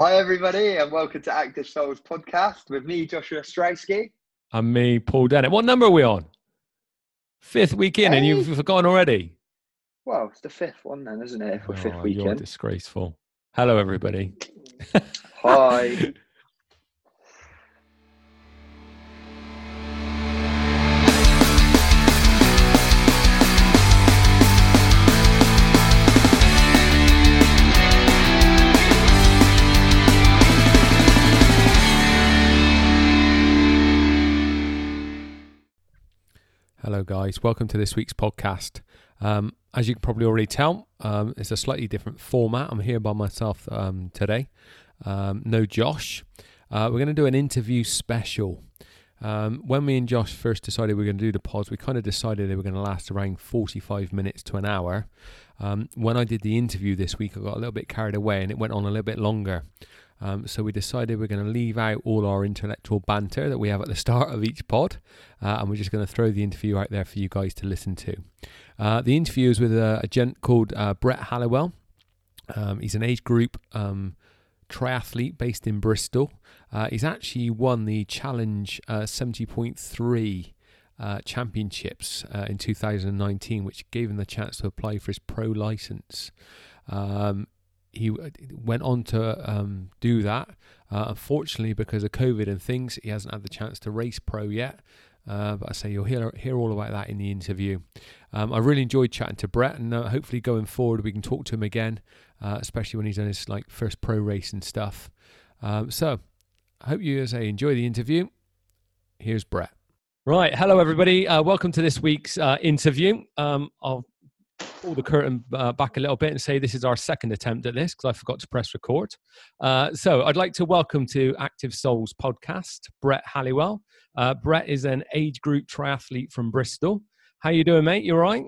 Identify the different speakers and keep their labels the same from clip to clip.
Speaker 1: Hi, everybody, and welcome to Active Souls podcast with me, Joshua Strowski.
Speaker 2: And me, Paul Dennett. What number are we on? Fifth week in, and you've forgotten already.
Speaker 1: Well, it's the fifth one then, isn't it? If we're fifth
Speaker 2: Oh, You're
Speaker 1: weekend.
Speaker 2: disgraceful. Hello, everybody.
Speaker 1: Hi.
Speaker 2: Hello, guys. Welcome to this week's podcast. Um, as you can probably already tell, um, it's a slightly different format. I'm here by myself um, today. Um, no Josh. Uh, we're going to do an interview special. Um, when me and Josh first decided we were going to do the pods, we kind of decided they were going to last around 45 minutes to an hour. Um, when I did the interview this week, I got a little bit carried away and it went on a little bit longer. Um, so we decided we're going to leave out all our intellectual banter that we have at the start of each pod, uh, and we're just going to throw the interview out there for you guys to listen to. Uh, the interview is with a, a gent called uh, Brett Halliwell. Um, he's an age group um, triathlete based in Bristol. Uh, he's actually won the Challenge uh, 70.3 uh, championships uh, in 2019, which gave him the chance to apply for his pro license. Um, he went on to um, do that. Uh, unfortunately, because of COVID and things, he hasn't had the chance to race pro yet. Uh, but I say you'll hear hear all about that in the interview. Um, I really enjoyed chatting to Brett, and uh, hopefully going forward we can talk to him again, uh, especially when he's done his like first pro race and stuff. Um, so, I hope you, as enjoy the interview. Here's Brett. Right, hello everybody. Uh, welcome to this week's uh, interview. Um, I'll pull the curtain uh, back a little bit and say this is our second attempt at this because I forgot to press record. Uh, so I'd like to welcome to Active Souls podcast Brett Halliwell. Uh, Brett is an age group triathlete from Bristol. How you doing, mate? You all right?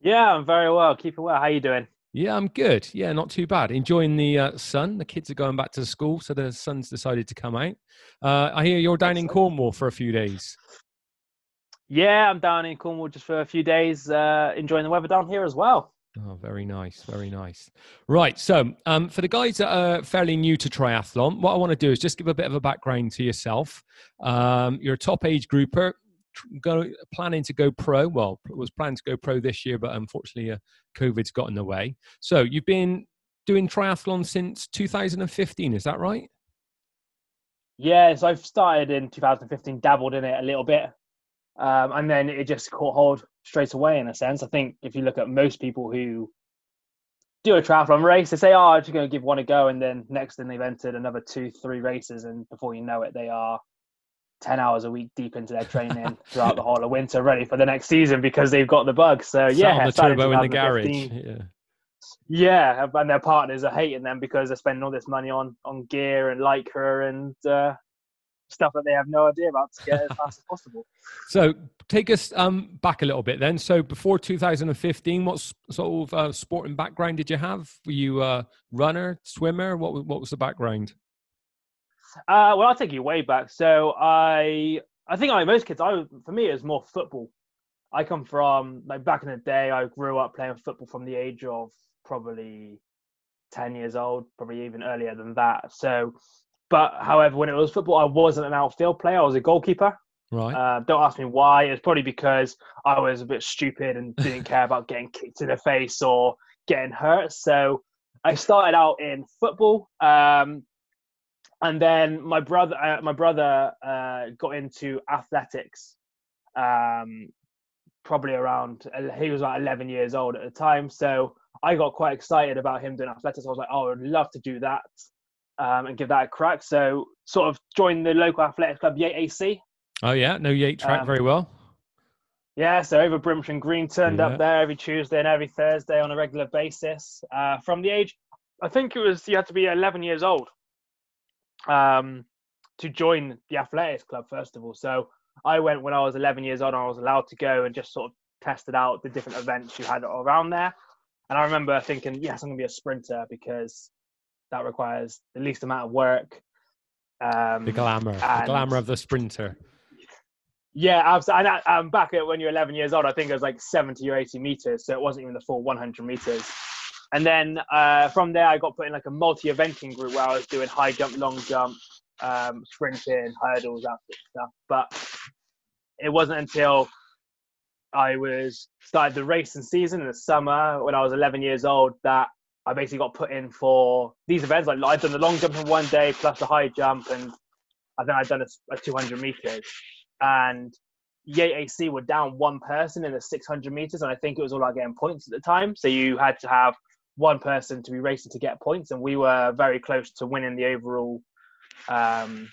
Speaker 3: Yeah, I'm very well. Keeping well. How you doing?
Speaker 2: Yeah, I'm good. Yeah, not too bad. Enjoying the uh, sun. The kids are going back to school, so the sun's decided to come out. Uh, I hear you're down in Cornwall for a few days.
Speaker 3: Yeah, I'm down in Cornwall just for a few days, uh, enjoying the weather down here as well.
Speaker 2: Oh, very nice, very nice. Right, so um, for the guys that are fairly new to triathlon, what I want to do is just give a bit of a background to yourself. Um, you're a top age grouper, tr- go, planning to go pro. Well, it was planning to go pro this year, but unfortunately, uh, COVID's got in the way. So you've been doing triathlon since 2015, is that right?
Speaker 3: Yeah, so I've started in 2015, dabbled in it a little bit, um, and then it just caught hold straight away. In a sense, I think if you look at most people who do a triathlon race, they say, "Oh, I'm just going to give one a go," and then next thing they've entered another two, three races, and before you know it, they are 10 hours a week deep into their training throughout the whole of winter, ready for the next season because they've got the bug. So
Speaker 2: Sat
Speaker 3: yeah,
Speaker 2: on the turbo in the garage. Yeah.
Speaker 3: Yeah, and their partners are hating them because they're spending all this money on on gear and lycra and uh, stuff that they have no idea about to get as fast as possible.
Speaker 2: So take us um, back a little bit then. So before 2015, what sort of uh, sporting background did you have? Were you a runner, swimmer? What was, what was the background?
Speaker 3: Uh, well, I'll take you way back. So I I think like most kids, I for me it was more football. I come from like back in the day. I grew up playing football from the age of probably ten years old, probably even earlier than that. So, but however, when it was football, I wasn't an outfield player. I was a goalkeeper.
Speaker 2: Right.
Speaker 3: Uh, don't ask me why. It's probably because I was a bit stupid and didn't care about getting kicked in the face or getting hurt. So I started out in football, um, and then my brother, uh, my brother, uh, got into athletics. Um, probably around he was like 11 years old at the time, so I got quite excited about him doing athletics. I was like, oh, I'd love to do that um, and give that a crack. So sort of join the local athletics club, Yate AC.
Speaker 2: oh yeah, no Yate track
Speaker 3: um,
Speaker 2: very well.
Speaker 3: Yeah, so over Brimsham Green turned
Speaker 2: Yeah.
Speaker 3: up there every Tuesday and every Thursday on a regular basis. Uh, from the age, I think it was you had to be 11 years old um, to join the athletics club first of all. So I went when I was 11 years old. I was allowed to go and just sort of tested out the different events you had around there. And I remember thinking, yes, I'm going to be a sprinter because that requires the least amount of work. Um,
Speaker 2: The glamour, the glamour of the sprinter.
Speaker 3: Yeah, absolutely. And I, um, back at when you're 11 years old, I think it was like 70 or 80 meters, so it wasn't even the full 100 meters. and then uh, from there, I got put in like a multi-eventing group where I was doing high jump, long jump, um, sprinting, hurdles, that sort of stuff. But it wasn't until I was started the racing season in the summer when I was 11 years old that I basically got put in for these events. Like I've done the long jump in one day plus the high jump, and I think I'd done a, a 200 meters. And Yate AC were down one person in the 600 meters, and I think it was all about getting points at the time. So you had to have one person to be racing to get points, and we were very close to winning the overall, um,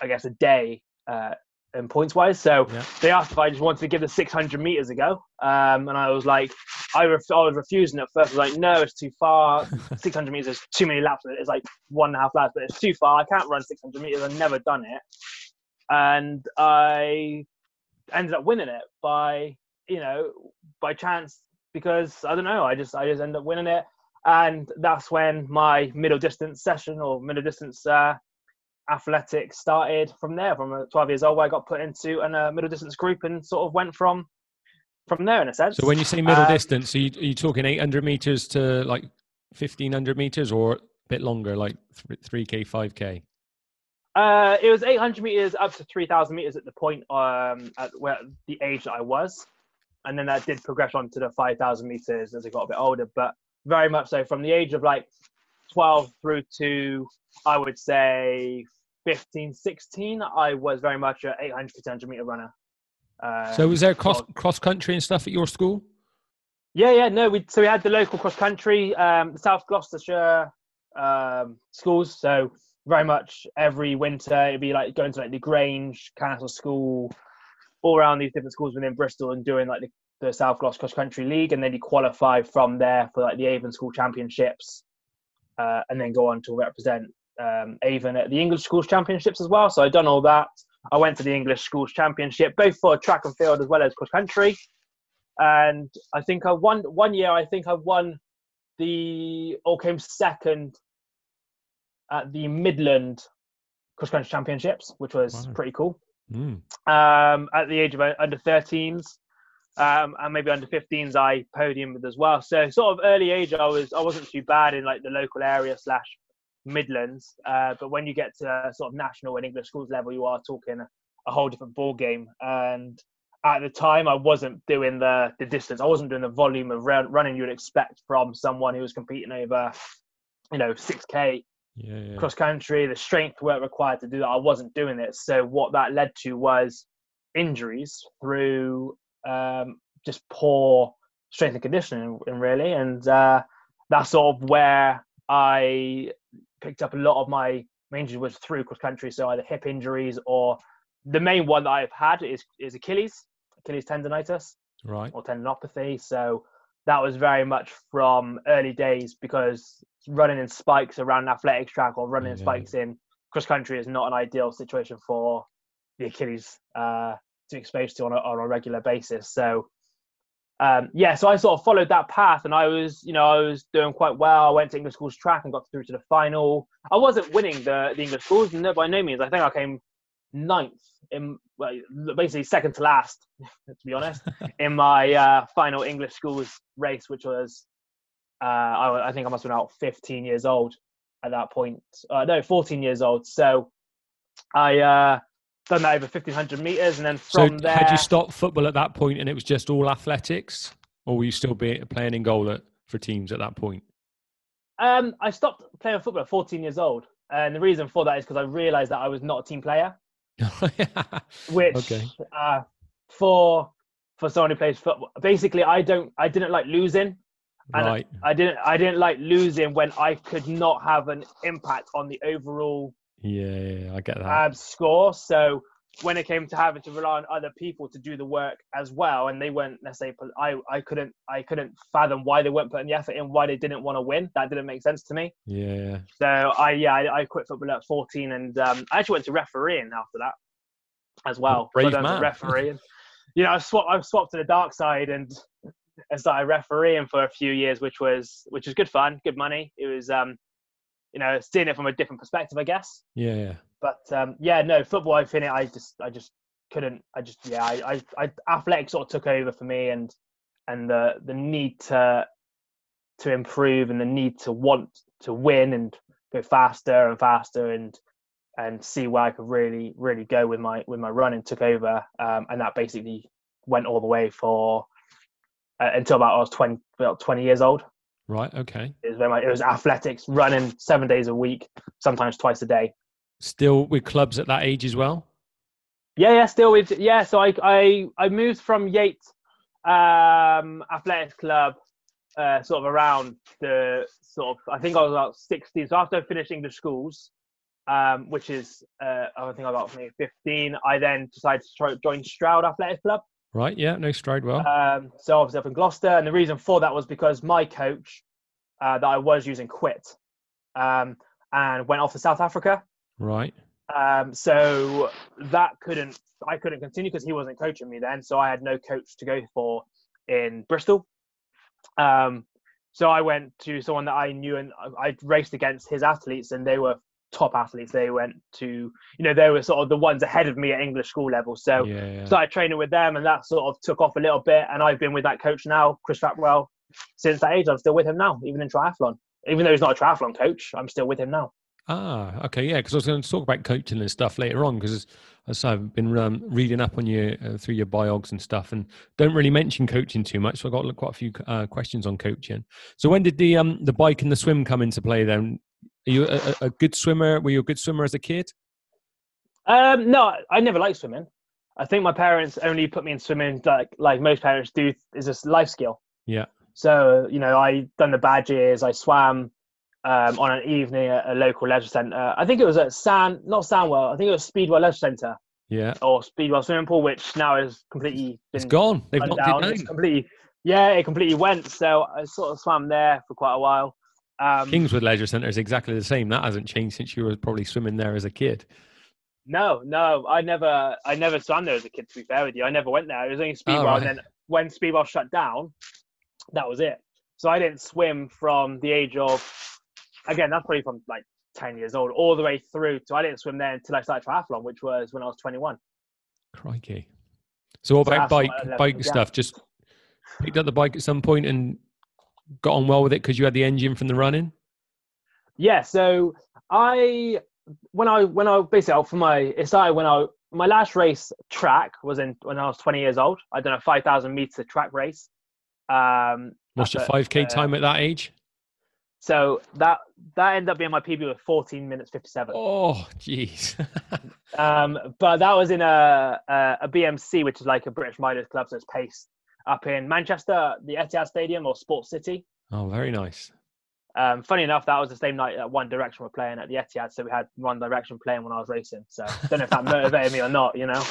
Speaker 3: I guess, a day uh, in points wise. So
Speaker 2: Yeah.
Speaker 3: they asked if I just wanted to give the 600 meters a go, um, and I was like, I, ref- I was refusing at first. I was like, no, it's too far. 600 meters is too many laps. It's like one and a half laps, but it's too far. I can't run 600 meters. I've never done it, and I ended up winning it by you know by chance because I don't know. I just I just ended up winning it, and that's when my middle distance session or middle distance uh, athletics started. From there, from uh, 12 years old, where I got put into a uh, middle distance group and sort of went from from there in a sense.
Speaker 2: So when you say middle
Speaker 3: Um,
Speaker 2: distance, are you, are you talking 800 meters to like 1500 meters or a bit longer, like 3K, 5K?
Speaker 3: Uh, it was 800 meters up to 3,000 meters at the point um, at where the age that I was, and then that did progress on to the 5,000 meters as I got a bit older. But very much so from the age of like 12 through to I would say 15, 16, I was very much a 800 to 100 meter runner. Uh,
Speaker 2: So was there cross, cross country and stuff at your school?
Speaker 3: Yeah, yeah, no. We so we had the local cross country, um, South Gloucestershire um, schools. So very much every winter it'd be like going to like the Grange, Castle School, all around these different schools within Bristol and doing like the, the South Glos Cross Country League, and then you qualify from there for like the Avon School Championships, uh, and then go on to represent um, Avon at the English Schools Championships as well. So I'd done all that. I went to the English Schools Championship, both for track and field as well as cross country and I think I won one year. I think I won the or came second at the Midland Cross Country Championships, which was
Speaker 2: Wow.
Speaker 3: pretty cool.
Speaker 2: Mm.
Speaker 3: Um, at the age of uh, under 13s, um, and maybe under 15s, I podiumed as well. So sort of early age, I was I wasn't too bad in like the local area slash Midlands. Uh, but when you get to uh, sort of national and English schools level, you are talking a, whole different ball game. And at the time, I wasn't doing the the distance. I wasn't doing the volume of run, running you would expect from someone who was competing over, you know, 6k
Speaker 2: Yeah, yeah.
Speaker 3: cross country, the strength work required to do that. I wasn't doing it. So what that led to was injuries through um, just poor strength and conditioning, and really, and uh, that's sort of where I picked up a lot of my injuries was through cross country. So either hip injuries or the main one that I've had is is Achilles, Achilles tendonitis
Speaker 2: Right.
Speaker 3: or tendinopathy. So that was very much from early days because running in spikes around an athletics track or running in spikes in cross country is not an ideal situation for the Achilles uh, to exposed to on a, on a regular basis. So um, yeah, so I sort of followed that path, and I was, you know, I was doing quite well. I went to English schools track and got through to the final. I wasn't winning the the English schools, no, by no means. I think I came ninth in, well, basically second to last, to be honest, in my uh, final English schools race, which was, uh, I, I think I must have been about 15 years old at that point. Uh, no, 14 years old. So I uh, done that over 1500 meters, and then
Speaker 2: So
Speaker 3: from there,
Speaker 2: had you stopped football at that point and it was just all athletics? Or were you still be, playing in goal at, for teams at that point?
Speaker 3: Um, I stopped playing football at 14 years old, and the reason for that is because I realised that I was not a team player. Which,
Speaker 2: Okay.
Speaker 3: uh, for for someone who plays football, basically, I don't, I didn't like losing. And
Speaker 2: right.
Speaker 3: I didn't, I didn't like losing when I could not have an impact on the overall
Speaker 2: Yeah, yeah, I get that.
Speaker 3: um, score. So when it came to having to rely on other people to do the work as well, and they weren't necessarily, I, I couldn't, I couldn't fathom why they weren't putting the effort in, why they didn't want to win. That didn't make sense to me.
Speaker 2: yeah.
Speaker 3: So I yeah I, I quit football at 14 and um, I actually went to refereeing after that as well.
Speaker 2: Brave
Speaker 3: so
Speaker 2: man.
Speaker 3: refereeing. you know I swapped I swapped to the dark side and and started refereeing for a few years, which was which was good fun, good money. It was um you know seeing it from a different perspective, I guess.
Speaker 2: Yeah, yeah.
Speaker 3: But um, yeah, no football. I finished. I just I just couldn't. I just yeah. I, I I athletics sort of took over for me and and the the need to to improve and the need to want to win and go faster and faster and and see where I could really really go with my with my running took over um, and that basically went all the way for uh, until about I was 20 about 20 years old
Speaker 2: Right. Okay.
Speaker 3: it was, when my, it was athletics running seven days a week sometimes twice a day
Speaker 2: Still with clubs at that age as well.
Speaker 3: Yeah, yeah, still with yeah. So I I I moved from Yates um, Athletics Club, uh, sort of around the sort of I think I was about sixteen. So after finishing the schools, um, which is uh, I think I was about maybe fifteen, I then decided to try, join Stroud Athletics Club.
Speaker 2: Right. Yeah. No stride well.
Speaker 3: Um, so obviously up in Gloucester, and the reason for that was because my coach uh, that I was using quit um, and went off to South Africa.
Speaker 2: right.
Speaker 3: Um, so that couldn't I couldn't continue because he wasn't coaching me then. So I had no coach to go for in Bristol. Um, so I went to someone that I knew and I I raced against his athletes and they were top athletes. They went to you know they were sort of the ones ahead of me at English school level. So
Speaker 2: Yeah. yeah.
Speaker 3: started training with them and that sort of took off a little bit. And I've been with that coach now, Chris Fatwell, since that age. I'm still with him now, even in triathlon. Even though he's not a triathlon coach, I'm still with him now.
Speaker 2: Ah, okay, yeah, because I was going to talk about coaching and stuff later on because as I've been um, reading up on you uh, through your biogs and stuff, and don't really mention coaching too much. So I got quite a few uh, questions on coaching. So when did the um the bike and the swim come into play? Then are you a, a- good swimmer? Were you a good swimmer as a kid?
Speaker 3: Um, no, I never liked swimming. I think my parents only put me in swimming like like most parents do is a life skill.
Speaker 2: Yeah.
Speaker 3: So you know, I done the badges. I swam um, on an evening at a local leisure centre. I think it was at San, not Sandwell. I think it was Speedwell Leisure Centre
Speaker 2: Yeah,
Speaker 3: or Speedwell Swimming Pool, which now is completely
Speaker 2: it's gone. They've knocked
Speaker 3: down.
Speaker 2: it
Speaker 3: It's
Speaker 2: down.
Speaker 3: completely, yeah, it completely went. So I sort of swam there for quite a while. Um,
Speaker 2: Kingswood Leisure Centre is exactly the same. That hasn't changed since you were probably swimming there as a kid.
Speaker 3: No, no, I never, I never swam there as a kid. To be fair with you, I never went there. It was only Speedwell,
Speaker 2: right.
Speaker 3: and then when Speedwell shut down, that was it. So I didn't swim from the age of, again, that's probably from like ten years old all the way through. So I didn't swim there until I started triathlon, which was when I was twenty-one.
Speaker 2: Crikey. So what about
Speaker 3: what
Speaker 2: bike bike stuff? Just picked up the bike at some point and got on well with it because you had the engine from the running.
Speaker 3: Yeah, so I when I when I basically for my started when I my last race track was in when I was 20 years old. I done a 5,000 meter track race. Um,
Speaker 2: What's your five k
Speaker 3: uh,
Speaker 2: time at that age?
Speaker 3: So that that ended up being my PB with 14 minutes 57.
Speaker 2: Oh, jeez.
Speaker 3: Um, but that was in a, a a BMC, which is like a British Milers Club, so it's paced up in Manchester, the Etihad Stadium or Sports City.
Speaker 2: oh, very nice.
Speaker 3: Um, funny enough, that was the same night that One Direction were playing at the Etihad, so we had One Direction playing when I was racing. So I don't know if that motivated me or not, you know.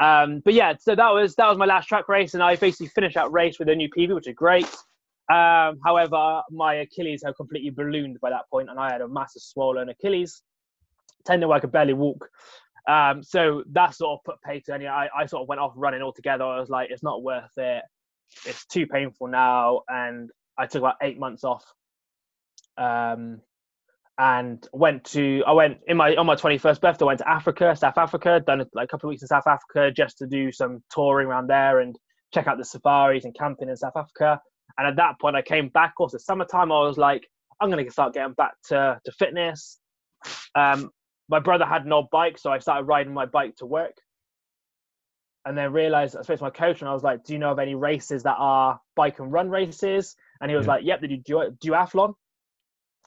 Speaker 3: Um, but yeah, so that was that was my last track race, and I basically finished that race with a new PB, which is great. Um, however, my Achilles had completely ballooned by that point, and I had a massive swollen Achilles tendon where I could barely walk. Um, so that sort of put pay to any. I, I sort of went off running altogether. I was like, it's not worth it. It's too painful now, and I took about eight months off um, and went to I went in my on my 21st birthday. I went to Africa, South Africa, done like a couple of weeks in South Africa just to do some touring around there and check out the safaris and camping in South Africa. And at that point, I came back. Also, summertime, I was like, I'm gonna start getting back to to fitness. Um, my brother had an old bike, so I started riding my bike to work. And then realized I spoke to my coach and I was like, "Do you know of any races that are bike and run races?" And he was
Speaker 2: Yeah.
Speaker 3: like, "Yep, they do du- duathlon."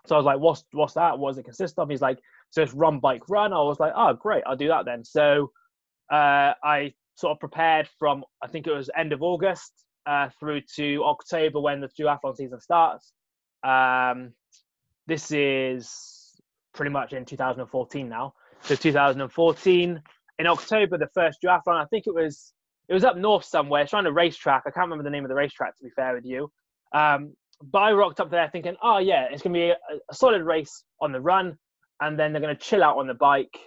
Speaker 3: So I was like, "What's what's that? What does it consist of?" He's like, "So it's run, bike, run." I was like, "Oh, great, I'll do that then." So uh, I sort of prepared from I think it was end of August uh, through to October when the duathlon season starts. Um, this is pretty much in 2014 now. So 2014 in October, the first duathlon. I think it was it was up north somewhere. It's on a racetrack. I can't remember the name of the racetrack to be fair with you. Um, but I rocked up there thinking, oh yeah, it's gonna be a, a solid race on the run, and then they're gonna chill out on the bike,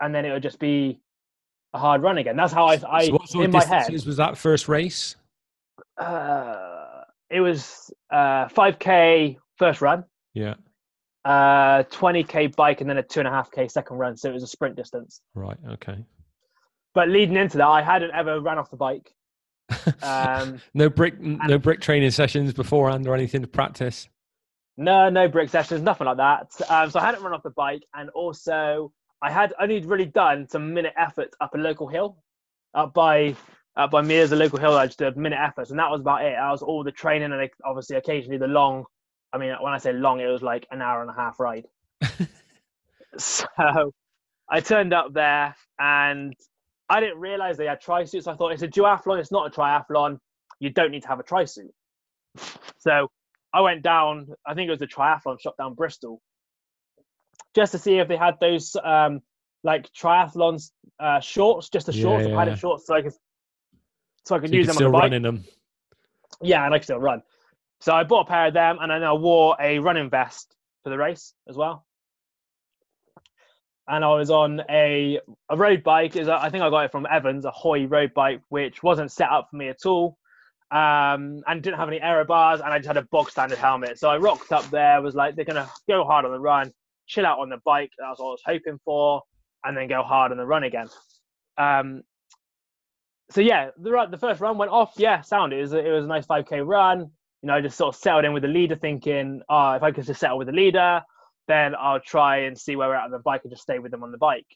Speaker 3: and then it'll just be a hard run again. That's how I, I
Speaker 2: so what sort
Speaker 3: in my head.
Speaker 2: was that first race?
Speaker 3: Uh, it was uh, 5k first run,
Speaker 2: Yeah.
Speaker 3: Uh, 20k bike, and then a two and a half k second run. So it was a sprint distance.
Speaker 2: Right. Okay.
Speaker 3: But leading into that, I hadn't ever run off the bike. Um,
Speaker 2: no brick, no brick training sessions beforehand or anything to practice.
Speaker 3: No, no brick sessions, nothing like that. Um, so I hadn't run off the bike, and also I had only really done some minute efforts up a local hill, up by up by me as a local hill. I just did minute efforts, and that was about it. That was all the training, and obviously occasionally the long. I mean, when I say long, it was like an hour and a half ride. so I turned up there, and I didn't realize they had tri suits. I thought it's a duathlon. It's not a triathlon. You don't need to have a tri suit. So I went down. I think it was a triathlon shop down Bristol, just to see if they had those um, like triathlon uh, shorts, just the shorts, yeah, yeah. padded shorts, so I could so I could
Speaker 2: so
Speaker 3: use them
Speaker 2: still
Speaker 3: on the bike.
Speaker 2: running them.
Speaker 3: Yeah, and I could still run. So I bought a pair of them, and then I wore a running vest for the race as well. And I was on a a road bike. Is I think I got it from Evans, a Hoy road bike, which wasn't set up for me at all, um, and didn't have any aero bars, and I just had a bog standard helmet. So I rocked up there. Was like, they're gonna go hard on the run, chill out on the bike. That was what I was hoping for, and then go hard on the run again. Um, so yeah, the the first run went off. Yeah, sound. It was it was a nice 5k run. You know, I just sort of settled in with the leader, thinking, oh, if I could just settle with the leader, then I'll try and see where we're at on the bike and just stay with them on the bike.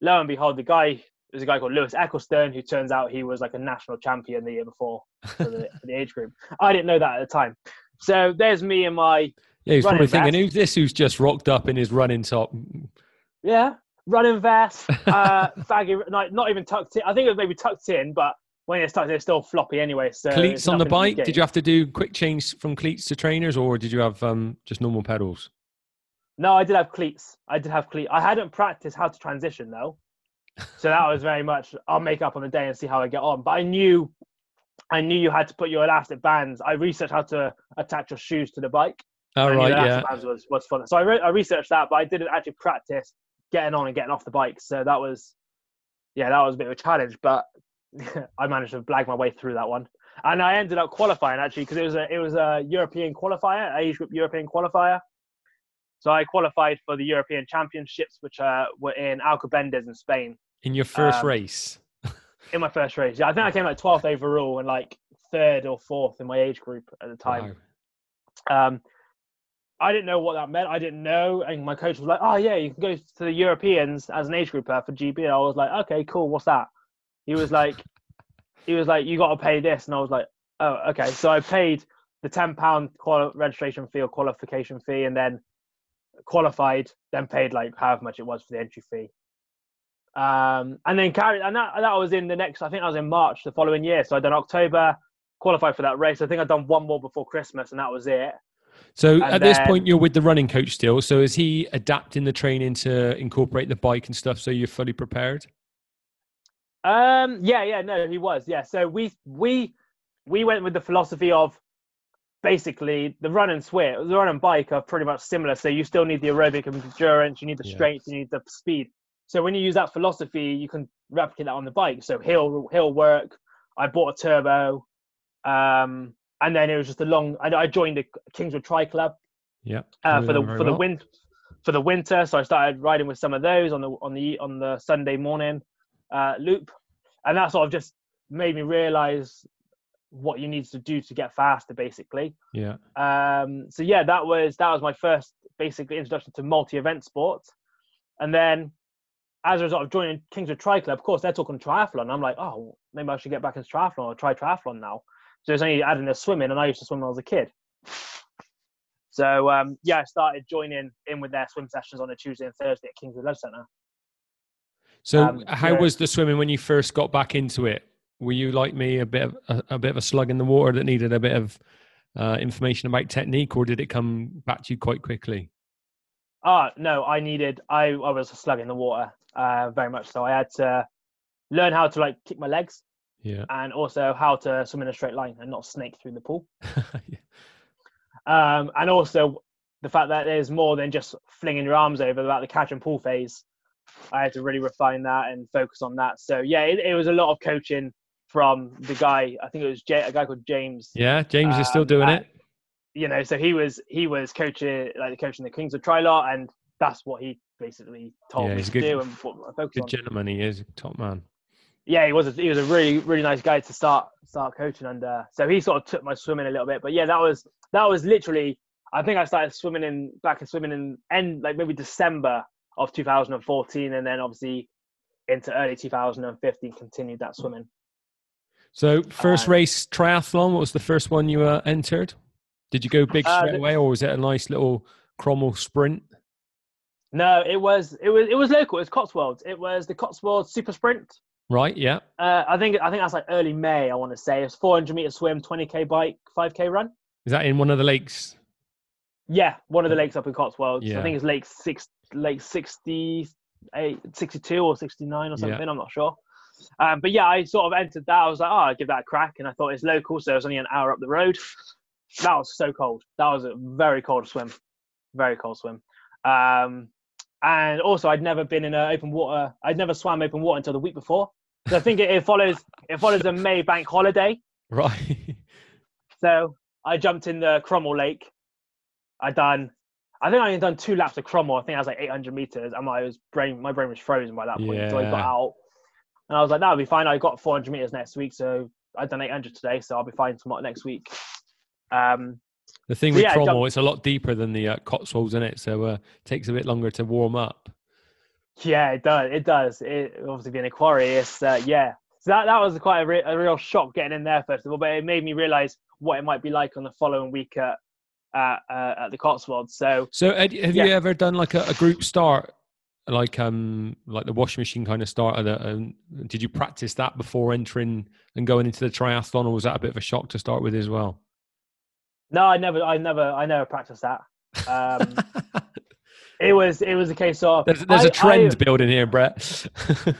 Speaker 3: Lo and behold, the guy there's a guy called Lewis Ecclestone who turns out he was like a national champion the year before for the, for the age group. I didn't know that at the time. So there's me and my.
Speaker 2: Yeah, he's probably thinking, who's this who's just rocked up in his running top?
Speaker 3: Yeah, running vest, uh, baggy, not, not even tucked in. I think it was maybe tucked in, but when it's tucked in, it's still floppy anyway. So
Speaker 2: cleats on the bike. Did you have to do quick change from cleats to trainers, or did you have um, just normal pedals?
Speaker 3: No, I did have cleats. I did have cleats. I hadn't practiced how to transition though, so that was very much I'll make up on the day and see how I get on. But I knew, I knew you had to put your elastic bands. I researched how to attach your shoes to the bike.
Speaker 2: All right, yeah.
Speaker 3: Bands was was fun. So I, re- I researched that, but I didn't actually practice getting on and getting off the bike. So that was, yeah, that was a bit of a challenge, but I managed to blag my way through that one. And I ended up qualifying actually because it was a it was a European qualifier, age group European qualifier. So I qualified for the European Championships, which uh, were in Alcobendas in Spain.
Speaker 2: In your first um, race?
Speaker 3: in my first race, yeah. I think I came like 12th overall and like third or fourth in my age group at the time. Wow. Um, I didn't know what that meant. I didn't know, and my coach was like, "Oh yeah, you can go to the Europeans as an age grouper for GB." And I was like, "Okay, cool. What's that?" He was like, "He was like, you got to pay this," and I was like, "Oh, okay." So I paid the ten pound quali- registration fee or qualification fee, and then qualified, then paid like however much it was for the entry fee. Um, and then carried, and that that was in the next. I think I was in March the following year. So I done October, qualified for that race. I think I'd done one more before Christmas, and that was it.
Speaker 2: So and at then, this point, you're with the running coach still. So is he adapting the training to incorporate the bike and stuff so you're fully prepared?
Speaker 3: Um, yeah, yeah, no, he was. Yeah. So we we we went with the philosophy of basically the run and swim, the run and bike are pretty much similar. So you still need the aerobic endurance, you need the strength, you need the speed. So when you use that philosophy, you can replicate that on the bike. So hill hill work. I bought a turbo. Um, and then it was just a long. I, I joined the Kingswood Tri Club.
Speaker 2: Yeah.
Speaker 3: Uh, for the for well. the wind for the winter, so I started riding with some of those on the on the on the Sunday morning uh, loop, and that sort of just made me realize what you need to do to get faster, basically.
Speaker 2: Yeah.
Speaker 3: Um. So yeah, that was that was my first basically introduction to multi-event sports, and then as a result of joining Kingswood Tri Club, of course they're talking triathlon. I'm like, oh, maybe I should get back into triathlon or try triathlon now. So it's only adding a swimming, and I used to swim when I was a kid. So um, yeah, I started joining in with their swim sessions on a Tuesday and Thursday at Kingswood Leisure Centre.
Speaker 2: So um, how yeah. was the swimming when you first got back into it? Were you like me, a bit of a, a bit of a slug in the water that needed a bit of uh, information about technique, or did it come back to you quite quickly?
Speaker 3: Ah, no, I needed. I I was a slug in the water, uh, very much so. I had to learn how to like kick my legs
Speaker 2: yeah.
Speaker 3: and also how to swim in a straight line and not snake through the pool. yeah. um, and also the fact that there's more than just flinging your arms over about the catch and pull phase. I had to really refine that and focus on that. So yeah, it, it was a lot of coaching from the guy. I think it was J- a guy called James.
Speaker 2: Yeah, James um, is still doing it.
Speaker 3: You know, so he was he was coaching like the coaching the Kings of Trilot, and that's what he basically told yeah, me to good, do and what I
Speaker 2: Good on. gentleman, he is top man.
Speaker 3: yeah, he was a, he was a really really nice guy to start start coaching under. So he sort of took my swimming a little bit. But yeah, that was that was literally. I think I started swimming in back in swimming in end like maybe December of 2014, and then obviously into early 2015 continued that swimming.
Speaker 2: So first
Speaker 3: Um,
Speaker 2: race triathlon. What was the first one you uh, entered? Did you go big
Speaker 3: Uh,
Speaker 2: straight away, or was it a nice little Cromhall sprint?
Speaker 3: No, it was it was it was local. It was Cotswolds. It was the Cotswolds Super Sprint.
Speaker 2: Right. Yeah.
Speaker 3: Uh, I think I think that's like early May. I want to say it's 400 meter swim, 20k bike, 5k run.
Speaker 2: Is that in one of the lakes?
Speaker 3: Yeah, one of the lakes up in Cotswolds.
Speaker 2: Yeah.
Speaker 3: I think it's Lake six, Lake 68, 62 or 69 or
Speaker 2: Yeah.
Speaker 3: something. I'm not sure. Um, but yeah, I sort of entered that. I was like, oh, I'll give that a crack. And I thought it's local, so it was only an hour up the road. That was so cold. That was a very cold swim. Very cold swim. Um, and also, I'd never been in an open water. I'd never swam open water until the week before. So I think it, it follows. It follows a May bank holiday.
Speaker 2: Right.
Speaker 3: So I jumped in the Cromhall Lake. I done, I think I only done two laps of Cromhall. I think I was like 800 meters, and my was brain, my brain was frozen by that point. So I got out, and I was like, that'll be fine. I got 400 meters next week, so I've done 800 today, so I'll be fine tomorrow next week. Um,
Speaker 2: The thing with
Speaker 3: Yeah, Cromhall,
Speaker 2: it's a lot deeper than the uh, Cotswolds, in it? So uh, it takes a bit longer to warm up.
Speaker 3: yeah, it does. It does. It obviously being a quarry, it's uh, yeah. So that that was quite a, re- a real shock getting in there first of all, but it made me realize what it might be like on the following week at at, uh, at the Cotswolds. So
Speaker 2: So Ed, have
Speaker 3: Yeah.
Speaker 2: you ever done like a, a group start, like um like the washing machine kind of start? The, um, did you practice that before entering and going into the triathlon, or was that a bit of a shock to start with as well?
Speaker 3: no, I never, I never, I never practiced that. Um, it was it was a case of
Speaker 2: there's there's
Speaker 3: I-
Speaker 2: a trend
Speaker 3: I-
Speaker 2: building here, Brett.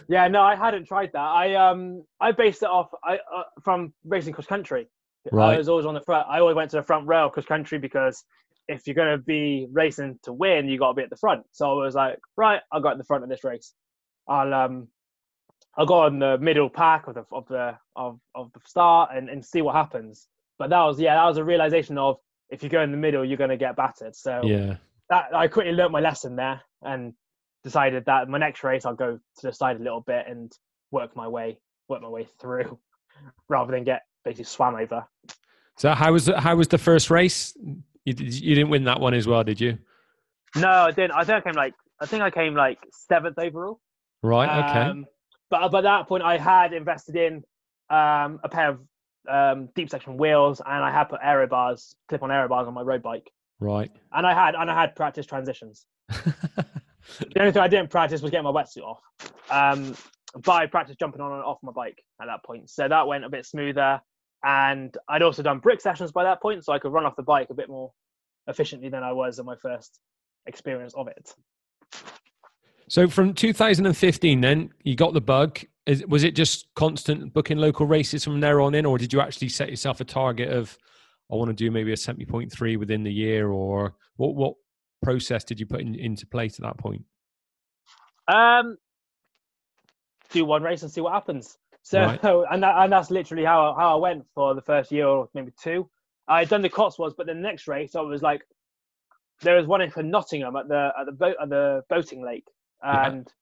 Speaker 3: yeah, no, I hadn't tried that. I um I based it off I uh, from racing cross country. I was always on the front. I always went to the front rail cross country because if you're going to be racing to win, you got to be at the front. So I was like, right, I'll go at the front of this race. I'll um I'll go on the middle pack of the of the of, of the start and, and see what happens. But that was yeah, that was a realization of if you go in the middle, you're going to get battered. So
Speaker 2: yeah.
Speaker 3: that I quickly learnt my lesson there and decided that my next race I'll go to the side a little bit and work my way work my way through rather than get basically swam over.
Speaker 2: So how was the, how was the first race? You, did- you didn't win that one as well, did you?
Speaker 3: No, I didn't. I think I came like I think I came like seventh overall.
Speaker 2: Right. Okay.
Speaker 3: Um, but by that point, I had invested in um, a pair of um, deep section wheels, and I had put aero bars, clip-on aero bars on my road bike,
Speaker 2: right.
Speaker 3: and I had and I had practice transitions. The only thing I didn't practice was getting my wetsuit off. Um, but I practiced jumping on and off my bike at that point, so that went a bit smoother. And I'd also done brick sessions by that point, so I could run off the bike a bit more efficiently than I was in my first experience of it.
Speaker 2: So from 2015, then you got the bug. Is, was it just constant booking local races from there on in, or did you actually set yourself a target of, I want to do maybe a 70.3 within the year, or what? What process did you put in, into place at that point?
Speaker 3: Um, do one race and see what happens. So,
Speaker 2: Right.
Speaker 3: and that, and that's literally how how I went for the first year or maybe two. I had done the Cotswolds, but the next race I was like, there was one in for Nottingham at the at the boat at the boating lake,
Speaker 2: Yeah.
Speaker 3: and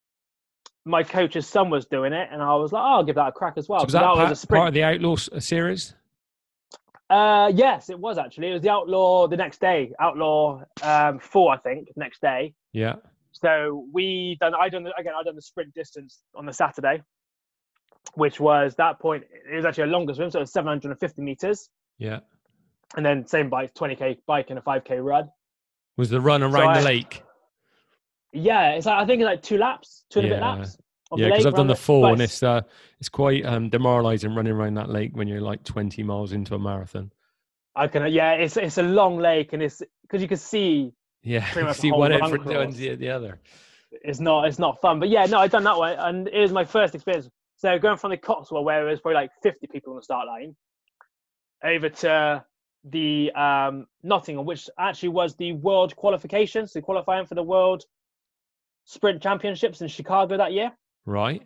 Speaker 3: my coach's son was doing it, and I was like, oh, I'll give that a crack as well.
Speaker 2: So was that,
Speaker 3: that
Speaker 2: part,
Speaker 3: was
Speaker 2: part of the Outlaw uh, series?
Speaker 3: Uh, yes, it was actually. It was the Outlaw the next day, Outlaw um, four, I think, next day.
Speaker 2: Yeah.
Speaker 3: So we done. I done the, again. I done the sprint distance on the Saturday, which was that point. It was actually a longer swim, so it was 750 meters,
Speaker 2: Yeah.
Speaker 3: and then same bike, 20k bike and a 5k run.
Speaker 2: Was the run around
Speaker 3: I-
Speaker 2: the lake?
Speaker 3: Yeah, it's like I think it's like two laps, two and a bit
Speaker 2: Yeah.
Speaker 3: laps.
Speaker 2: Yeah, because I've done the
Speaker 3: but
Speaker 2: and it's uh, it's quite um, demoralising running around that lake when you're like 20 miles into a marathon.
Speaker 3: I can. Yeah, it's it's a long lake, and it's because you can see
Speaker 2: Yeah,
Speaker 3: Pretty
Speaker 2: you
Speaker 3: much
Speaker 2: see one end the, the other.
Speaker 3: it's not it's not fun. But yeah, no, I've done that one, and it was my first experience. So going from the Cotswold, where it was probably like 50 people on the start line, over to the um, Nottingham, which actually was the world qualifications, so qualifying for the World Sprint Championships in Chicago that year.
Speaker 2: Right.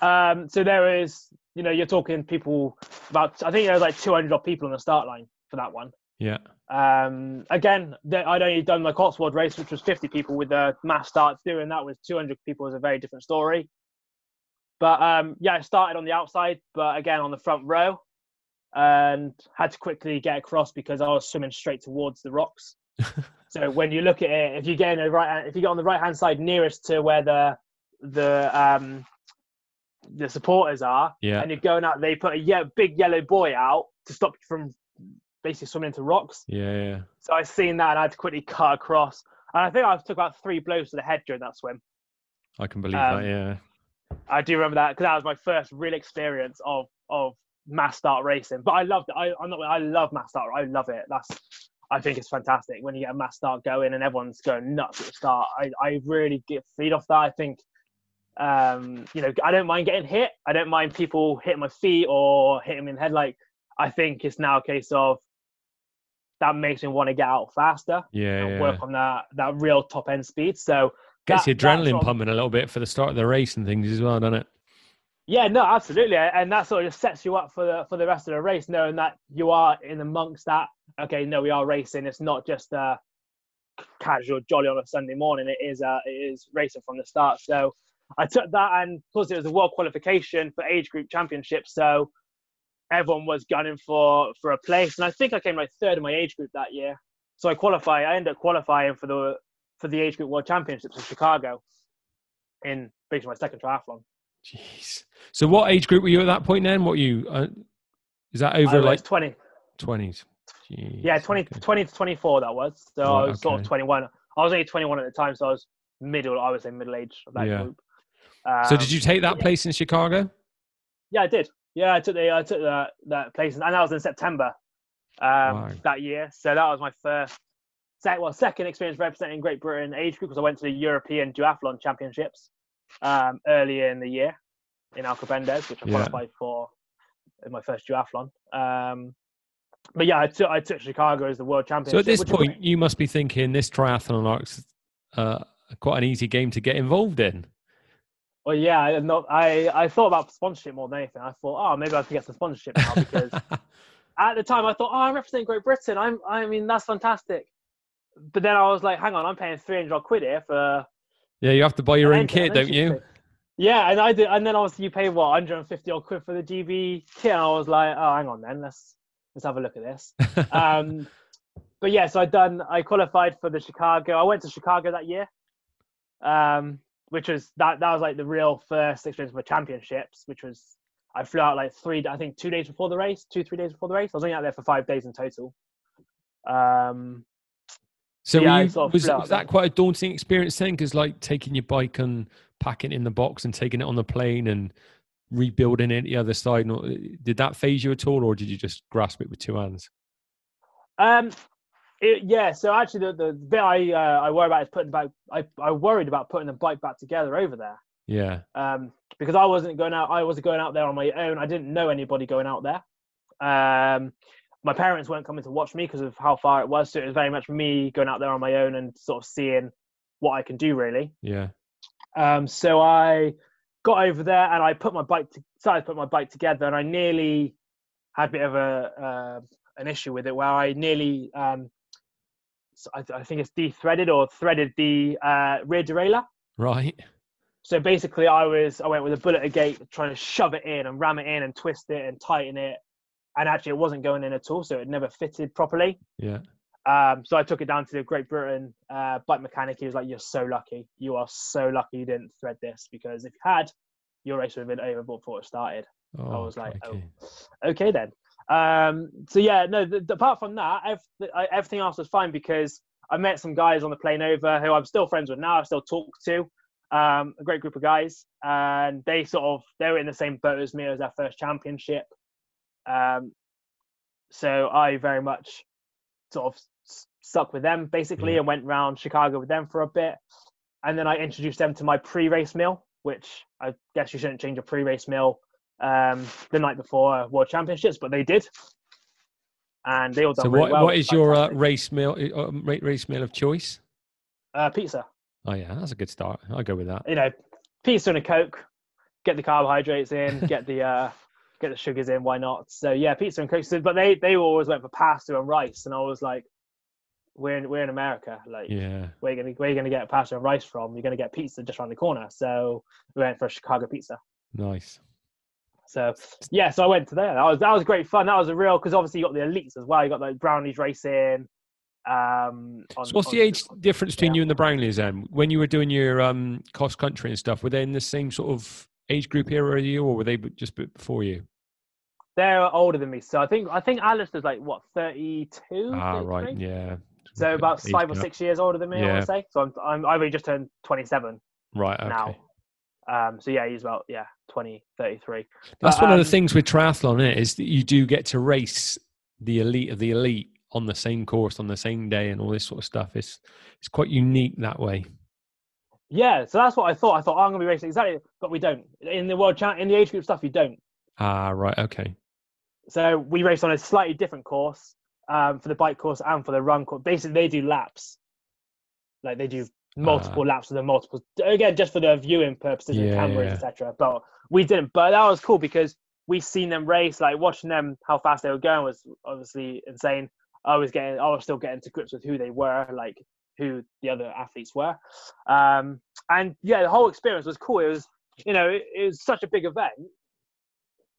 Speaker 3: Um, so there is, you know, you're talking people about, I think there was like 200 odd people on the start line for that one.
Speaker 2: Yeah.
Speaker 3: Um, again, the- I'd only done the Cotswold race, which was 50 people with the mass start. Doing that with 200 people is a very different story. But um, yeah, I started on the outside, but again on the front row, and had to quickly get across because I was swimming straight towards the rocks. so when you look at it, if you get in the right, if you get on the right hand side nearest to where the the um the supporters are,
Speaker 2: Yeah.
Speaker 3: and you're going out, they put a ye- big yellow buoy out to stop you from basically swimming into rocks.
Speaker 2: Yeah, yeah.
Speaker 3: So I seen that and I had to quickly cut across. And I think I took about three blows to the head during that swim.
Speaker 2: I can believe
Speaker 3: Um,
Speaker 2: that. Yeah.
Speaker 3: I do remember that because that was my first real experience of of mass start racing. But I loved it. I, I'm not. I love mass start. I love it. That's. I think it's fantastic when you get a mass start going and everyone's going nuts at the start. I, I really get feed off that. I think, um, you know, I don't mind getting hit. I don't mind people hitting my feet or hitting me in the head. Like, I think it's now a case of that makes me want to get out faster
Speaker 2: Yeah.
Speaker 3: and
Speaker 2: yeah.
Speaker 3: work on that that real top end speed. So
Speaker 2: Gets
Speaker 3: that-
Speaker 2: the adrenaline pumping a little bit for the start of the race and things as well, doesn't it?
Speaker 3: Yeah, no, absolutely, and that sort of just sets you up for the for the rest of the race, knowing that you are in amongst that. Okay, no, we are racing. It's not just a casual jolly on a Sunday morning. It is uh, it is racing from the start. So I took that, and plus it was a world qualification for age group championships, so everyone was gunning for for a place, and I think I came like third in my age group that year. So I qualify. I ended up qualifying for the for the age group world championships in Chicago, in basically my second triathlon.
Speaker 2: Jeez. So what age group were you at that point then? What you uh, is that over like
Speaker 3: 20.
Speaker 2: twenties? Jeez.
Speaker 3: Yeah, 20,
Speaker 2: okay.
Speaker 3: 20 to 24 that was. So I was sort of 21. I was only 21 at the time, so I was middle, I would say middle age of that
Speaker 2: Yeah.
Speaker 3: group.
Speaker 2: So
Speaker 3: Um,
Speaker 2: did you take that
Speaker 3: yeah.
Speaker 2: place in Chicago?
Speaker 3: Yeah, I did. Yeah, I took the I took that that place, and that was in September um,
Speaker 2: Wow.
Speaker 3: that year. So that was my first, well, second experience representing Great Britain age group because I went to the European Duathlon Championships um, earlier in the year in Alcobendas, which I
Speaker 2: Yeah.
Speaker 3: qualified for in my first duathlon. Um, but yeah, I took I took Chicago as the world champion.
Speaker 2: So at this point, you must be thinking this triathlon arc's uh, quite an easy game to get involved in.
Speaker 3: Well, yeah, I, not, I I thought about sponsorship more than anything. I thought, oh, maybe I can get some sponsorship now because at the time I thought, oh, I'm representing Great Britain. I'm, I mean, that's fantastic. But then I was like, hang on, I'm paying 300 quid here for
Speaker 2: yeah, you have to buy your own kit, don't you?
Speaker 3: fee. Yeah, and I did, and then obviously you pay what 150 odd quid for the GB kit. And I was like, oh, hang on, then let's let's have a look at this. um, but yeah, so I done. I qualified for the Chicago. I went to Chicago that year, um, which was that that was like the real first experience for championships. Which was I flew out like three, I think two days before the race, two three days before the race. I was only out there for five days in total. Um,
Speaker 2: so
Speaker 3: Yeah,
Speaker 2: you, was, was that quite a daunting experience then? Because like taking your bike and packing it in the box and taking it on the plane and rebuilding it the other side, did that phase you at all, or did you just grasp it with two hands?
Speaker 3: Um, it, yeah. So actually, the, the bit I uh, I worry about is putting back. I I worried about putting the bike back together over there.
Speaker 2: Yeah,
Speaker 3: Um, because I wasn't going out. I wasn't going out there on my own. I didn't know anybody going out there. Um, my parents weren't coming to watch me because of how far it was. So it was very much me going out there on my own and sort of seeing what I can do really.
Speaker 2: yeah,
Speaker 3: Um, so I got over there and I put my bike to, started put my bike together, and I nearly had a bit of a uh, an issue with it where I nearly um, I, I think it's de-threaded or threaded the uh, rear derailleur.
Speaker 2: right.
Speaker 3: So basically, I was I went with a bullet a gate, trying to shove it in and ram it in and twist it and tighten it, and actually it wasn't going in at all, so it never fitted properly.
Speaker 2: Yeah,
Speaker 3: Um, so I took it down to the Great Britain uh, bike mechanic. He was like, "You're so lucky. You are so lucky you didn't thread this because if you had, your race would have been over before it started."
Speaker 2: oh,
Speaker 3: was like, oh. Okay then. Um, so yeah, no. The, the- apart from that, I- everything else was fine because I met some guys on the plane over who I'm still friends with now. I still talk to. Um, a great group of guys, and they sort of they were in the same boat as me. It was their first championship. Um, so I very much sort of stuck with them basically
Speaker 2: Yeah.
Speaker 3: and went around Chicago with them for a bit, and then I introduced them to my pre-race meal, which I guess you shouldn't change a pre-race meal um, the night before World Championships, but they did, and they all done
Speaker 2: So
Speaker 3: really
Speaker 2: what
Speaker 3: well.
Speaker 2: what is your uh, race meal uh, race meal of choice?
Speaker 3: uh, pizza?
Speaker 2: Oh yeah, that's a good start. I'll go with that.
Speaker 3: You know, pizza and a coke. Get the carbohydrates in. get the uh, get the sugars in. Why not? So yeah, pizza and coke. So, but they they always went for pasta and rice, and I was like, we're in we're in America. Like,
Speaker 2: Yeah,
Speaker 3: where you gonna where you gonna get pasta and rice from? You're gonna get pizza just around the corner. So we went for a Chicago pizza.
Speaker 2: Nice.
Speaker 3: So yeah, so I went to there. That was that was great fun. That was a real because obviously you got the elites as well. You got like Brownlees racing. Um, on,
Speaker 2: So what's
Speaker 3: on-
Speaker 2: the age difference between
Speaker 3: yeah.
Speaker 2: you and the Brownlees then? When you were doing your um, cross country and stuff, were they in the same sort of age group here are you, or were they just before you?
Speaker 3: They're older than me, so I think I think Alistair's like what thirty two.
Speaker 2: Ah, right, yeah.
Speaker 3: So about five or six years older than me, I
Speaker 2: Yeah.
Speaker 3: want to say. So I'm, I'm I've only just turned twenty seven
Speaker 2: Right, okay.
Speaker 3: now. Um, so yeah, he's about yeah 20, 33.
Speaker 2: That's
Speaker 3: But,
Speaker 2: one of
Speaker 3: um,
Speaker 2: the things with triathlon it, is that you do get to race the elite of the elite on the same course on the same day and all this sort of stuff. It's it's quite unique that way.
Speaker 3: Yeah, so that's what I thought. I thought oh, I'm gonna be racing exactly, but we don't in the world champ in the age group stuff. You don't.
Speaker 2: Ah, right, okay.
Speaker 3: So we race on a slightly different course um, for the bike course and for the run course. Basically, they do laps. Like they do multiple laps of the multiple. Again, just for the viewing purposes and cameras,
Speaker 2: yeah.
Speaker 3: etc. But we didn't. But that was cool because we seen them race. Like watching them, how fast they were going was obviously insane. I was getting, I was still getting to grips with who they were, like who the other athletes were. Um, and yeah, the whole experience was cool. It was, you know, it, it was such a big event.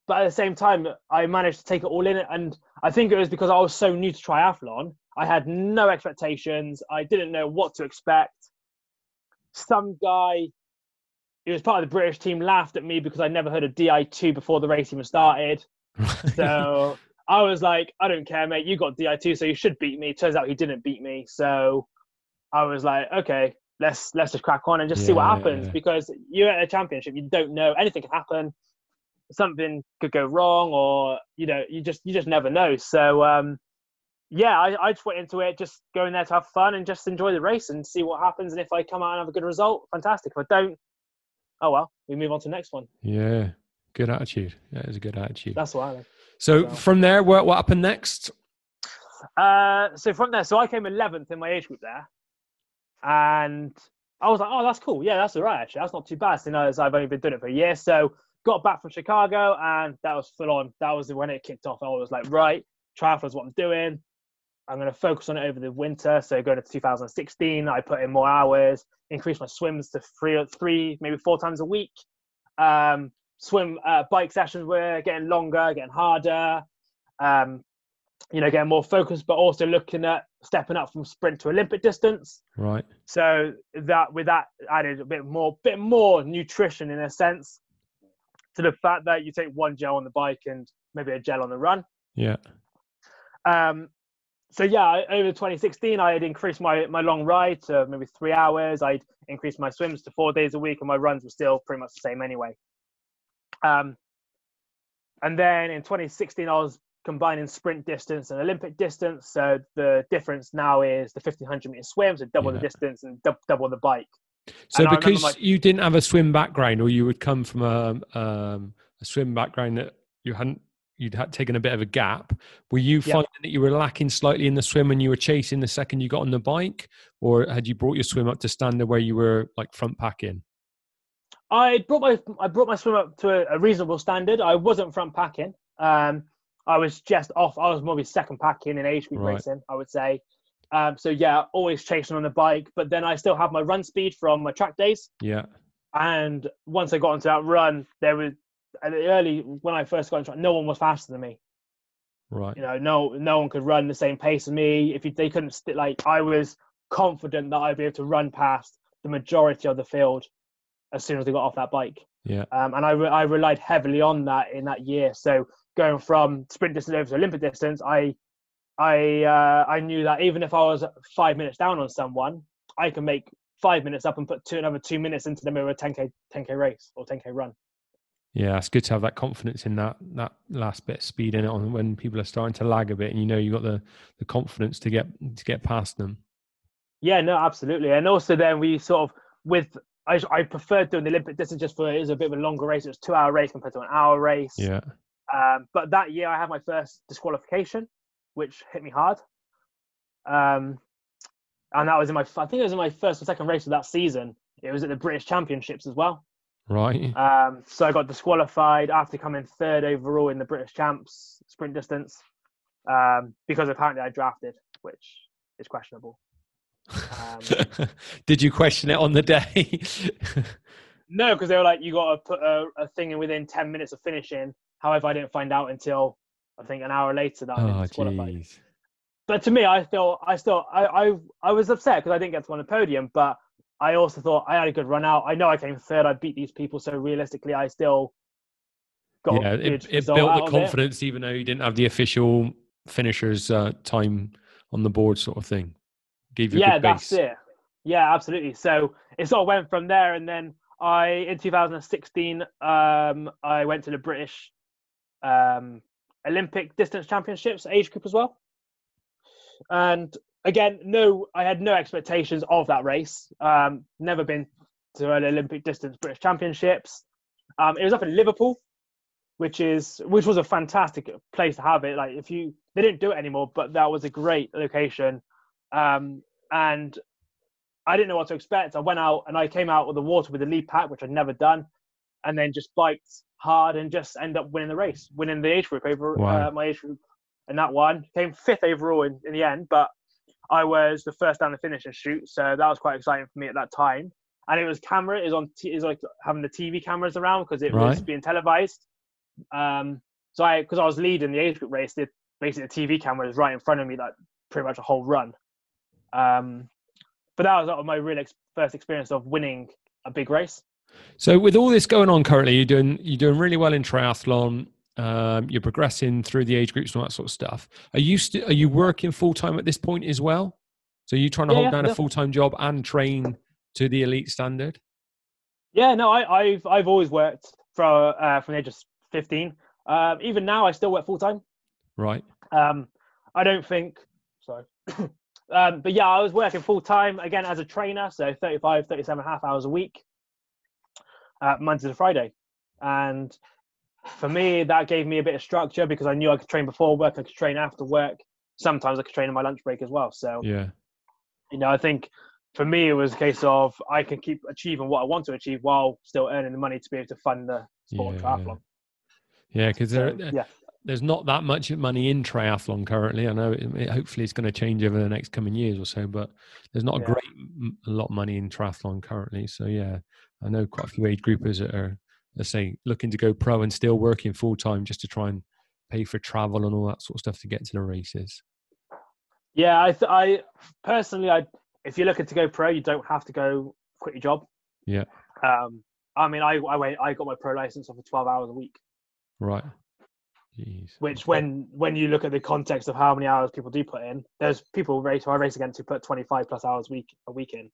Speaker 3: But at the same time i managed to take it all in. And i think it was because i was so new to triathlon. I had no expectations. I didn't know what to expect. Some guy who was part of the british team laughed at me because i never heard of di2 before the race even started. So i was like i don't care mate. You got di2 so you should beat me. Turns out he didn't beat me. So i was like okay let's let's just crack on and just see what happens
Speaker 2: yeah.
Speaker 3: because you're at a championship you don't know anything can happen something could go wrong or you know you just you just never know so um yeah I, I just went into it just going there to have fun and just enjoy the race and see what happens and if i come out and have a good result fantastic if i don't oh well we move on to the next one
Speaker 2: yeah. Good attitude. That is a good attitude.
Speaker 3: that's what i like
Speaker 2: so
Speaker 3: well.
Speaker 2: from there, what what happened next?
Speaker 3: uh so from there so i came 11th in my age group there and i was like oh that's cool. Yeah that's all right actually. That's not too bad so know as i've only been doing it for a year. So got back from chicago and that was full on. That was when it kicked off. I was like right triathlon is what i'm doing. I'm going to focus on it over the winter. So going into 2016 i put in more hours increased my swims to three three maybe four times a week. Um swim uh, bike sessions were getting longer getting harder. Um you know, getting more focused, but also looking at stepping up from sprint to Olympic distance.
Speaker 2: Right.
Speaker 3: So that with that added a bit more, bit more nutrition in a sense to the fact that you take one gel on the bike and maybe a gel on the run.
Speaker 2: Yeah.
Speaker 3: Um, so yeah, over 2016, I had increased my my long ride to maybe three hours. I'd increased my swims to four days a week, and my runs were still pretty much the same anyway. Um, and then in 2016, I was combining sprint distance and Olympic distance. So the difference now is the 1500 meter swim, so double the distance and dou- double the bike.
Speaker 2: So
Speaker 3: And
Speaker 2: because
Speaker 3: my-
Speaker 2: you didn't have a swim background, or you would come from a um, a swim background that you hadn't, you'd had taken a bit of a gap. Were you
Speaker 3: Yeah.
Speaker 2: finding that you were lacking slightly in the swim and you were chasing the second you got on the bike, or had you brought your swim up to standard where you were like front packing?
Speaker 3: I brought my I brought my swim up to a, a reasonable standard. I wasn't front packing. Um, I was just off. I was maybe second packing in age group
Speaker 2: Right.
Speaker 3: racing. I would say. Um, so yeah, always chasing on the bike. But then I still have my run speed from my track days.
Speaker 2: Yeah.
Speaker 3: And once I got into that run, there was at the early when I first got into it, no one was faster than me.
Speaker 2: Right.
Speaker 3: You know, no no one could run the same pace as me. If you, they couldn't, st- like I was confident that I'd be able to run past the majority of the field as soon as they got off that bike
Speaker 2: Yeah.
Speaker 3: um, and I, re- I relied heavily on that in that year. So going from sprint distance over to Olympic distance, I I uh, I knew that even if I was five minutes down on someone, I can make five minutes up and put two another two minutes into the middle of a 10k 10k race or 10k run.
Speaker 2: Yeah, it's good to have that confidence in that that last bit of speed in it on when people are starting to lag a bit, and you know you've got the the confidence to get to get past them.
Speaker 3: Yeah, no, absolutely. And also then we sort of with I, I preferred doing the Olympic distance just for it was a bit of a longer race. It's two hour race compared to an hour race.
Speaker 2: Yeah.
Speaker 3: Um, but that year I had my first disqualification, which hit me hard. Um, and that was in my, I think it was in my first or second race of that season. It was at the British Championships as well.
Speaker 2: Right.
Speaker 3: Um, so I got disqualified after coming third overall in the British Champs sprint distance um, because apparently I drafted, which is questionable. Um,
Speaker 2: Did you question it on the day?
Speaker 3: No, because they were like, you got to put a, a thing in within ten minutes of finishing. However, I didn't find out until I think an hour later that
Speaker 2: Oh,
Speaker 3: disqualified.
Speaker 2: jeez.
Speaker 3: But to me, I still, I still, I, I, I was upset because I didn't get to win the podium. But I also thought I had a good run out. I know I came third. I beat these people, so realistically, I still got
Speaker 2: Yeah,
Speaker 3: a good
Speaker 2: it, it built the confidence, even though you didn't have the official finishers uh, time on the board, sort of thing. Gave you a
Speaker 3: yeah, that's it. Yeah, absolutely. So it sort of went from there, and then I, in 2016, um, I went to the British um, Olympic distance championships age group as well. And again, no, I had no expectations of that race. Um, never been to an Olympic distance British championships. Um, it was up in Liverpool, which is which was a fantastic place to have it. Like if you they didn't do it anymore, but that was a great location. Um, and I didn't know what to expect. I went out and I came out with the water with the lead pack, which I'd never done, and then just biked hard and just end up winning the race, winning the age group over
Speaker 2: Wow.
Speaker 3: uh, my age group. And that one came fifth overall in, in the end, but I was the first down the finish and shoot, so that was quite exciting for me at that time. And it was camera, it was on, t- it was like having the TV cameras around because it was being televised. Um, so I, because I was leading the age group race, the, basically the TV camera was right in front of me, like pretty much a whole run. Um, but that was of my real ex- first experience of winning a big race.
Speaker 2: So with all this going on currently, you're doing you're doing really well in triathlon. Um, you're progressing through the age groups and all that sort of stuff. Are you st- are you working full time at this point as well? So you trying to
Speaker 3: Yeah,
Speaker 2: hold
Speaker 3: yeah,
Speaker 2: down a full time job and train to the elite standard?
Speaker 3: Yeah, no, I, I've I've always worked from uh, from the age of fifteen. Um, even now, I still work full time.
Speaker 2: Right.
Speaker 3: Um, I don't think sorry. um, but yeah, I was working full time again as a trainer, so 35, 37 and a half hours a week, uh, Monday to Friday. And for me, that gave me a bit of structure because I knew I could train before work, I could train after work. Sometimes I could train in my lunch break as well. So,
Speaker 2: Yeah.
Speaker 3: you know, I think for me, it was a case of I can keep achieving what I want to achieve while still earning the money to be able to fund the sport
Speaker 2: Yeah.
Speaker 3: triathlon.
Speaker 2: Yeah, because
Speaker 3: So,
Speaker 2: there,
Speaker 3: yeah.
Speaker 2: There's not that much money in triathlon currently. I know it, it- hopefully it's going to change over the next coming years or so, but there's not a great a lot of money in triathlon currently. So yeah, I know quite a few age groupers that are, let's say, looking to go pro and still working full time just to try and pay for travel and all that sort of stuff to get to the races.
Speaker 3: Yeah, I, th- I personally, I if you're looking to go pro, you don't have to go quit your job.
Speaker 2: Yeah.
Speaker 3: Um, I mean, I I went, I got my pro license off of 12 hours a week,
Speaker 2: Right. Jeez.
Speaker 3: which when when you look at the context of how many hours people do put in, there's people race who I race against who put 25 plus hours a week a week in.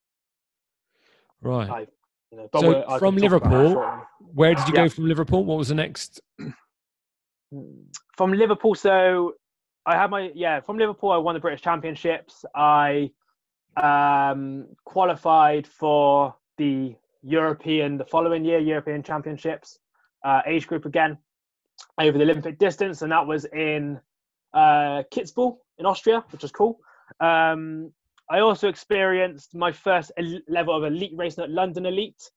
Speaker 2: Right.
Speaker 3: I, you know, but
Speaker 2: So from
Speaker 3: can talk about that
Speaker 2: Liverpool- Where did you
Speaker 3: Yeah.
Speaker 2: go from Liverpool? What was the next?
Speaker 3: from Liverpool. So I had my yeah from Liverpool. I won the British Championships. I um, qualified for the European the following year European Championships uh, age group again over the Olympic distance, and that was in uh, Kitzbühel in Austria, which was cool. Um, I also experienced my first el- level of elite racing at London Elite.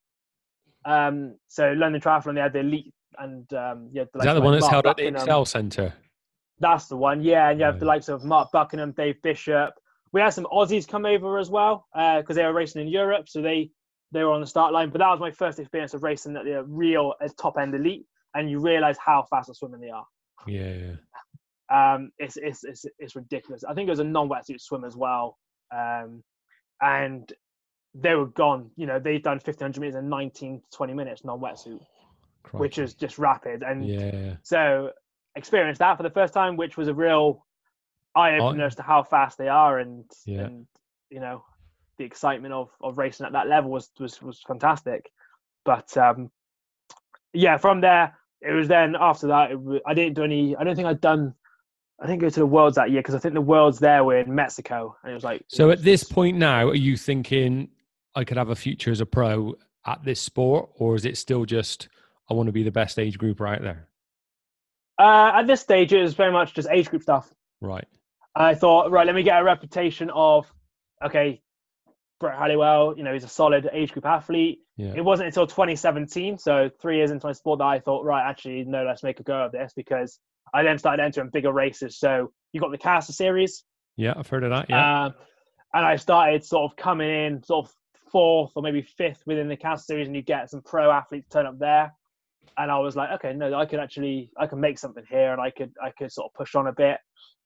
Speaker 3: Um, so London Triathlon, they had the elite and um, yeah,
Speaker 2: Is that the one that's held at the Excel Centre?
Speaker 3: that's the one, yeah. And you have the likes of Mark Buckingham, Dave Bishop. We had some Aussies come over as well because they were racing in Europe, so they they were on the start line. But that was my first experience of racing at the real uh, top end elite, and you realise how fast the swimming they are.
Speaker 2: Yeah.
Speaker 3: Um, it's, it's it's it's ridiculous. I think it was a non-wetsuit swim as well, um, and they were gone. You know, they've done 1500 meters in 19 to 20 minutes non-wetsuit, which is just rapid. And
Speaker 2: Yeah.
Speaker 3: so experienced that for the first time, which was a real eye opener as to how fast they are, and
Speaker 2: Yeah.
Speaker 3: and you know the excitement of of racing at that level was was was fantastic. But um, yeah, from there it was then after that it, wa- I didn't do any. I don't think I'd done. I didn't go to the worlds that year because I think the worlds there were in Mexico, and it was like
Speaker 2: So at this point now, are you thinking I could have a future as a pro at this sport, or is it still just I want to be the best age group right there?
Speaker 3: uh, at this stage it was very much just age group stuff.
Speaker 2: Right.
Speaker 3: I thought, right, let me get a reputation of, okay, Brett Halliwell, you know, he's a solid age group athlete.
Speaker 2: Yeah.
Speaker 3: It wasn't until 2017, so three years into my sport, that I thought, right, actually, no, let's make a go of this because I then started entering bigger races. So you got the Castle Series,
Speaker 2: Yeah, I've heard of that. Yeah.
Speaker 3: um, and I started sort of coming in, sort of fourth or maybe fifth within the Castle Series, and you get some pro athletes turn up there. And I was like, okay, no, I could actually, I can make something here, and I could, I could sort of push on a bit.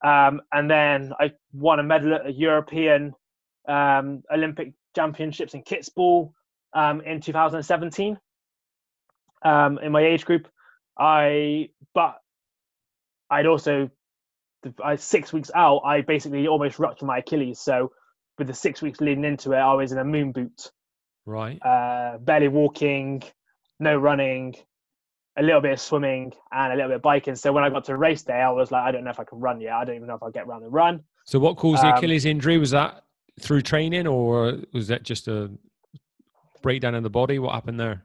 Speaker 3: Um, and then I won a medal at a European um, Olympic Championships in Kitzbühel um, in 2017 um, in my age group. I, but I'd also, I, six weeks out, I basically almost ruptured my Achilles. So with the six weeks leading into it, I was in a moon boot,
Speaker 2: Right.
Speaker 3: uh, barely walking, no running, a little bit of swimming, and a little bit of biking. So when I got to race day, I was like, I don't know if I can run yet. I don't even know if I'll get around the run.
Speaker 2: So what caused the
Speaker 3: Um,
Speaker 2: Achilles injury? Was that through training or was that just a breakdown in the body? What happened there?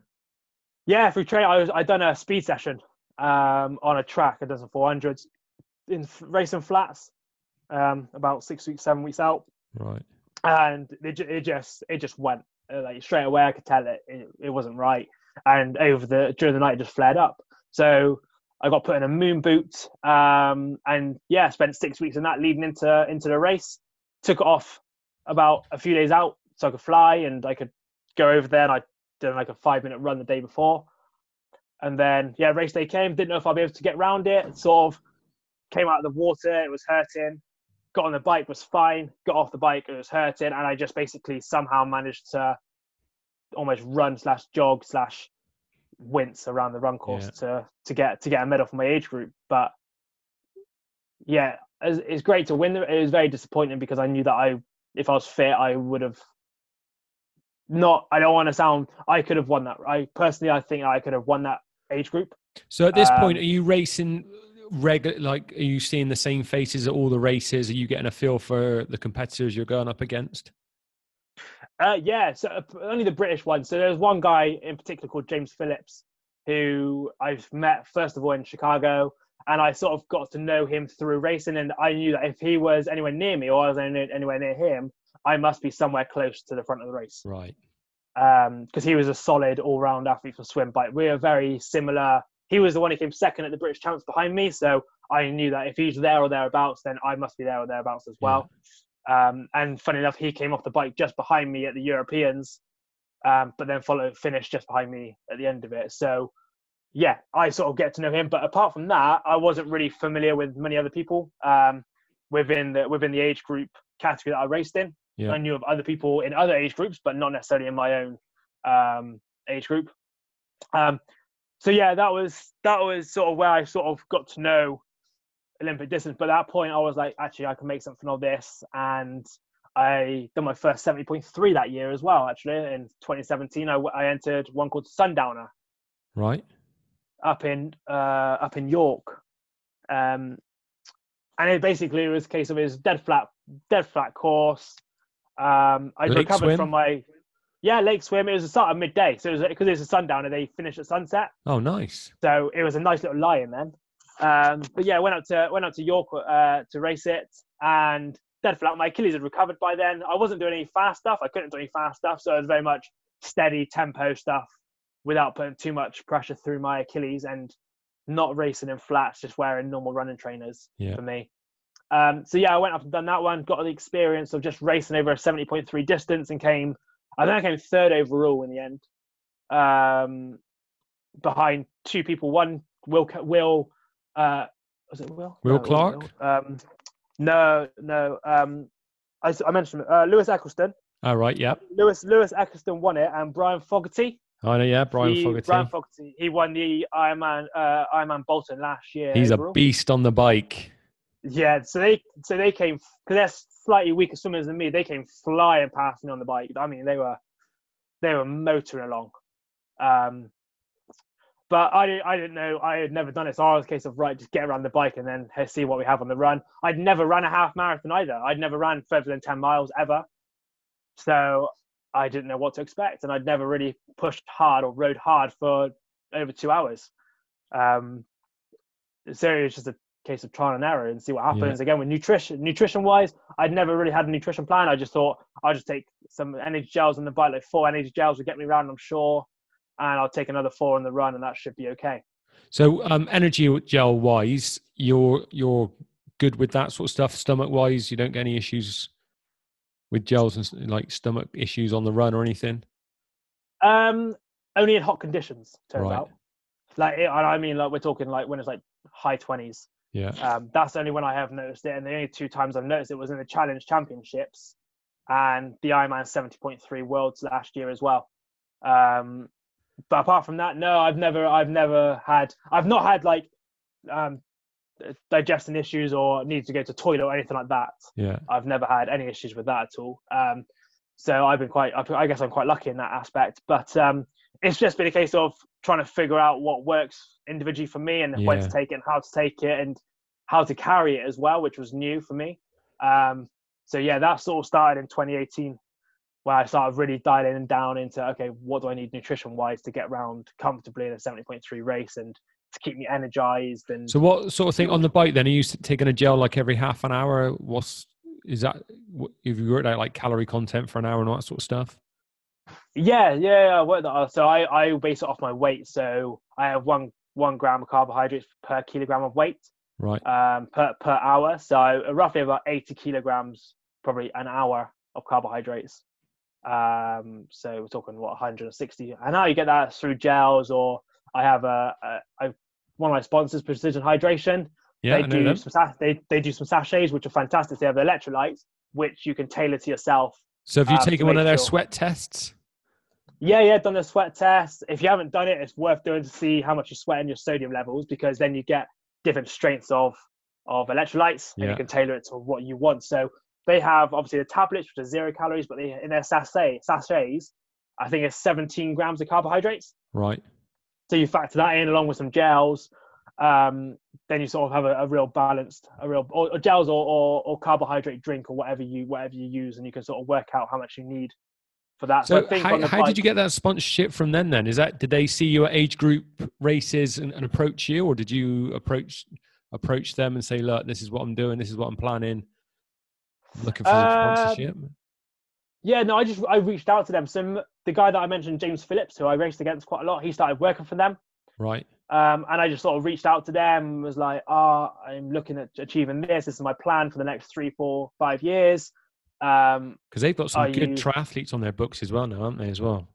Speaker 3: Yeah, through training, I was I done a speed session um, on a track. I done some 400s in racing flats, um, about six weeks, seven weeks out,
Speaker 2: Right.
Speaker 3: and it, it just it just went uh, like straight away. I could tell it, it it wasn't right, and over the during the night it just flared up. So I got put in a moon boot, um, and yeah, spent six weeks in that leading into into the race. Took it off about a few days out, so I could fly and I could go over there. And I did like a five minute run the day before, and then yeah, race day came. Didn't know if I'd be able to get around it. Sort of came out of the water. It was hurting. Got on the bike was fine. Got off the bike. It was hurting, and I just basically somehow managed to almost run slash jog slash wince around the run course
Speaker 2: Yeah.
Speaker 3: to to get to get a medal for my age group. But yeah, it's, it's great to win. It was very disappointing because I knew that I, if I was fit, I would have not. I don't want to sound. I could have won that. I personally, I think I could have won that age group.
Speaker 2: So at this point,
Speaker 3: Um,
Speaker 2: are you racing regular? Like, are you seeing the same faces at all the races? Are you getting a feel for the competitors you're going up against?
Speaker 3: Uh, yeah, so uh, only the British one. So there's one guy in particular called James Phillips, who I've met first of all in Chicago, and I sort of got to know him through racing. And I knew that if he was anywhere near me or I was anywhere near him, I must be somewhere close to the front of the race.
Speaker 2: Right.
Speaker 3: because he was a solid all-round athlete for swim bike. We are very similar. He was the one who came second at the British Champs behind me, so I knew that if he's there or thereabouts, then I must be there or thereabouts as well. Um, and funny enough, he came off the bike just behind me at the Europeans, um, but then followed finished just behind me at the end of it. So yeah, I sort of get to know him. But apart from that, I wasn't really familiar with many other people um, within the within the age group category that I raced in.
Speaker 2: Yeah.
Speaker 3: I knew of other people in other age groups, but not necessarily in my own um, age group. Um, so yeah, that was that was sort of where I sort of got to know Olympic distance. But at that point, I was like, actually, I can make something of this, and I did my first seventy point three that year as well. Actually, in 2017, I entered one called Sundowner
Speaker 2: Right.
Speaker 3: Up in uh, up in York, um, and it basically was a case of his dead flat, dead flat course. Um, I
Speaker 2: Lake
Speaker 3: recovered
Speaker 2: swim?
Speaker 3: from my yeah lake swim. It was a start of midday, so it was because it was a sundown and They finished at sunset,
Speaker 2: Oh, nice.
Speaker 3: so it was a nice little lie in then. Um, but yeah, went up to went up to York uh, to race it, and dead flat. My Achilles had recovered by then. I wasn't doing any fast stuff. I couldn't do any fast stuff, so it was very much steady tempo stuff without putting too much pressure through my Achilles and not racing in flats, just wearing normal running trainers
Speaker 2: Yeah.
Speaker 3: for me. Um, so yeah, I went up and done that one. Got the experience of just racing over a seventy point three distance, and came. I think I came third overall in the end, um, behind two people. One Will Will, uh, was it Will?
Speaker 2: Will
Speaker 3: No,
Speaker 2: Clark?
Speaker 3: Will. Um, no, no. Um, I, I mentioned uh, Lewis Eccleston.
Speaker 2: All right. yeah.
Speaker 3: Lewis Lewis Eccleston won it, and Brian Fogarty.
Speaker 2: I know. Yeah. Brian
Speaker 3: he,
Speaker 2: Fogarty.
Speaker 3: Brian Fogarty. He won the Ironman uh, Ironman Bolton last year.
Speaker 2: He's a beast on the bike.
Speaker 3: Yeah, so they so they came because they're slightly weaker swimmers than me. They came flying past me on the bike. I mean, they were they were motoring along. Um, but I didn't I didn't know I had never done it, so I was a case of right, just get around the bike and then see what we have on the run. I'd never run a half marathon either. I'd never ran further than ten miles ever, so I didn't know what to expect, and I'd never really pushed hard or rode hard for over two hours. Um, so it was just a case of trial and error and see what happens. Again, with nutrition, nutrition wise, I'd never really had a nutrition plan. I just thought I'll just take some energy gels on the bike, like four energy gels would get me around, I'm sure, and I'll take another four on the run, and that should be okay.
Speaker 2: So, um, energy gel wise, you're you're good with that sort of stuff. Stomach wise, you don't get any issues. With gels and like stomach issues on the run or anything?
Speaker 3: Um, only in hot conditions, turns
Speaker 2: Right.
Speaker 3: out. Like, it- I mean, like we're talking like when it's like high twenties.
Speaker 2: Yeah.
Speaker 3: Um, that's only when I have noticed it, and the only two times I've noticed it was in the Challenge Championships and the Ironman 70.3 Worlds last year as well. Um, but apart from that, no, I've never, I've never had, I've not had like um, digestion issues or need to go to toilet or anything like that.
Speaker 2: Yeah.
Speaker 3: I've never had any issues with that at all. Um, so I've been quite, I guess I'm quite lucky in that aspect. But um, it's just been a case of trying to figure out what works individually for me and when to take it and how to take it and how to carry it as well, which was new for me. Um, so yeah, that sort of started in 2018 where I started really dialing down into okay, what do I need nutrition wise to get around comfortably in a 70.3 race and to keep me energized and
Speaker 2: So what sort of thing on the bike then? Are you taking a gel like every half an hour? What's is that? Have you worked out like calorie content for an hour and all that sort of stuff?
Speaker 3: Yeah, yeah, yeah, I that out. So I, I base it off my weight. So I have one one gram of carbohydrates per kilogram of weight
Speaker 2: Right.
Speaker 3: um, per per hour. So roughly about eighty kilograms, probably an hour of carbohydrates. Um, so we're talking what 160. And now you get that through gels, or I have a, a I, one of my sponsors, Precision Hydration.
Speaker 2: Yeah.
Speaker 3: they do some they they do some sachets which are fantastic. They have electrolytes which you can tailor to yourself
Speaker 2: So have you
Speaker 3: um,
Speaker 2: taken one of their
Speaker 3: sure-
Speaker 2: sweat tests?
Speaker 3: Yeah, yeah, done the sweat test. If you haven't done it, it's worth doing to see how much you sweat and your sodium levels because then you get different strengths of of electrolytes and
Speaker 2: Yeah.
Speaker 3: you can tailor it to what you want. So they have obviously the tablets which are zero calories, but they in their sachet sachets, I think it's 17 grams of carbohydrates.
Speaker 2: Right.
Speaker 3: So you factor that in along with some gels, um, then you sort of have a, a real balanced, a real or, or gels or, or or carbohydrate drink or whatever you whatever you use, and you can sort of work out how much you need for that.
Speaker 2: So
Speaker 3: I think
Speaker 2: how, how
Speaker 3: bike-
Speaker 2: did you get that sponsorship from them then? Is that did they see you at age group races and, and approach you, or did you approach approach them and say, look, this is what I'm doing, this is what I'm planning, I'm looking for
Speaker 3: Um,
Speaker 2: sponsorship?
Speaker 3: Yeah, no, I just I reached out to them. Some the guy that I mentioned, James Phillips, who I raced against quite a lot, he started working for them,
Speaker 2: Right.
Speaker 3: um, and I just sort of reached out to them, was like, "Ah, I'm looking at achieving this. This is my plan for the next three, four, five years." Um,
Speaker 2: Because they've got some good
Speaker 3: you-
Speaker 2: triathletes on their books as well now, aren't they? As well.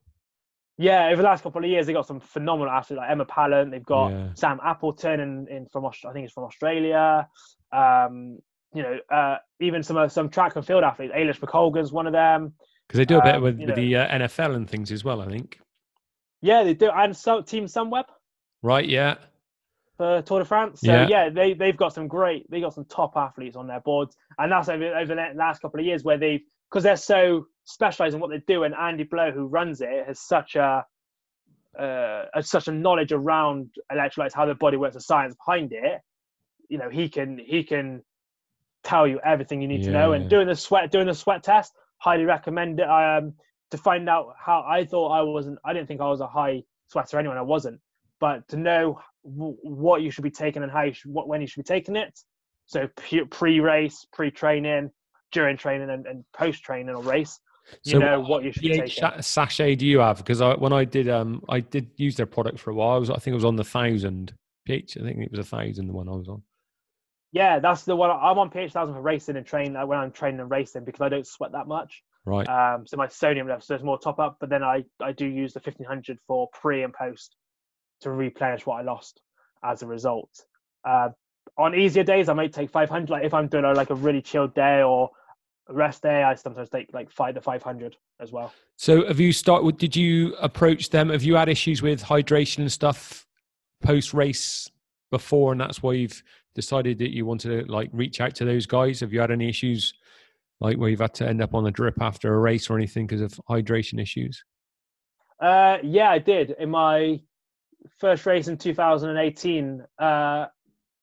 Speaker 3: yeah, over the last couple of years, they've got some phenomenal athletes like Emma Pallant. They've got
Speaker 2: Yeah.
Speaker 3: Sam Appleton in, in from I think he's from Australia. Um, you know, uh, even some uh, some track and field athletes. Eilish McColgan's one of them.
Speaker 2: Because they do a bit
Speaker 3: Um,
Speaker 2: with,
Speaker 3: you
Speaker 2: with the uh, NFL and things as well, I think.
Speaker 3: Yeah, they do. And so Team Sunweb.
Speaker 2: Right. Yeah.
Speaker 3: for Tour de France. So
Speaker 2: Yeah.
Speaker 3: yeah, they they've got some great they got some top athletes on their boards, and that's over, over the last couple of years where they've because they're so specialised in what they do, and Andy Blow, who runs it, has such a uh, such a knowledge around electrolytes, how the body works, the science behind it. You know, he can he can tell you everything you need to know. And doing the sweat doing the sweat test, highly recommend it. I, Um, to find out how I thought I wasn't, I didn't think I was a high sweater anyway. I wasn't but to know w- what you should be taking and how you should, what when you should be taking it. So pre-race, pre-training, during training, and, and post-training or race, you
Speaker 2: So
Speaker 3: know what you should be taking.
Speaker 2: sachet do you have? Because I, when I did, um, I did use their product for a while. I was, I think it was on the thousand pH. I think it was a thousand the one I was on.
Speaker 3: Yeah, that's the one. I'm on pH thousand for racing and training uh, when I'm training and racing because I don't sweat that much.
Speaker 2: Right.
Speaker 3: Um, so my sodium level so it's more top up, but then I I do use the 1500 for pre and post to replenish what I lost as a result. Uh, on easier days, I might take 500. Like if I'm doing a, like a really chilled day or a rest day, I sometimes take like five to 500 as well.
Speaker 2: So have you started? Did you approach them? Have you had issues with hydration and stuff post race before, and that's why you've decided that you wanted to like reach out to those guys? Have you had any issues like where you've had to end up on a drip after a race or anything because of hydration issues?
Speaker 3: Uh, yeah, I did in my first race in 2018. Uh,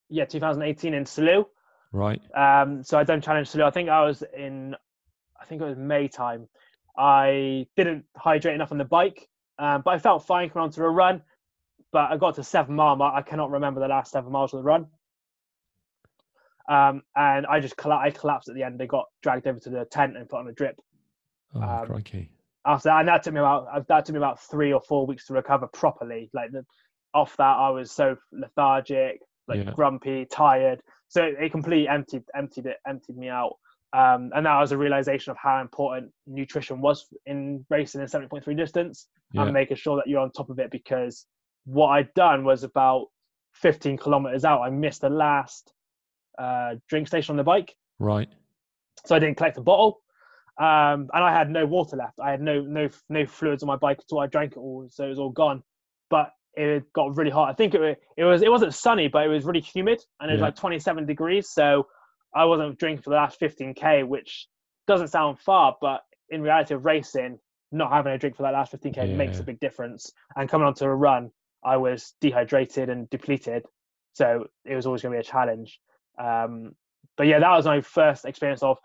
Speaker 3: yeah, 2018 in Salou.
Speaker 2: Right.
Speaker 3: Um, so I done challenge Salou. I think I was in, I think it was May time. I didn't hydrate enough on the bike, um, but I felt fine coming onto a run. But I got to seven mile. mark. I cannot remember the last seven miles of the run. Um, and I just colla- I collapsed at the end. They got dragged over to the tent and put on a drip.
Speaker 2: Oh,
Speaker 3: Um,
Speaker 2: crikey.
Speaker 3: After that, and that took me about uh, that took me about three or four weeks to recover properly. Like the, off that, I was so lethargic, like
Speaker 2: Yeah.
Speaker 3: grumpy, tired. So it, it completely emptied emptied it emptied me out. Um, and that was a realization of how important nutrition was in racing in 70.3 distance
Speaker 2: Yeah.
Speaker 3: and making sure that you're on top of it because what I'd done was about 15 kilometers out, I missed the last uh, drink station on the bike.
Speaker 2: Right.
Speaker 3: So I didn't collect a bottle. Um, and I had no water left. I had no no no fluids on my bike at all. I drank it all, so it was all gone. But it got really hot. I think it, it was it wasn't sunny, but it was really humid, and it was
Speaker 2: Yeah.
Speaker 3: like 27 degrees. So I wasn't drinking for the last 15k, which doesn't sound far, but in reality of racing, not having a drink for that last 15k makes a big difference. And coming onto a run, I was dehydrated and depleted, so it was always going to be a challenge. Um, but yeah, that was my first experience of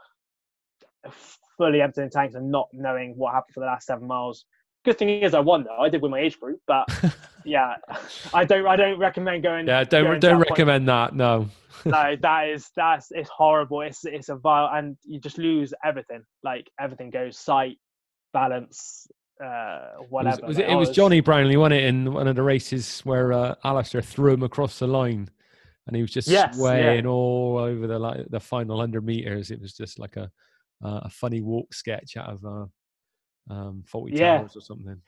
Speaker 3: fully emptying tanks and not knowing what happened for the last seven miles. Good thing is I won though. I did win my age group, but yeah, I don't. I don't recommend going.
Speaker 2: Yeah, don't
Speaker 3: going
Speaker 2: don't
Speaker 3: that point.
Speaker 2: recommend that. No.
Speaker 3: no, that is that's it's horrible. It's it's a vile, and you just lose everything. Like everything goes sight, balance, uh,
Speaker 2: It was,
Speaker 3: whatever.
Speaker 2: was it, it was Johnny Brownlee, wasn't it, in one of the races where uh, Alistair threw him across the line, and he was just
Speaker 3: Yes, yeah.
Speaker 2: swaying all over the like the final hundred meters. It was just like a uh, a funny walk sketch out of uh, um, Faulty
Speaker 3: Yeah.
Speaker 2: Towers or something.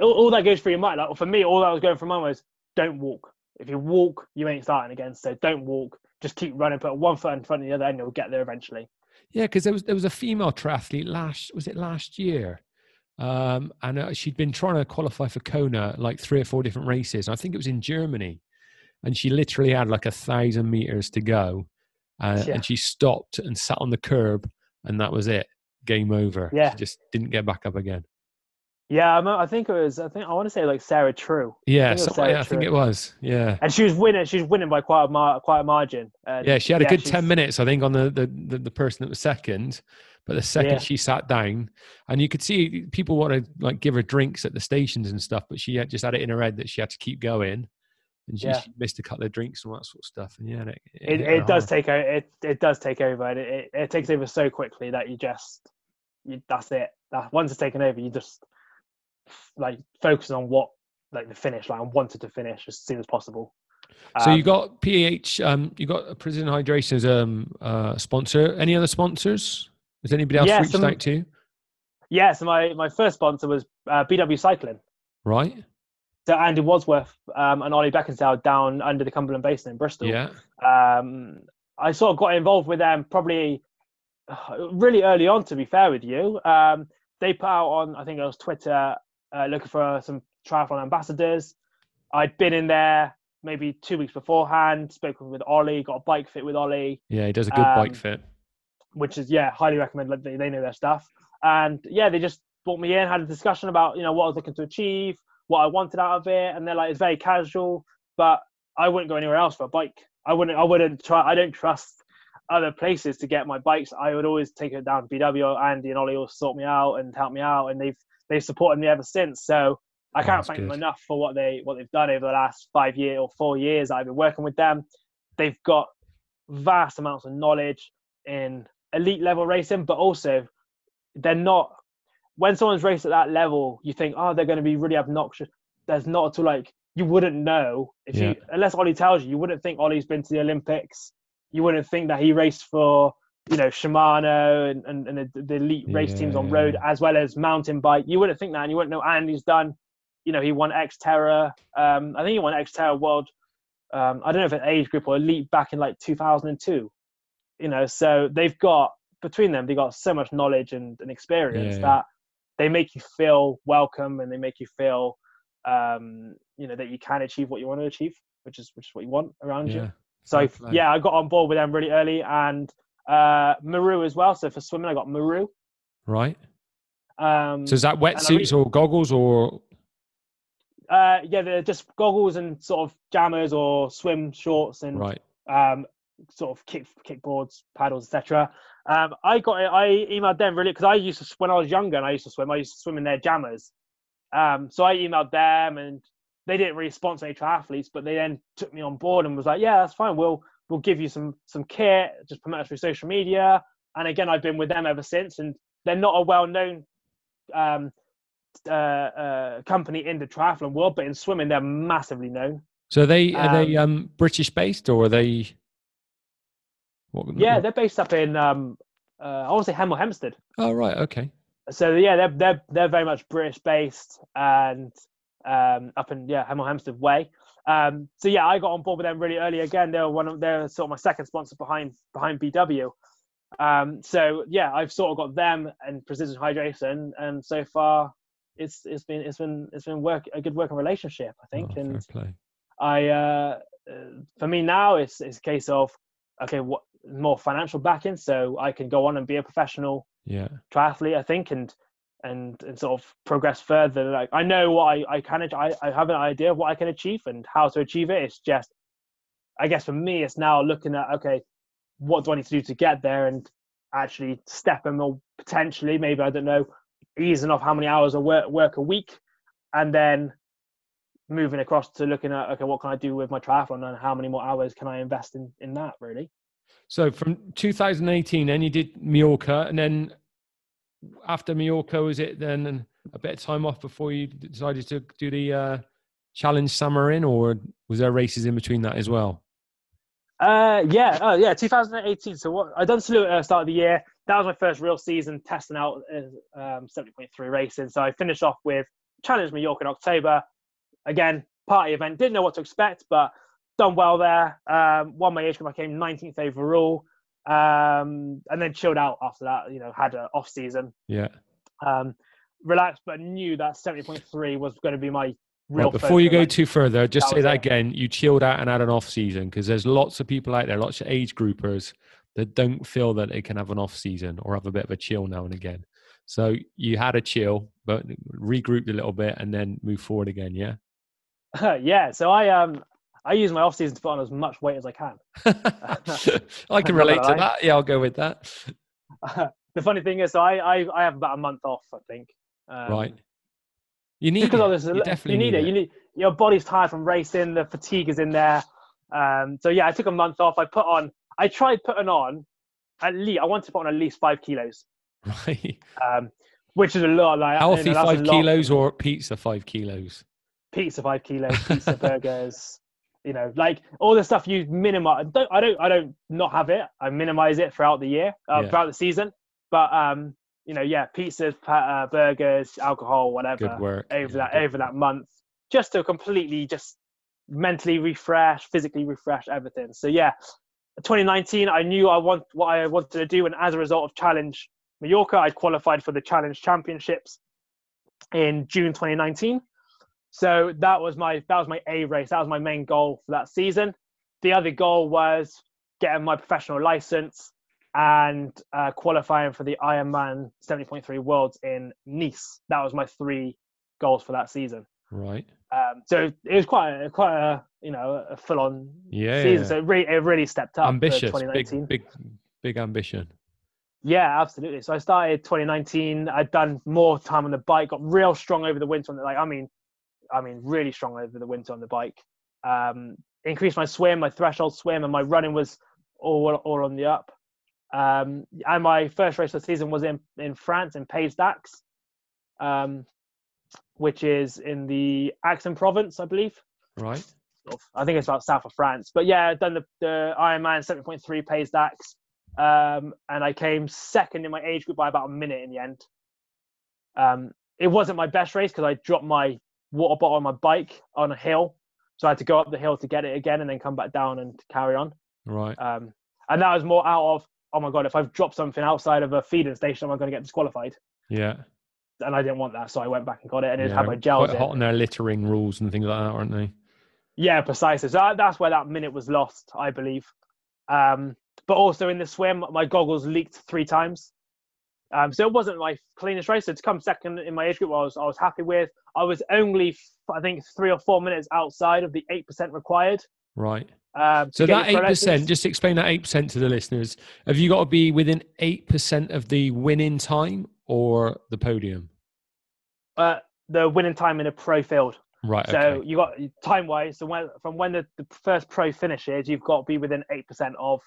Speaker 3: all, all that goes through your mind. Like for me, all that was going through my mind was don't walk. If you walk, you ain't starting again. So don't walk. Just keep running. Put one foot in front of the other, and you'll get there eventually.
Speaker 2: Yeah, because there was there was a female triathlete last was it last year, um, and uh, she'd been trying to qualify for Kona like three or four different races. I think it was in Germany, and she literally had like a thousand meters to go, uh,
Speaker 3: Yeah.
Speaker 2: and she stopped and sat on the curb, and that was it. Game over.
Speaker 3: Yeah.
Speaker 2: she just didn't get back up again.
Speaker 3: Yeah, I'm- I think it was. I think I want to say like Sarah True,
Speaker 2: Yeah,
Speaker 3: think
Speaker 2: so-
Speaker 3: Sarah
Speaker 2: yeah, I think it was. Yeah,
Speaker 3: and she was winning. She was winning by quite a mar- quite a margin. And
Speaker 2: yeah, she had a good
Speaker 3: she's-
Speaker 2: ten minutes, I think, on the the, the, the person that was second. But the second
Speaker 3: Yeah.
Speaker 2: she sat down, and you could see people want to like give her drinks at the stations and stuff, but she had just had it in her head that she had to keep going, and she,
Speaker 3: Yeah.
Speaker 2: she missed a couple of drinks and all that sort of stuff. And yeah, it,
Speaker 3: It,
Speaker 2: her
Speaker 3: it does take over. It, it does take over, and it, it, it takes over so quickly that you just you, that's it. That once it's taken over, you just like focus on what like the finish line. Wanted to finish as soon as possible.
Speaker 2: So you
Speaker 3: Um,
Speaker 2: got PH, um, you got Precision Hydration as a um, uh, sponsor. Any other sponsors? Has anybody else
Speaker 3: Yeah,
Speaker 2: reached
Speaker 3: some-
Speaker 2: out to you?
Speaker 3: yeah. So my my first sponsor was uh, BW Cycling.
Speaker 2: Right?
Speaker 3: So Andy Wadsworth um, and Ollie Beckingsale down under the Cumberland Basin in Bristol.
Speaker 2: Yeah.
Speaker 3: um, I sort of got involved with them probably uh, really early on. To be fair with you, um, they put out on I think it was Twitter uh, looking for some triathlon ambassadors. I'd been in there maybe two weeks beforehand, spoken with Ollie, got a bike fit with Ollie,
Speaker 2: Yeah, he does a good bike
Speaker 3: Um,
Speaker 2: fit.
Speaker 3: which is yeah, highly recommend. Like, they, they know their stuff, and yeah, they just brought me in, had a discussion about you know what I was looking to achieve, what I wanted out of it, and they're like, it's very casual, but I wouldn't go anywhere else for a bike. I wouldn't. I wouldn't try. I don't trust other places to get my bikes. I would always take it down to BW. Andy and Ollie will sort me out and help me out, and they've they've supported me ever since. So I can't
Speaker 2: that's
Speaker 3: thank them enough for what they what they've done over the last five year or four years. I've been working with them. They've got vast amounts of knowledge in elite level racing, but also they're not. When someone's raced at that level, you think, oh, they're going to be really obnoxious. There's not at all like you wouldn't know if
Speaker 2: Yeah.
Speaker 3: you unless Ollie tells you. You wouldn't think Ollie's been to the Olympics. You wouldn't think that he raced for you know Shimano and, and, and the, the elite race teams on road as well as mountain bike. You wouldn't think that, and you wouldn't know Andy's done. You know, he won XTERRA. Um, I think he won XTERRA World. Um, I don't know if an age group or elite back in like 2002. You know, so they've got between them, they've got so much knowledge and, and experience
Speaker 2: Yeah.
Speaker 3: that they make you feel welcome and they make you feel, um, you know, that you can achieve what you want to achieve, which is which is what you want around you. So yeah, I got on board with them really early, and uh, Maru as well. So for swimming, I got Maru.
Speaker 2: Right.
Speaker 3: Um,
Speaker 2: So is that wetsuits or goggles or
Speaker 3: uh, yeah, they're just goggles and sort of jammers or swim shorts and
Speaker 2: right?
Speaker 3: um, sort of kick kickboards, paddles, etc. Um, I got it. I emailed them really because I used to when I was younger and I used to swim. I used to swim in their jammers. Um, so I emailed them and they didn't really sponsor any triathletes, but they then took me on board and was like, "Yeah, that's fine. We'll we'll give you some some kit. Just promote us through social media." And again, I've been with them ever since, and they're not a well known um, uh, uh, company in the triathlon world, but in swimming, they're massively known.
Speaker 2: So are they are they um British based or are they? What,
Speaker 3: Yeah,
Speaker 2: what-
Speaker 3: they're based up in um, uh, I want to say Hemel Hempstead.
Speaker 2: Oh right, okay.
Speaker 3: So yeah, they're they're they're very much British based and um, up in yeah Hemel Hempstead way. Um, so yeah, I got on board with them really early. Again, they were one of they're sort of my second sponsor behind behind BW. Um, so yeah, I've sort of got them and Precision Hydration, and so far it's it's been it's been it's been work a good working relationship, I think.
Speaker 2: Oh,
Speaker 3: and. I uh, uh, for me now it's it's a case of okay, what more financial backing, so I can go on and be a professional
Speaker 2: Yeah.
Speaker 3: triathlete, I think, and and and sort of progress further. Like I know what I I can I, I have an idea of what I can achieve and how to achieve it. It's just I guess for me it's now looking at okay, what do I need to do to get there and actually stepping or potentially maybe I don't know easing off how many hours I work work a week and then moving across to looking at okay what can I do with my triathlon and how many more hours can I invest in in that really.
Speaker 2: So from 2018, then you did Mallorca, and then after Mallorca, was it then a bit of time off before you decided to do the uh, challenge Samorin, or was there races in between that as well?
Speaker 3: Uh, yeah, oh yeah, 2018. So what I done Salou at the start of the year. That was my first real season testing out uh, um, 70.3 racing. So I finished off with Challenge Mallorca in October. Again, party event. Didn't know what to expect, but done well there. Um, won my age group. I came 19th overall, um, and then chilled out after that. You know, had an off season.
Speaker 2: Yeah.
Speaker 3: Um, relaxed, but knew that 70.3 was going to be my real.
Speaker 2: Well, before you go
Speaker 3: Like,
Speaker 2: too further, just
Speaker 3: that
Speaker 2: say that
Speaker 3: it.
Speaker 2: again. You chilled out and had an off season because there's lots of people out there, lots of age groupers that don't feel that they can have an off season or have a bit of a chill now and again. So you had a chill, but regrouped a little bit and then move forward again. Yeah.
Speaker 3: yeah, so I um I use my off season to put on as much weight as I can.
Speaker 2: I can relate
Speaker 3: gonna
Speaker 2: that. Yeah, I'll go with that.
Speaker 3: the funny thing is, so I, I I have about a month off, I think. Um,
Speaker 2: right. You need
Speaker 3: because
Speaker 2: it.
Speaker 3: obviously
Speaker 2: You definitely
Speaker 3: you need, it. You need your body's tired from racing. The fatigue is in there. Um, so yeah, I took a month off. I put on. I tried putting on at least. I wanted to put on at least five kilos,
Speaker 2: Right.
Speaker 3: um, which is a lot. Like you know,
Speaker 2: Healthy five kilos or pizza five kilos.
Speaker 3: pizza five kilos, pizza burgers. You know, like all the stuff you minimize. Don't, I don't. I don't not have it. I minimize it throughout the year, uh,
Speaker 2: Yeah.
Speaker 3: throughout the season. But um, you know, yeah, pizzas, uh, burgers, alcohol, whatever.
Speaker 2: Good work.
Speaker 3: over
Speaker 2: Yeah,
Speaker 3: that
Speaker 2: good.
Speaker 3: over that month just to completely just mentally refresh physically refresh everything so yeah 2019 i knew i want what i wanted to do and as a result of challenge mallorca i qualified for the challenge championships in june 2019 so that was my that was my a race that was my main goal for that season the other goal was getting my professional license and uh, qualifying for the ironman 70.3 worlds in nice that was my three goals for that season
Speaker 2: Right.
Speaker 3: um, so it was quite a, quite a you know a full on
Speaker 2: Yeah.
Speaker 3: season. So it really it really stepped up.
Speaker 2: Ambitious.
Speaker 3: 2019.
Speaker 2: Big, big, big ambition.
Speaker 3: Yeah, absolutely. So I started 2019. I'd done more time on the bike. Got real strong over the winter. On the, like I mean, I mean really strong over the winter on the bike. Um, increased my swim, my threshold swim, and my running was all all on the up. Um, and my first race of the season was in in France in Pays d'Aix, um, which is in the Aix-en-Provence, I believe.
Speaker 2: Right.
Speaker 3: I think it's about south of France. But yeah, I've done the, the Ironman 7.3 Pays d'Aix. Um, and I came second in my age group by about a minute in the end. Um, it wasn't my best race because I dropped my water bottle on my bike on a hill. So I had to go up the hill to get it again and then come back down and carry on.
Speaker 2: Right.
Speaker 3: Um, and that was more out of, oh my God, if I've dropped something outside of a feeding station, am I going to get disqualified?
Speaker 2: Yeah.
Speaker 3: And I didn't want that. So I went back and got it and it
Speaker 2: yeah.
Speaker 3: had my gels
Speaker 2: Quite
Speaker 3: in.
Speaker 2: hot on their littering rules and things like that, aren't they?
Speaker 3: Yeah, precisely. So that's where that minute was lost, I believe. Um, but also in the swim, my goggles leaked three times. Um, so it wasn't my cleanest race. So to come second in my age group, I was I was happy with. I was only I think three or four minutes outside of the eight percent required.
Speaker 2: Right.
Speaker 3: Um,
Speaker 2: So that
Speaker 3: your
Speaker 2: eight
Speaker 3: pro
Speaker 2: percent,
Speaker 3: license.
Speaker 2: just explain that eight percent to the listeners. Have you got to be within eight percent of the winning time or the podium?
Speaker 3: uh, the winning time in a pro field.
Speaker 2: Right.
Speaker 3: So
Speaker 2: okay.
Speaker 3: you got time wise. So when from when the, the first pro finishes, you've got to be within eight percent of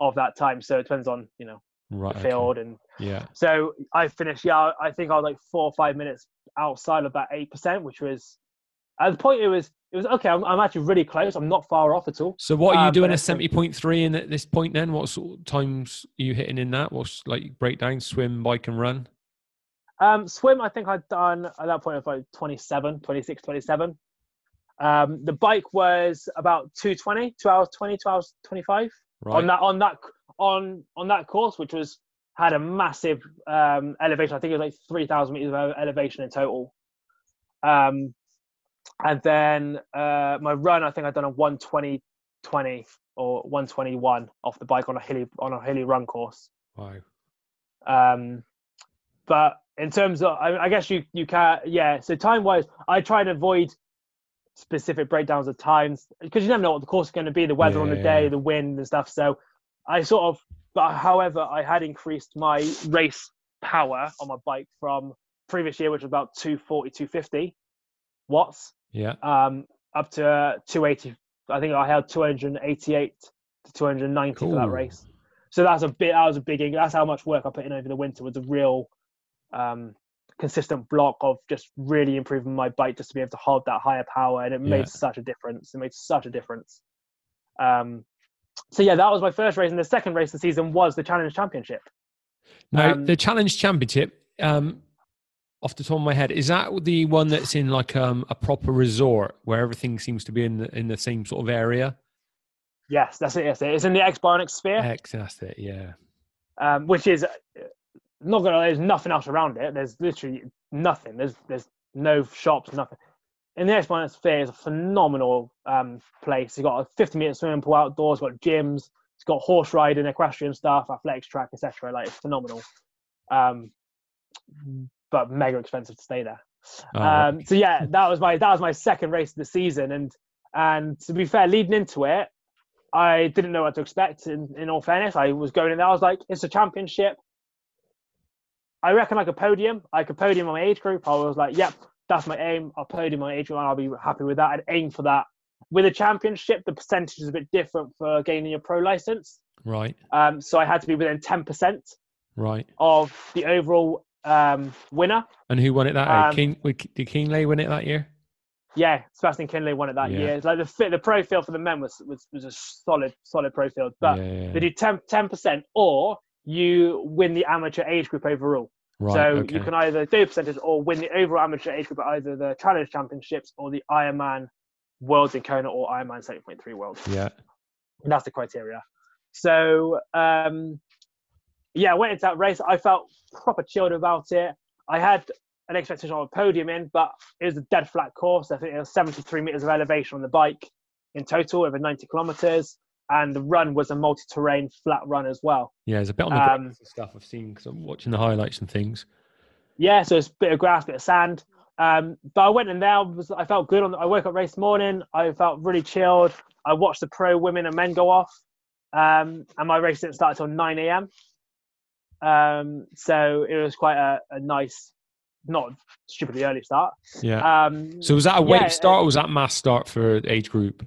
Speaker 3: of that time. So it depends on you know
Speaker 2: Right.
Speaker 3: the
Speaker 2: okay.
Speaker 3: field and
Speaker 2: Yeah.
Speaker 3: So I finished, yeah, I think I was like four or five minutes outside of that 8%, which was At the point, it was it was okay. I'm, I'm actually really close. I'm not far off at all.
Speaker 2: So what are you
Speaker 3: Um,
Speaker 2: doing
Speaker 3: at
Speaker 2: seventy point three in at this point? Then what sort of times are you hitting in that? What's like breakdown, swim, bike, and run?
Speaker 3: Um, swim, I think I'd done at that point of like 27, 26, 27. Um, the bike was about 220, 2 hours 20, 2 hours 25
Speaker 2: Right.
Speaker 3: on that on that on on that course, which was had a massive um, elevation. I think it was like 3,000 meters of elevation in total. Um, and then uh, my run, I think I'd done a 120, 20 or 121 off the bike on a hilly on a hilly run course.
Speaker 2: Wow.
Speaker 3: Um, but in terms of, I, I guess you you can, yeah. So time wise, I try and avoid specific breakdowns of times because you never know what the course is going to be, the weather on the day,
Speaker 2: yeah.
Speaker 3: the wind and stuff. So I sort of, but however, I had increased my race power on my bike from previous year, which was about 240, 250 watts,
Speaker 2: Yeah.
Speaker 3: um, up to uh, 280. I think I held 288 to 290 for that race. So that's a bit. That was a big. That's how much work I put in over the winter. Was a real um, consistent block of just really improving my bike just to be able to hold that higher power, and it
Speaker 2: Yeah.
Speaker 3: made such a difference. It made such a difference. Um, so yeah, that was my first race, and the second race of the season was the Challenge Championship.
Speaker 2: Now
Speaker 3: Um,
Speaker 2: the Challenge Championship, um, off the top of my head, is that the one that's in like um, a proper resort where everything seems to be in the, in the same sort of area?
Speaker 3: Yes, that's it. Yes, it. it's in the X Bionic Sphere.
Speaker 2: X, that's it. Yeah.
Speaker 3: um, which is not gonna. There's nothing else around it. There's literally nothing. There's there's no shops, nothing. In the X Bionic Sphere is a phenomenal um, place. You've got a 50 meter swimming pool outdoors. Got gyms. It's got horse riding, equestrian stuff, athletics track, etc. Like it's phenomenal. Um, but mega expensive to stay there.
Speaker 2: Oh,
Speaker 3: Um, so yeah, that was my that was my second race of the season, and and to be fair, leading into it, I didn't know what to expect. In, in all fairness, I was going in there. I was like, it's a championship. I reckon I could podium. I could podium on my age group. I was like, yep, that's my aim. I'll podium my age and I'll be happy with that. I'd aim for that. With a championship, the percentage is a bit different for gaining your pro license.
Speaker 2: right.
Speaker 3: Um, so I had to be within ten percent
Speaker 2: Right.
Speaker 3: of the overall um, winner.
Speaker 2: And who won it that year?
Speaker 3: Um,
Speaker 2: Keen, did Kienle win it that year?
Speaker 3: Yeah, Sebastian Kienle won it that
Speaker 2: Yeah.
Speaker 3: year. It's like the fit, the pro field for the men was was, was a solid solid pro field, but
Speaker 2: yeah.
Speaker 3: they do 10 percent or you win the amateur age group overall.
Speaker 2: Right.
Speaker 3: so
Speaker 2: okay.
Speaker 3: you can either do percentage or win the overall amateur age group at either the Challenge Championships or the Ironman Worlds in Kona or Ironman 70.3 World.
Speaker 2: Yeah.
Speaker 3: And that's the criteria. So um, yeah, I went into that race. I felt proper chilled about it. I had an expectation of a podium in, but it was a dead flat course. I think it was 73 meters of elevation on the bike in total, over 90 kilometers. And the run was a multi-terrain flat run as well.
Speaker 2: Yeah. There's a bit on the
Speaker 3: Um,
Speaker 2: stuff I've seen because I'm watching the highlights and things.
Speaker 3: Yeah, so it's a bit of grass, bit of sand. Um, but I went in there. I, was, I felt good. On I woke up race morning. I felt really chilled. I watched the pro women and men go off, um, and my race didn't start until 9 a.m. Um, so it was quite a, a nice, not stupidly early start.
Speaker 2: Yeah.
Speaker 3: Um,
Speaker 2: so was that a wave
Speaker 3: yeah,
Speaker 2: start or was that mass start for age group?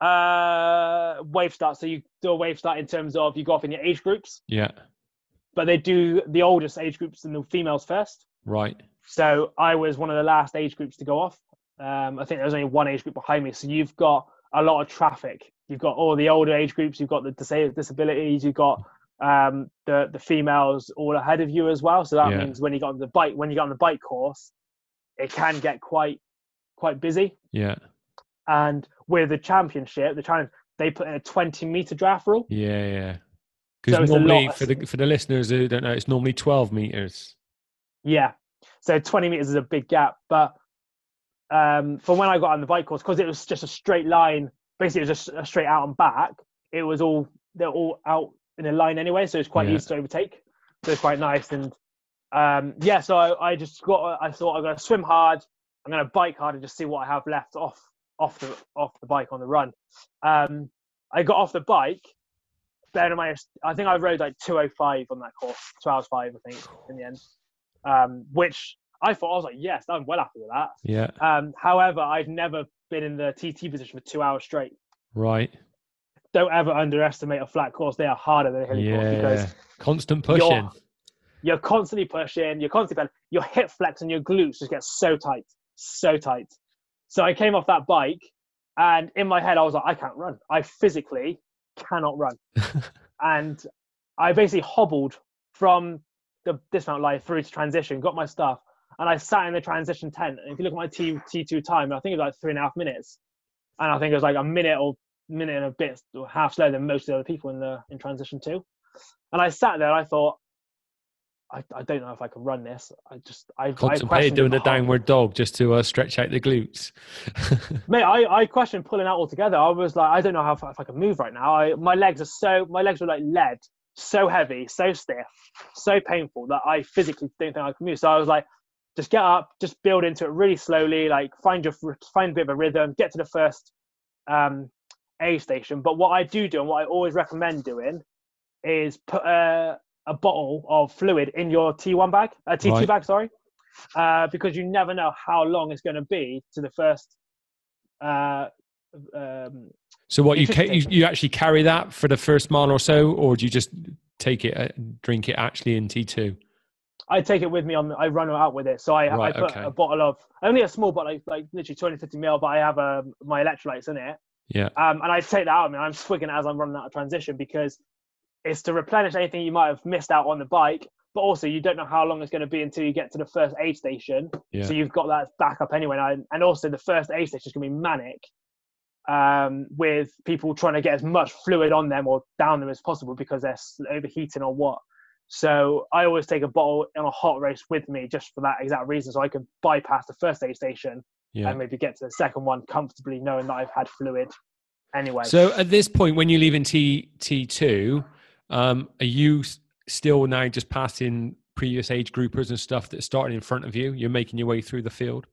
Speaker 3: Uh, wave start. So you do a wave start in terms of you go off in your age groups,
Speaker 2: Yeah.
Speaker 3: but they do the oldest age groups and the females first.
Speaker 2: Right.
Speaker 3: So I was one of the last age groups to go off. Um, I think there was only one age group behind me. So you've got a lot of traffic. You've got all the older age groups. You've got the disabled disabilities. You've got um, the the females all ahead of you as well. So that
Speaker 2: Yeah.
Speaker 3: means when you got on the bike, when you got on the bike course, it can get quite quite busy.
Speaker 2: Yeah.
Speaker 3: And with the championship, the challenge, they put in a 20 meter draft rule.
Speaker 2: Yeah. Yeah. Because
Speaker 3: a
Speaker 2: normally, for the for the listeners who don't know, it's normally 12 meters.
Speaker 3: Yeah. So 20 meters is a big gap. But um, from when I got on the bike course, because it was just a straight line, basically it was just a straight out and back, it was all, they're all out in a line anyway. So it's quite
Speaker 2: Yeah.
Speaker 3: easy to overtake. So it's quite nice. And um, yeah, so I, I just got, I thought I'm going to swim hard. I'm going to bike hard and just see what I have left off, off the, off the bike on the run. Um, I got off the bike. Bear in mind, I think I rode like 205 on that course, two hours five, I think, in the end um, which I thought I was like, yes, I'm well happy with that.
Speaker 2: Yeah.
Speaker 3: Um, however, I've never been in the TT position for two hours straight.
Speaker 2: Right.
Speaker 3: Don't ever underestimate a flat course. They are harder than a hilly course
Speaker 2: Yeah.
Speaker 3: because
Speaker 2: Constant pushing.
Speaker 3: you're constantly pushing, you're constantly, your hip flex and your glutes just get so tight, so tight. So I came off that bike, and in my head, I was like, I can't run. I physically cannot run. and I basically hobbled from the dismount line through to transition, got my stuff, and I sat in the transition tent. And if you look at my T T2 time, I think it was like three and a half minutes, and I think it was like a minute or minute and a bit, or half slower than most of the other people in the in transition two. And I sat there, and I thought, I, I don't know if I can run this. I just I
Speaker 2: contemplated doing the downward dog just to uh, stretch out the glutes.
Speaker 3: Mate, I, I questioned pulling out altogether. I was like, I don't know how if I can move right now. I, my legs are so my legs were like lead, so heavy, so stiff, so painful that I physically don't think I can move. So I was like, just get up, just build into it really slowly. Like find your find a bit of a rhythm, get to the first um, aid station. But what I do do and what I always recommend doing is put a a bottle of fluid in your T1 bag, a uh, T2 right. bag, sorry, uh, because you never know how long it's going to be to the first. Uh, um,
Speaker 2: so what you, ca- you you actually carry that for the first mile or so, or do you just take it, uh, drink it actually in T2?
Speaker 3: I take it with me on. I run out with it, so I, right, I put okay. a bottle of only a small bottle, like, like literally 250 ml, but I have um, my electrolytes in it.
Speaker 2: Yeah.
Speaker 3: Um, and I take that out. I mean, I'm swigging it as I'm running out of transition because is to replenish anything you might have missed out on the bike, but also you don't know how long it's going to be until you get to the first aid station. Yeah. So you've got that backup anyway. And also the first aid station is going to be manic um, with people trying to get as much fluid on them or down them as possible because they're overheating or what. So I always take a bottle on a hot race with me just for that exact reason, so I can bypass the first aid station yeah. and maybe get to the second one comfortably, knowing that I've had fluid anyway.
Speaker 2: So at this point, when you leave in T T two, um, are you still now just passing previous age groupers and stuff that started in front of you? You're making your way through the field.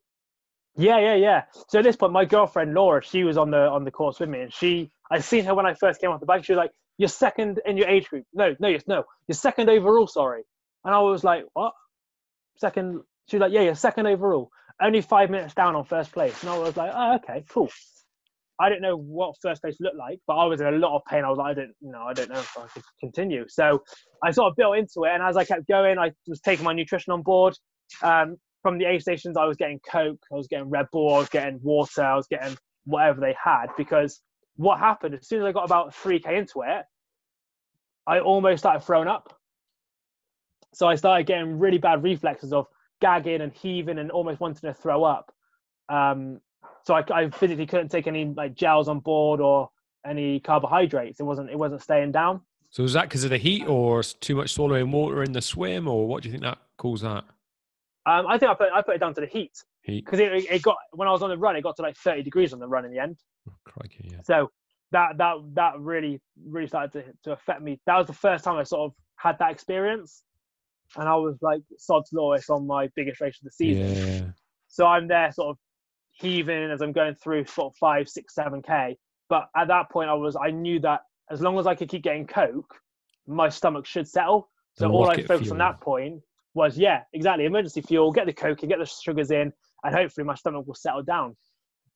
Speaker 3: Yeah, yeah, yeah. So at this point, my girlfriend Laura, she was on the on the course with me, and she, I seen her when I first came off the bike. She was like, "You're second in your age group." No, no, yes, no, you're second overall. Sorry, and I was like, "What? Second? She was like, "Yeah, you're second overall." Only five minutes down on first place, and I was like, "Oh, okay, cool." I didn't know what first base looked like, but I was in a lot of pain. I was like, I don't, know, I don't know if I could continue. So I sort of built into it, and as I kept going, I was taking my nutrition on board. Um, from the aid stations, I was getting Coke, I was getting Red Bull, I was getting water, I was getting whatever they had. Because what happened as soon as I got about three k into it, I almost started throwing up. So I started getting really bad reflexes of gagging and heaving and almost wanting to throw up. Um, so I, I physically couldn't take any like gels on board or any carbohydrates. It wasn't it wasn't staying down.
Speaker 2: So was that because of the heat or too much swallowing water in the swim, or what do you think that caused that?
Speaker 3: Um, I think I put I put it down to the heat.
Speaker 2: Heat.
Speaker 3: Because it, it got when I was on the run, it got to like 30 degrees on the run in the end.
Speaker 2: Oh, crikey, yeah.
Speaker 3: So that that that really really started to, to affect me. That was the first time I sort of had that experience, and I was like sod's law. It's on my biggest race of the season.
Speaker 2: Yeah.
Speaker 3: So I'm there, sort of heaving as I'm going through sort of five, six, seven k. But at that point, I was I knew that as long as I could keep getting coke, my stomach should settle. So all I focused fuel. on that point was yeah, exactly emergency fuel. Get the coke and get the sugars in, and hopefully my stomach will settle down.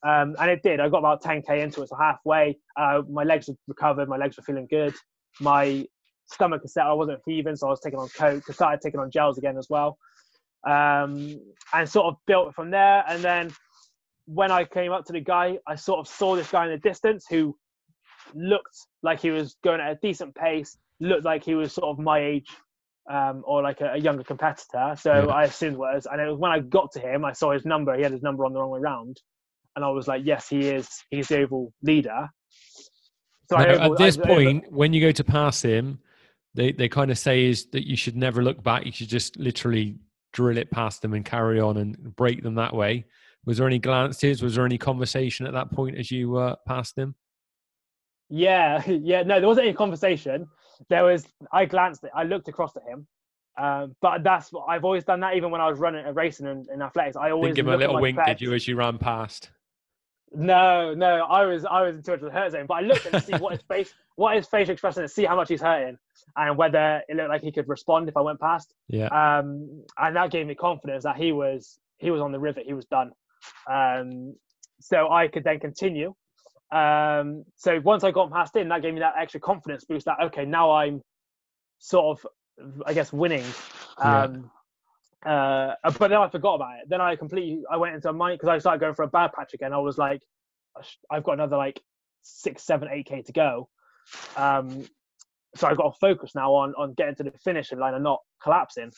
Speaker 3: Um, and it did. I got about 10k into it, so halfway. Uh, my legs had recovered. My legs were feeling good. My stomach was settled. I wasn't heaving, so I was taking on coke. I started taking on gels again as well, um, and sort of built from there. And then when I came up to the guy, I sort of saw this guy in the distance who looked like he was going at a decent pace, looked like he was sort of my age um, or like a, a, younger competitor. So yeah. I assumed was, and it was when I got to him, I saw his number. He had his number on the wrong way around, and I was like, yes, he is. He's the overall leader.
Speaker 2: So now, at this I, point, I, when you go to pass him, they they kind of say is that you should never look back. You should just literally drill it past them and carry on and break them that way. Was there any glances? Was there any conversation at that point as you uh, passed him?
Speaker 3: Yeah, yeah. No, there wasn't any conversation. There was. I glanced. I looked across at him. Um, but that's what I've always done that. Even when I was running, a uh, racing in, in athletics, I always
Speaker 2: didn't give him a little wink. Did you as you ran past?
Speaker 3: No, no. I was I was in touch with the hurt zone, but I looked to see what his face, what his facial expression, to see how much he's hurting, and whether it looked like he could respond if I went past.
Speaker 2: Yeah.
Speaker 3: Um, and that gave me confidence that he was he was on the river, He was done. Um, so I could then continue. Um, so once I got past in, that gave me that extra confidence boost. That okay, now I'm sort of, I guess, winning. Um, yeah. uh, but then I forgot about it. Then I completely I went into a mind because I started going for a bad patch again. I was like, I've got another like six, seven, eight k to go. Um, so I've got to focus now on on getting to the finishing line and not collapsing.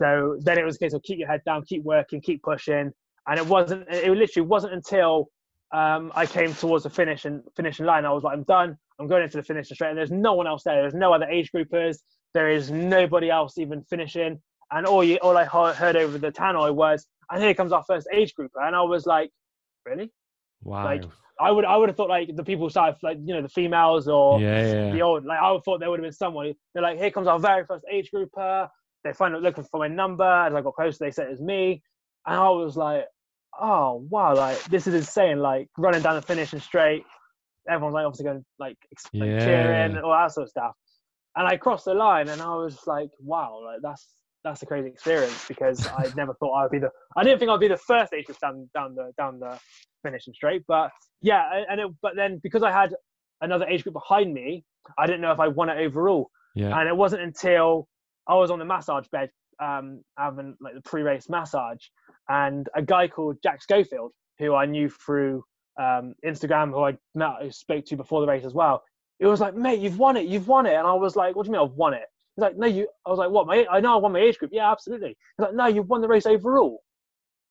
Speaker 3: So then it was a case of keep your head down, keep working, keep pushing. And it wasn't. It literally wasn't until um, I came towards the finish and finishing line. I was like, I'm done. I'm going into the finishing straight. And there's no one else there. There's no other age groupers. There is nobody else even finishing. And all you, all I heard over the tannoy was, and here comes our first age grouper. And I was like, really?
Speaker 2: Wow.
Speaker 3: Like I would, I would have thought like the people started like you know the females or
Speaker 2: yeah, yeah.
Speaker 3: the old. Like I would thought there would have been someone. They're like, here comes our very first age grouper. They find out looking for my number. As I got closer, they said it was me, and I was like, oh wow, like this is insane. Like running down the finishing straight, everyone's like obviously going like, like
Speaker 2: Yeah.
Speaker 3: cheering and all that sort of stuff. And I crossed the line, and I was like, wow, like that's that's a crazy experience because I never thought I would be the. I didn't think I'd be the first age group down down the down the finishing straight, but yeah, and it, but then because I had another age group behind me, I didn't know if I won it overall.
Speaker 2: yeah.
Speaker 3: And it wasn't until I was on the massage bed, um, having like the pre-race massage, and a guy called Jack Schofield, who I knew through um, Instagram, who I met, who spoke to before the race as well. It was like, mate, you've won it, you've won it, and I was like, what do you mean I've won it? He's like, no, you. I was like, what? My, I know I won my age group. Yeah, absolutely. He's like, no, you've won the race overall.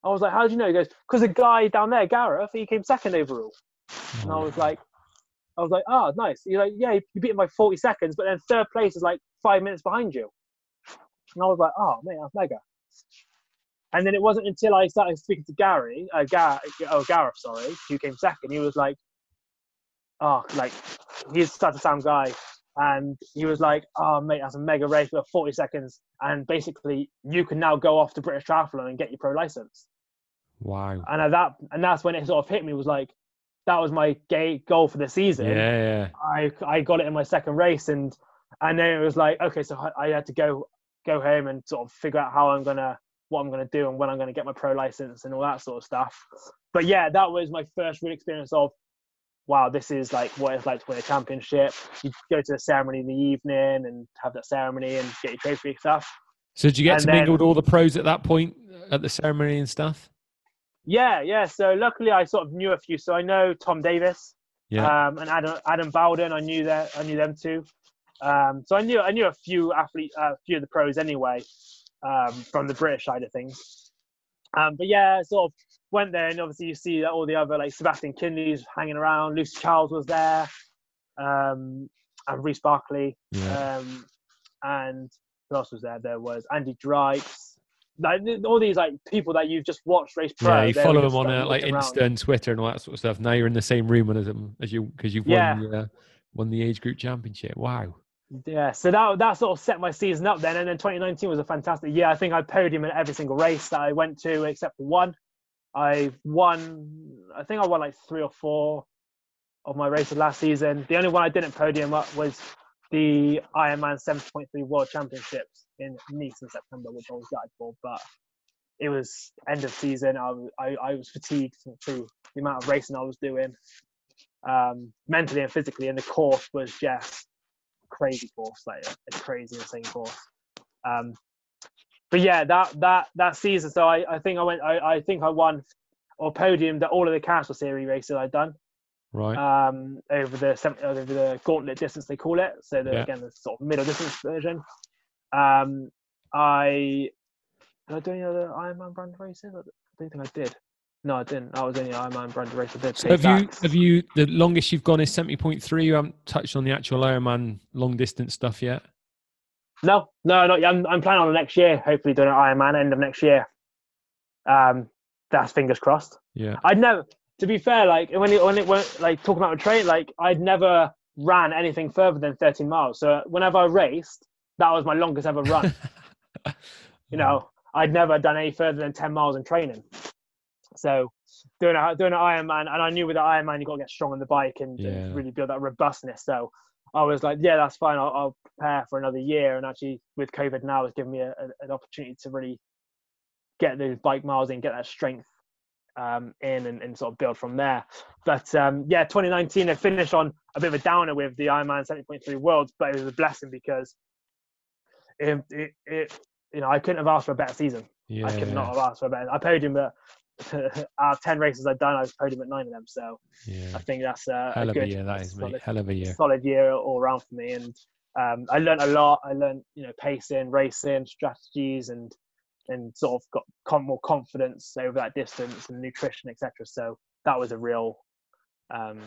Speaker 3: I was like, how do you know? He goes, because the guy down there, Gareth, he came second overall. And I was like, I was like, oh, nice. He's like, yeah, you beat him by 40 seconds, but then third place is like five minutes behind you. And I was like, oh, mate, that's mega. And then it wasn't until I started speaking to Gary, uh, Gar- oh, Gareth, sorry, who came second. He was like, oh, like, he's such a sound guy. And he was like, oh, mate, that's a mega race. We're 40 seconds. And basically, you can now go off to British Triathlon and get your pro license
Speaker 2: wow.
Speaker 3: and at that and that's when it sort of hit me was like that was my gay goal for the season
Speaker 2: Yeah, yeah.
Speaker 3: i i got it in my second race and and then it was like okay so i had to go go home and sort of figure out how i'm gonna what i'm gonna do and when i'm gonna get my pro license and all that sort of stuff but yeah that was my first real experience of wow this is like what it's like to win a championship you go to the ceremony in the evening and have that ceremony and get your trophy and stuff
Speaker 2: So did you get
Speaker 3: And
Speaker 2: to mingle with all the pros at that point at the ceremony and stuff?
Speaker 3: yeah yeah so luckily i sort of knew a few so i know tom davis
Speaker 2: Yeah.
Speaker 3: um, and Adam Adam Bowden. I knew that I knew them too. Um, so I knew I knew a few athletes, a few of the pros anyway, um, from the British side of things. Um, but yeah, sort of went there, and obviously you see that all the other like Sebastian Kienle's hanging around. Lucy Charles was there, um, and Reece Barclay,
Speaker 2: yeah.
Speaker 3: um, and who else was there? There was Andy Dreitz. Like all these like people that you've just watched race pro.
Speaker 2: yeah, you follow them on uh, like. Insta and Twitter and all that sort of stuff. Now you're in the same room as them as you because you've
Speaker 3: Yeah.
Speaker 2: won the, uh, won the age group championship. Wow.
Speaker 3: Yeah, so that that sort of set my season up then, and then 2019 was a fantastic year. I think I podium in every single race that I went to except for one. I won. I think I won like three or four of my races last season. The only one I didn't podium up was the Ironman 70.3 World Championships in Nice in September, which I was gutted for. But it was end of season. I was I, I was fatigued through the amount of racing I was doing, um, mentally and physically, and the course was just crazy course, like a, a crazy insane course. Um, but yeah, that that that season, so I, I think I went, I, I think I won or podiumed at all of the Castle Series races I'd done
Speaker 2: Right.
Speaker 3: um, over the seven- over the gauntlet distance they call it. So the,
Speaker 2: Yeah.
Speaker 3: again, the sort of middle distance version. Um, I did I do any other Ironman brand races? I don't think I did. No, I didn't. I was only Ironman brand race I did.
Speaker 2: So have you have you the longest you've gone is seventy point three? You haven't touched on the actual Ironman long distance stuff yet.
Speaker 3: No, no, not yet. I'm, I'm planning on next year. Hopefully, doing an Ironman end of next year. Um, that's fingers crossed.
Speaker 2: Yeah.
Speaker 3: I'd never, to be fair, like when it when it went like talking about a train, like I'd never ran anything further than 13 miles. So whenever I raced, that was my longest ever run. you know, I'd never done any further than 10 miles in training. So doing a doing an Ironman, and I knew with the Ironman you got to get strong on the bike and, and really build that robustness. So I was like, yeah, that's fine. I'll, I'll prepare for another year. And actually, with COVID now, it's given me a, a- an opportunity to really get those bike miles in, get that strength um, in, and, and sort of build from there. But um, yeah, 2019, I finished on a bit of a downer with the Ironman 70.3 Worlds, but it was a blessing because it, it, it you know, I couldn't have asked for a better season.
Speaker 2: Yeah.
Speaker 3: I could not have asked for a better. I podium at out of ten races I've done, I've podium at nine of them. So
Speaker 2: yeah.
Speaker 3: I think that's a,
Speaker 2: Hell
Speaker 3: a
Speaker 2: of a
Speaker 3: good,
Speaker 2: year that is, mate. Hell of a year.
Speaker 3: solid year all around for me. And um, I learned a lot. I learned you know pacing, racing strategies, and and sort of got more confidence over that distance and nutrition, etc. So that was a real, um,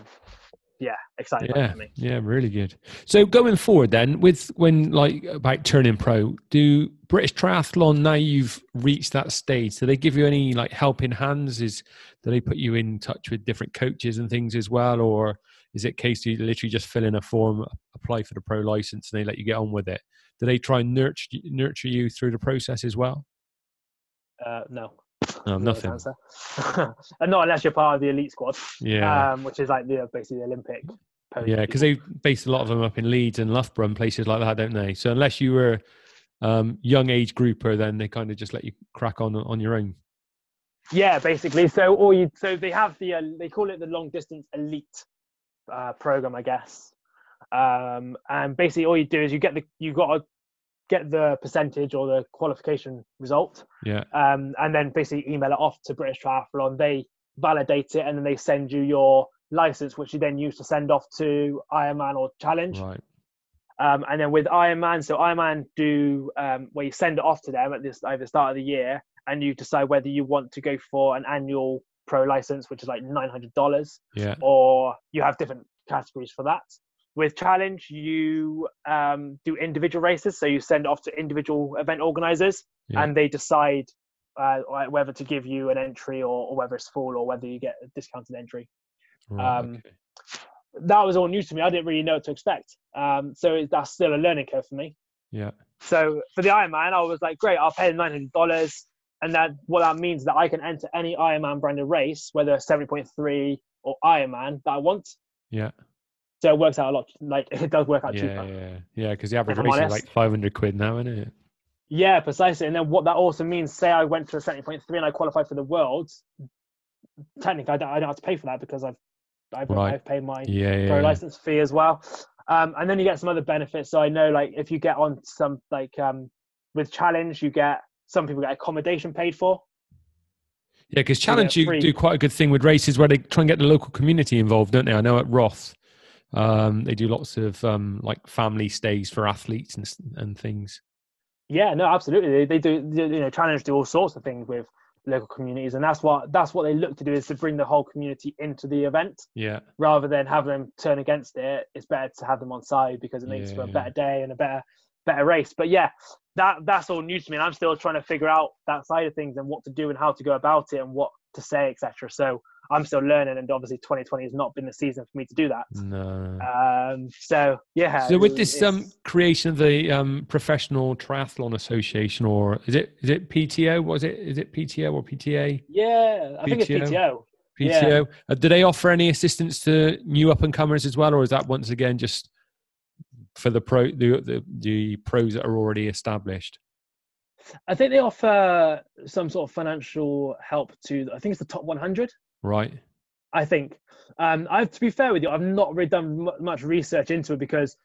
Speaker 3: yeah, exciting
Speaker 2: Yeah,
Speaker 3: for me.
Speaker 2: yeah, really good. So going forward, then, with when like about turning pro, do British Triathlon now you've reached that stage? Do they give you any like helping hands? Is do they put you in touch with different coaches and things as well, or is it case you literally just fill in a form, apply for the pro license, and they let you get on with it? Do they try and nurture nurture you through the process as well?
Speaker 3: Uh, no,
Speaker 2: No, nothing.
Speaker 3: and not unless you're part of the elite squad,
Speaker 2: Yeah,
Speaker 3: um, which is like the basically the Olympic. podium
Speaker 2: yeah, because they base a lot of them up in Leeds and Loughborough and places like that, don't they? So unless you were um, young age grouper, then they kind of just let you crack on on your own.
Speaker 3: Yeah, basically. So all you so they have the uh, they call it the long distance elite uh, program, I guess. Um, and basically, all you do is you get the you got to get the percentage or the qualification result,
Speaker 2: Yeah,
Speaker 3: um, and then basically email it off to British Triathlon. They validate it, and then they send you your license, which you then use to send off to Ironman or Challenge.
Speaker 2: right.
Speaker 3: Um, and then with Ironman, so Ironman do um, where you send it off to them at this at the start of the year, and you decide whether you want to go for an annual pro license, which is like nine hundred dollars,
Speaker 2: Yeah,
Speaker 3: or you have different categories for that. With Challenge, you um, do individual races, so you send off to individual event organizers,
Speaker 2: Yeah.
Speaker 3: and they decide uh, whether to give you an entry or, or whether it's full or whether you get a discounted entry
Speaker 2: right,
Speaker 3: um,
Speaker 2: okay.
Speaker 3: that was all new to me. I didn't really know what to expect. Um, so it, that's still a learning curve for me.
Speaker 2: yeah,
Speaker 3: So for the Ironman, I was like, great, I'll pay nine hundred dollars, and that what that means is that I can enter any Ironman branded race, whether seventy point three or Ironman that I want.
Speaker 2: yeah,
Speaker 3: So it works out a lot. Like it does work out
Speaker 2: yeah,
Speaker 3: cheaper.
Speaker 2: yeah, yeah. Because the average race is like five hundred quid now, isn't it?
Speaker 3: Yeah, precisely. And then what that also means, say I went to a seventy point three and I qualified for the worlds. Technically, I don't, I don't have to pay for that because I've I've,
Speaker 2: Right.
Speaker 3: I've paid my
Speaker 2: Yeah,
Speaker 3: pro
Speaker 2: yeah,
Speaker 3: license fee as well. Um, and then you get some other benefits. So I know, like, if you get on some, like, um, with challenge, you get some people get accommodation paid for.
Speaker 2: yeah. Because challenge you do quite a good thing with races where they try and get the local community involved, don't they? I know at Roth, um, they do lots of um, like family stays for athletes and and things.
Speaker 3: Yeah, no, absolutely. They, they do, you know, challenge do all sorts of things with local communities, and that's what that's what they look to do is to bring the whole community into the event
Speaker 2: Yeah,
Speaker 3: rather than have them turn against it. It's better to have them on side because it makes for a
Speaker 2: Yeah.
Speaker 3: better day and a better better race. But yeah, that that's all new to me, and I'm still trying to figure out that side of things and what to do and how to go about it and what to say, etc. So I'm still learning, and obviously 2020 has not been the season for me to do that.
Speaker 2: no.
Speaker 3: Um, so yeah.
Speaker 2: So with this um, creation of the um, Professional Triathlon Association, or is it is it PTO? Was it is it PTO or PTA?
Speaker 3: yeah, I think it's
Speaker 2: PTO.
Speaker 3: PTO.
Speaker 2: PTO.
Speaker 3: Yeah.
Speaker 2: Uh, do they offer any assistance to new up and comers as well, or is that once again just for the pro the, the the pros that are already established?
Speaker 3: I think they offer some sort of financial help to. I think it's the top 100.
Speaker 2: Right.
Speaker 3: I think. Um, I've to be fair with you, I've not really done mu much research into it because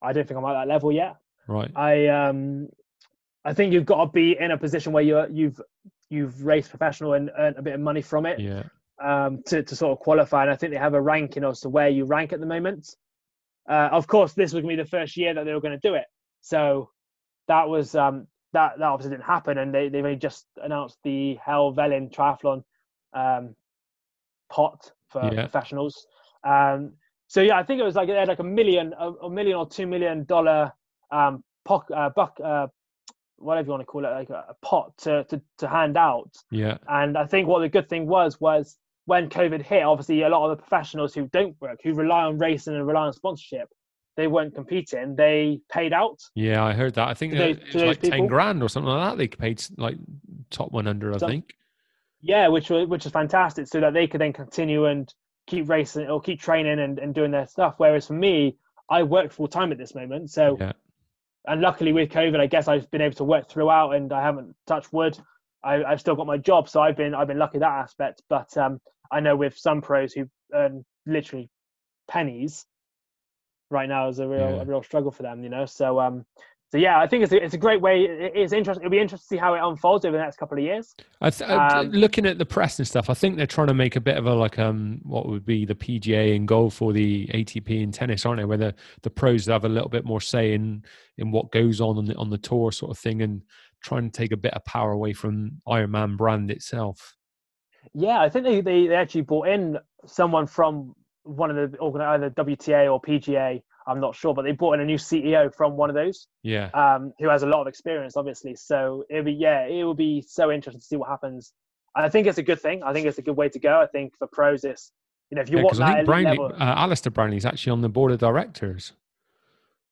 Speaker 3: I don't think I'm at that level yet.
Speaker 2: Right.
Speaker 3: I um, I think you've got to be in a position where you're you've you've raced professional and earned a bit of money from it
Speaker 2: Yeah.
Speaker 3: um, to to sort of qualify. And I think they have a ranking as to where you rank at the moment. Uh, of course, this was going to be the first year that they were going to do it, so that was um, that that obviously didn't happen, and they they've only just announced the Helvellyn Triathlon um, pot for
Speaker 2: Yeah.
Speaker 3: professionals. Um, so yeah, I think it was like they had like a million, a, a million or two million dollar um, poc, uh, buck, uh, whatever you want to call it, like a, a pot to, to to hand out.
Speaker 2: Yeah.
Speaker 3: And I think what the good thing was was when COVID hit, obviously a lot of the professionals who don't work, who rely on racing and rely on sponsorship, they weren't competing. They paid out.
Speaker 2: Yeah. I heard that. I think
Speaker 3: To
Speaker 2: that
Speaker 3: those-
Speaker 2: it was like ten grand or something like that. They paid like top one hundred, I
Speaker 3: So-
Speaker 2: think.
Speaker 3: Yeah, which was which is fantastic, so that they could then continue and keep racing or keep training and, and doing their stuff. Whereas for me, I work full time at this moment. So
Speaker 2: Yeah.
Speaker 3: and luckily with COVID, I guess I've been able to work throughout, and I haven't touched wood. I, I've still got my job, so I've been I've been lucky that aspect. But um, I know with some pros who earn literally pennies, right now is a real
Speaker 2: Yeah.
Speaker 3: a real struggle for them. You know, so um, so yeah, I think it's a, it's a great way. It's interesting. It'll be interesting to see how it unfolds over the next couple of years.
Speaker 2: I th- um, looking at the press and stuff, I think they're trying to make a bit of a like um what would be the PGA in goal for the ATP in tennis, aren't they? Where the, the pros have a little bit more say in in what goes on on the on the tour sort of thing, and trying to take a bit of power away from Ironman brand itself.
Speaker 3: Yeah, I think they, they, they actually brought in someone from one of the either WTA or PGA I'm not sure, but they brought in a new CEO from one of those.
Speaker 2: Yeah.
Speaker 3: Um, who has a lot of experience, obviously. So it'll be yeah, it will be so interesting to see what happens. I think it's a good thing. I think it's a good way to go. I think for pros, it's you know if you yeah, want that I think Brownlee, level,
Speaker 2: uh, Alistair Brownlee's actually on the board of directors.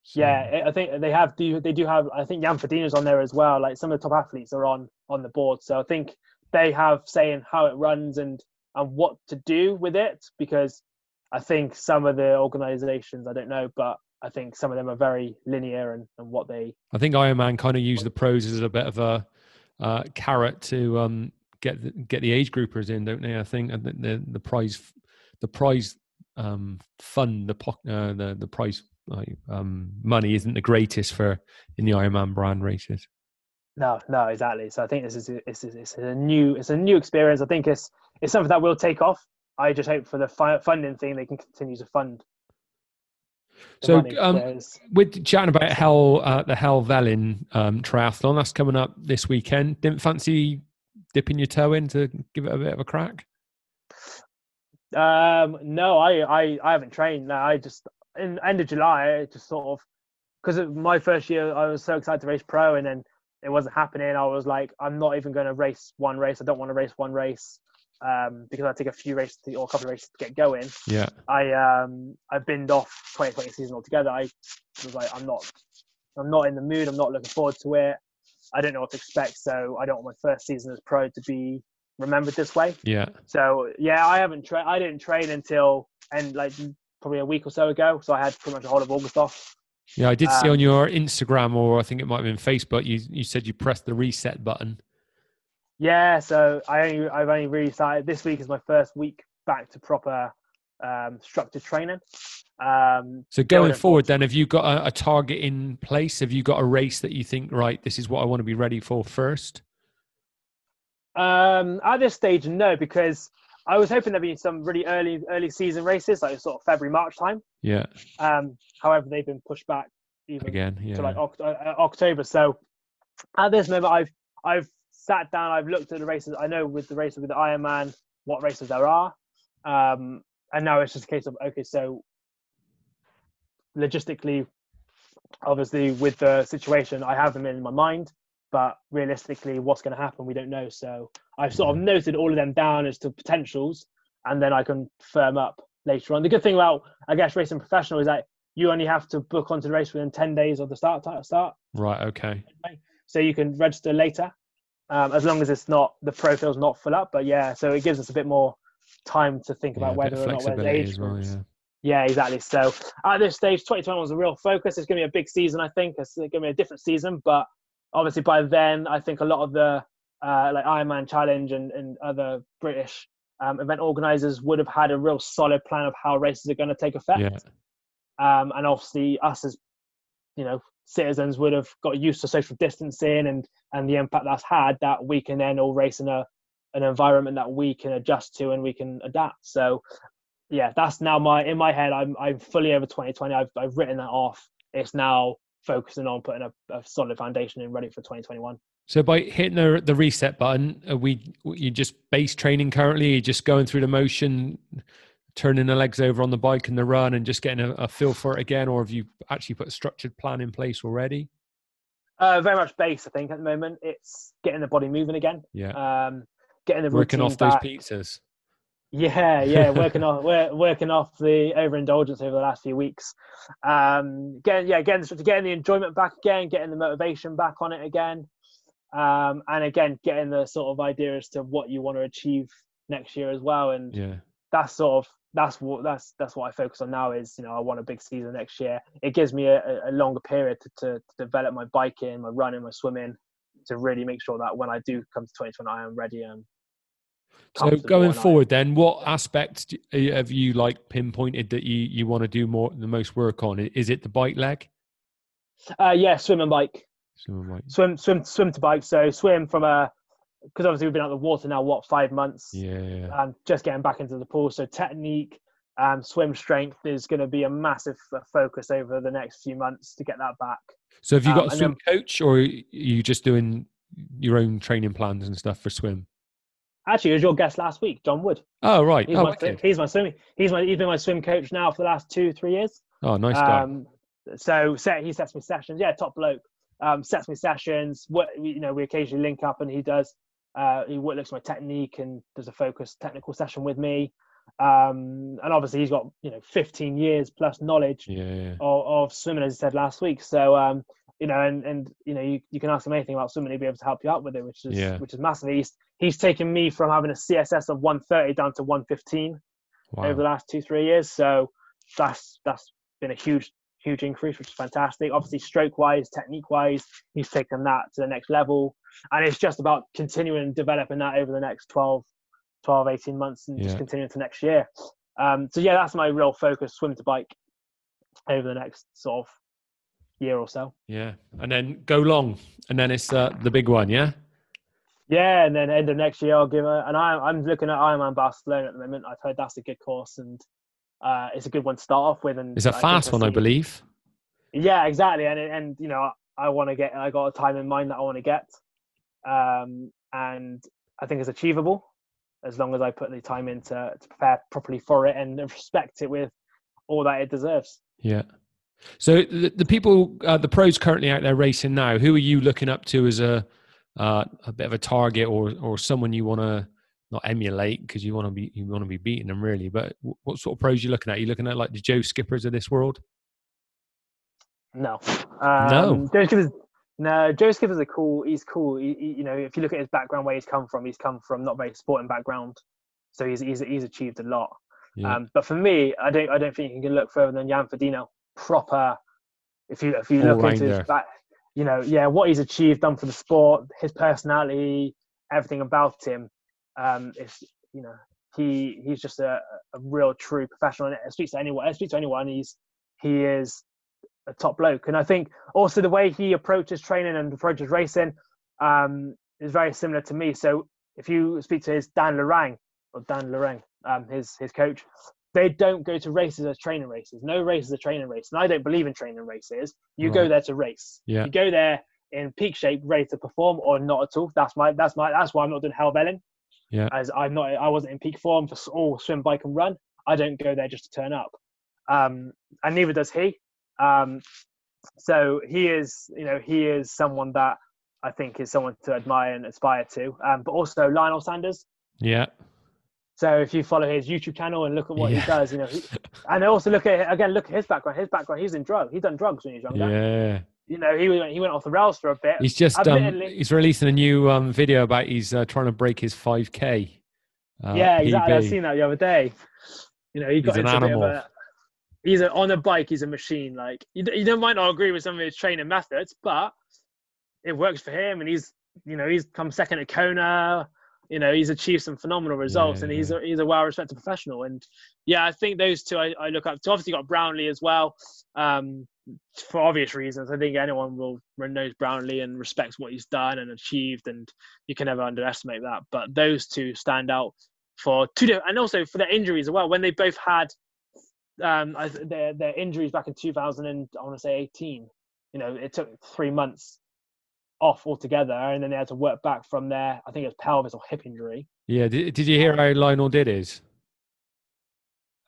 Speaker 3: So. Yeah, I think they have do they do have I think Jan Frodeno's on there as well. Like some of the top athletes are on on the board, so I think they have saying how it runs and and what to do with it because I think some of the organisations, I don't know, but I think some of them are very linear and, and what they.
Speaker 2: I think Ironman kind of use the pros as a bit of a uh, carrot to um, get the, get the age groupers in, don't they? I think the the, the prize the prize um, fund the uh, the the prize um, money isn't the greatest for in the Ironman brand races.
Speaker 3: No, no, exactly. So I think this is a, it's, it's a new it's a new experience. I think it's it's something that will take off. I just hope for the fi- funding thing they can continue to fund.
Speaker 2: So, um, with chatting about Hell, uh, the Helvellyn um, triathlon, that's coming up this weekend. Didn't fancy dipping your toe in to give it a bit of a crack?
Speaker 3: Um, no, I, I, I haven't trained. No, I just in end of July, I just sort of because my first year, I was so excited to race pro, and then it wasn't happening. I was like, I'm not even going to race one race. I don't want to race one race um, because I take a few races to, or a couple of races to get going.
Speaker 2: Yeah.
Speaker 3: I um I binned off 2020 season altogether. I was like, I'm not, I'm not in the mood. I'm not looking forward to it. I don't know what to expect, so I don't want my first season as pro to be remembered this way.
Speaker 2: Yeah.
Speaker 3: So yeah, I haven't trained. I didn't train until and like probably a week or so ago. So I had pretty much a whole of August off.
Speaker 2: Yeah, I did um, see on your Instagram or I think it might have been Facebook. You you said you pressed the reset button.
Speaker 3: Yeah, so I only I've only really started this week is my first week back to proper um, structured training. Um,
Speaker 2: so going forward, then, have you got a, a, target in place? Have you got a race that you think, right, this is what I want to be ready for first?
Speaker 3: Um, at this stage, no, because I was hoping there'd be some really early early season races, like sort of February March time.
Speaker 2: Yeah.
Speaker 3: Um, however, they've been pushed back even
Speaker 2: again yeah.
Speaker 3: to like uh, October. So at this moment, I've I've sat down, I've looked at the races. I know with the races with the Ironman what races there are, um, and now it's just a case of okay, so logistically, obviously with the situation, I have them in my mind, but realistically, what's going to happen, we don't know. So I've sort of mm-hmm. noted all of them down as to potentials, and then I can firm up later on. The good thing about I guess racing professional is that you only have to book onto the race within 10 days of the start start
Speaker 2: right okay
Speaker 3: so you can register later um, as long as it's not the profile's not full up. But yeah, so it gives us a bit more time to think about whether or not whether age well, yeah. yeah. exactly. So at this stage, 2021 was a real focus. It's going to be a big season, I think. It's going to be a different season, but obviously by then, I think a lot of the uh, like Ironman Challenge and, and other British um, event organizers would have had a real solid plan of how races are going to take effect.
Speaker 2: Yeah.
Speaker 3: Um, and obviously, us as you know citizens would have got used to social distancing and and the impact that's had that we can then all race in a an environment that we can adjust to and we can adapt. So yeah that's now my in my head i'm i'm fully over 2020 i've, I've written that off. It's now focusing on putting a, a solid foundation in ready for 2021
Speaker 2: so by hitting the, the reset button are we you just base training currently? You're just going through the motion turning the legs over on the bike and the run and just getting a, a feel for it again, or have you actually put a structured plan in place already?
Speaker 3: Uh, very much base, I think, at the moment. It's getting the body moving again.
Speaker 2: Yeah.
Speaker 3: Um, getting the
Speaker 2: working off
Speaker 3: back.
Speaker 2: those pizzas.
Speaker 3: Yeah, yeah, working off we're working off the overindulgence over the last few weeks. Um, getting yeah, getting getting the enjoyment back again, getting the motivation back on it again, um, and again getting the sort of idea as to what you want to achieve next year as well. And
Speaker 2: yeah,
Speaker 3: that's sort of that's what that's that's what I focus on now. Is you know I want a big season next year. It gives me a, a longer period to, to, to, develop my biking, my running, my swimming, to really make sure that when I do come to 2020, I am ready. And
Speaker 2: so going forward, then what aspects have you like pinpointed that you you want to do more the most work on? Is it the bike leg?
Speaker 3: Uh, yeah, swim and bike.
Speaker 2: Swim and bike.
Speaker 3: Swim, swim, swim to bike. So swim from a because obviously we've been out of the water now. What five months?
Speaker 2: Yeah, yeah.
Speaker 3: Um, just getting back into the pool. So technique, um, swim strength is going to be a massive focus over the next few months to get that back.
Speaker 2: So have you got
Speaker 3: um,
Speaker 2: a
Speaker 3: and
Speaker 2: swim coach, or are you just doing your own training plans and stuff for swim?
Speaker 3: Actually, it was your guest last week, John Wood.
Speaker 2: Oh right.
Speaker 3: He's
Speaker 2: Oh,
Speaker 3: my
Speaker 2: wicked.
Speaker 3: he's my swimming. He's my he's been my swim coach now for the last two three years.
Speaker 2: oh nice guy.
Speaker 3: Um, so set, he sets me sessions. Yeah, top bloke. Um, sets me sessions. What you know, we occasionally link up, and he does. Uh, he looks at my technique and does a focused technical session with me. Um, and obviously, he's got you know 15 years plus knowledge
Speaker 2: yeah, yeah.
Speaker 3: of, of swimming, as I said last week. So um, you know, and and you know, you, you can ask him anything about swimming, he'll be able to help you out with it, which is
Speaker 2: Yeah.
Speaker 3: which is massive. He's he's taken me from having a CSS of 130 down to 115
Speaker 2: Wow.
Speaker 3: over the last two three years. So that's that's been a huge huge increase, which is fantastic. Obviously, stroke wise, technique wise, he's taken that to the next level, and it's just about continuing developing that over the next 12, 12 18 months, and
Speaker 2: Yeah.
Speaker 3: just continuing to next year. Um, so yeah, that's my real focus: swim to bike over the next sort of year or so.
Speaker 2: Yeah, and then go long, and then it's uh, the big one. Yeah.
Speaker 3: Yeah, and then end of next year I'll give a. And I, I'm looking at Ironman Barcelona at the moment. I've heard that's a good course, and uh, it's a good one to start off with. And
Speaker 2: It's a
Speaker 3: I
Speaker 2: fast one, I believe.
Speaker 3: Yeah, exactly. And and you know, I want to get. I got a time in mind that I want to get, um, and I think it's achievable as long as I put the time in to, to prepare properly for it and respect it with all that it deserves.
Speaker 2: Yeah. So the, the people, uh, the pros currently out there racing now, who are you looking up to as a uh, a bit of a target or or someone you want to not emulate because you want to be you want to be beating them really? But wh- what sort of pros are you looking at? Are you looking at like the Joe Skippers of this world?
Speaker 3: No.
Speaker 2: No.
Speaker 3: Um, Joe Skipper's, no, Joe Skipper's a cool. He's cool. He, he- you know, if you look at his background, where he's come from, he's come from not very sporting background, so he's he's, he's achieved a lot.
Speaker 2: Yeah.
Speaker 3: Um, but for me, I don't I don't think you can look further than Jan Frodeno. Proper. If you if you look into his back, you know, yeah, what he's achieved, done for the sport, his personality, everything about him. Um, it's you know, he he's just a, a real true professional. And it speaks to anyone. It speaks to anyone. He's he is a top bloke. And I think also the way he approaches training and approaches racing um, is very similar to me. So if you speak to his Dan Lorang or Dan Lorang, um, his his coach, they don't go to races as training races. No race is a training race, and I don't believe in training races. You go there to race.
Speaker 2: Yeah.
Speaker 3: You go there in peak shape, ready to perform, or not at all. That's my that's my that's why I'm not doing Helvellyn.
Speaker 2: Yeah.
Speaker 3: As I'm not, I wasn't in peak form for all swim, bike, and run. I don't go there just to turn up, um, and neither does he. Um, so he is, you know, he is someone that I think is someone to admire and aspire to. Um, but also Lionel Sanders.
Speaker 2: yeah.
Speaker 3: So if you follow his YouTube channel and look at what
Speaker 2: Yeah.
Speaker 3: he does, you know, he, and also look at again, look at his background. His background, he's in drugs. He's done drugs when he was younger.
Speaker 2: Yeah.
Speaker 3: You know, he went he went off the rails for a bit.
Speaker 2: He's just um, he's releasing a new um, video about he's uh, trying to break his 5k. Uh,
Speaker 3: yeah, exactly. I've seen that the other day. You know, he got
Speaker 2: an
Speaker 3: into a bit of a. He's a, on a bike. He's a machine. Like you, you don't might not agree with some of his training methods, but it works for him, and he's you know he's come second at Kona. You know he's achieved some phenomenal results, and he's
Speaker 2: Yeah.
Speaker 3: a, he's a well respected professional. And yeah, I think those two I, I look up to. Obviously, got Brownlee as well. Um, for obvious reasons, I think anyone will knows Brownlee and respects what he's done and achieved, and you can never underestimate that. But those two stand out for two different, and also for their injuries as well. When they both had um, I their their injuries back in 2000 and I want to say 18, you know, it took three months off altogether, and then they had to work back from there. I think it was pelvis or hip injury.
Speaker 2: Yeah. Did, did you hear how Lionel did his?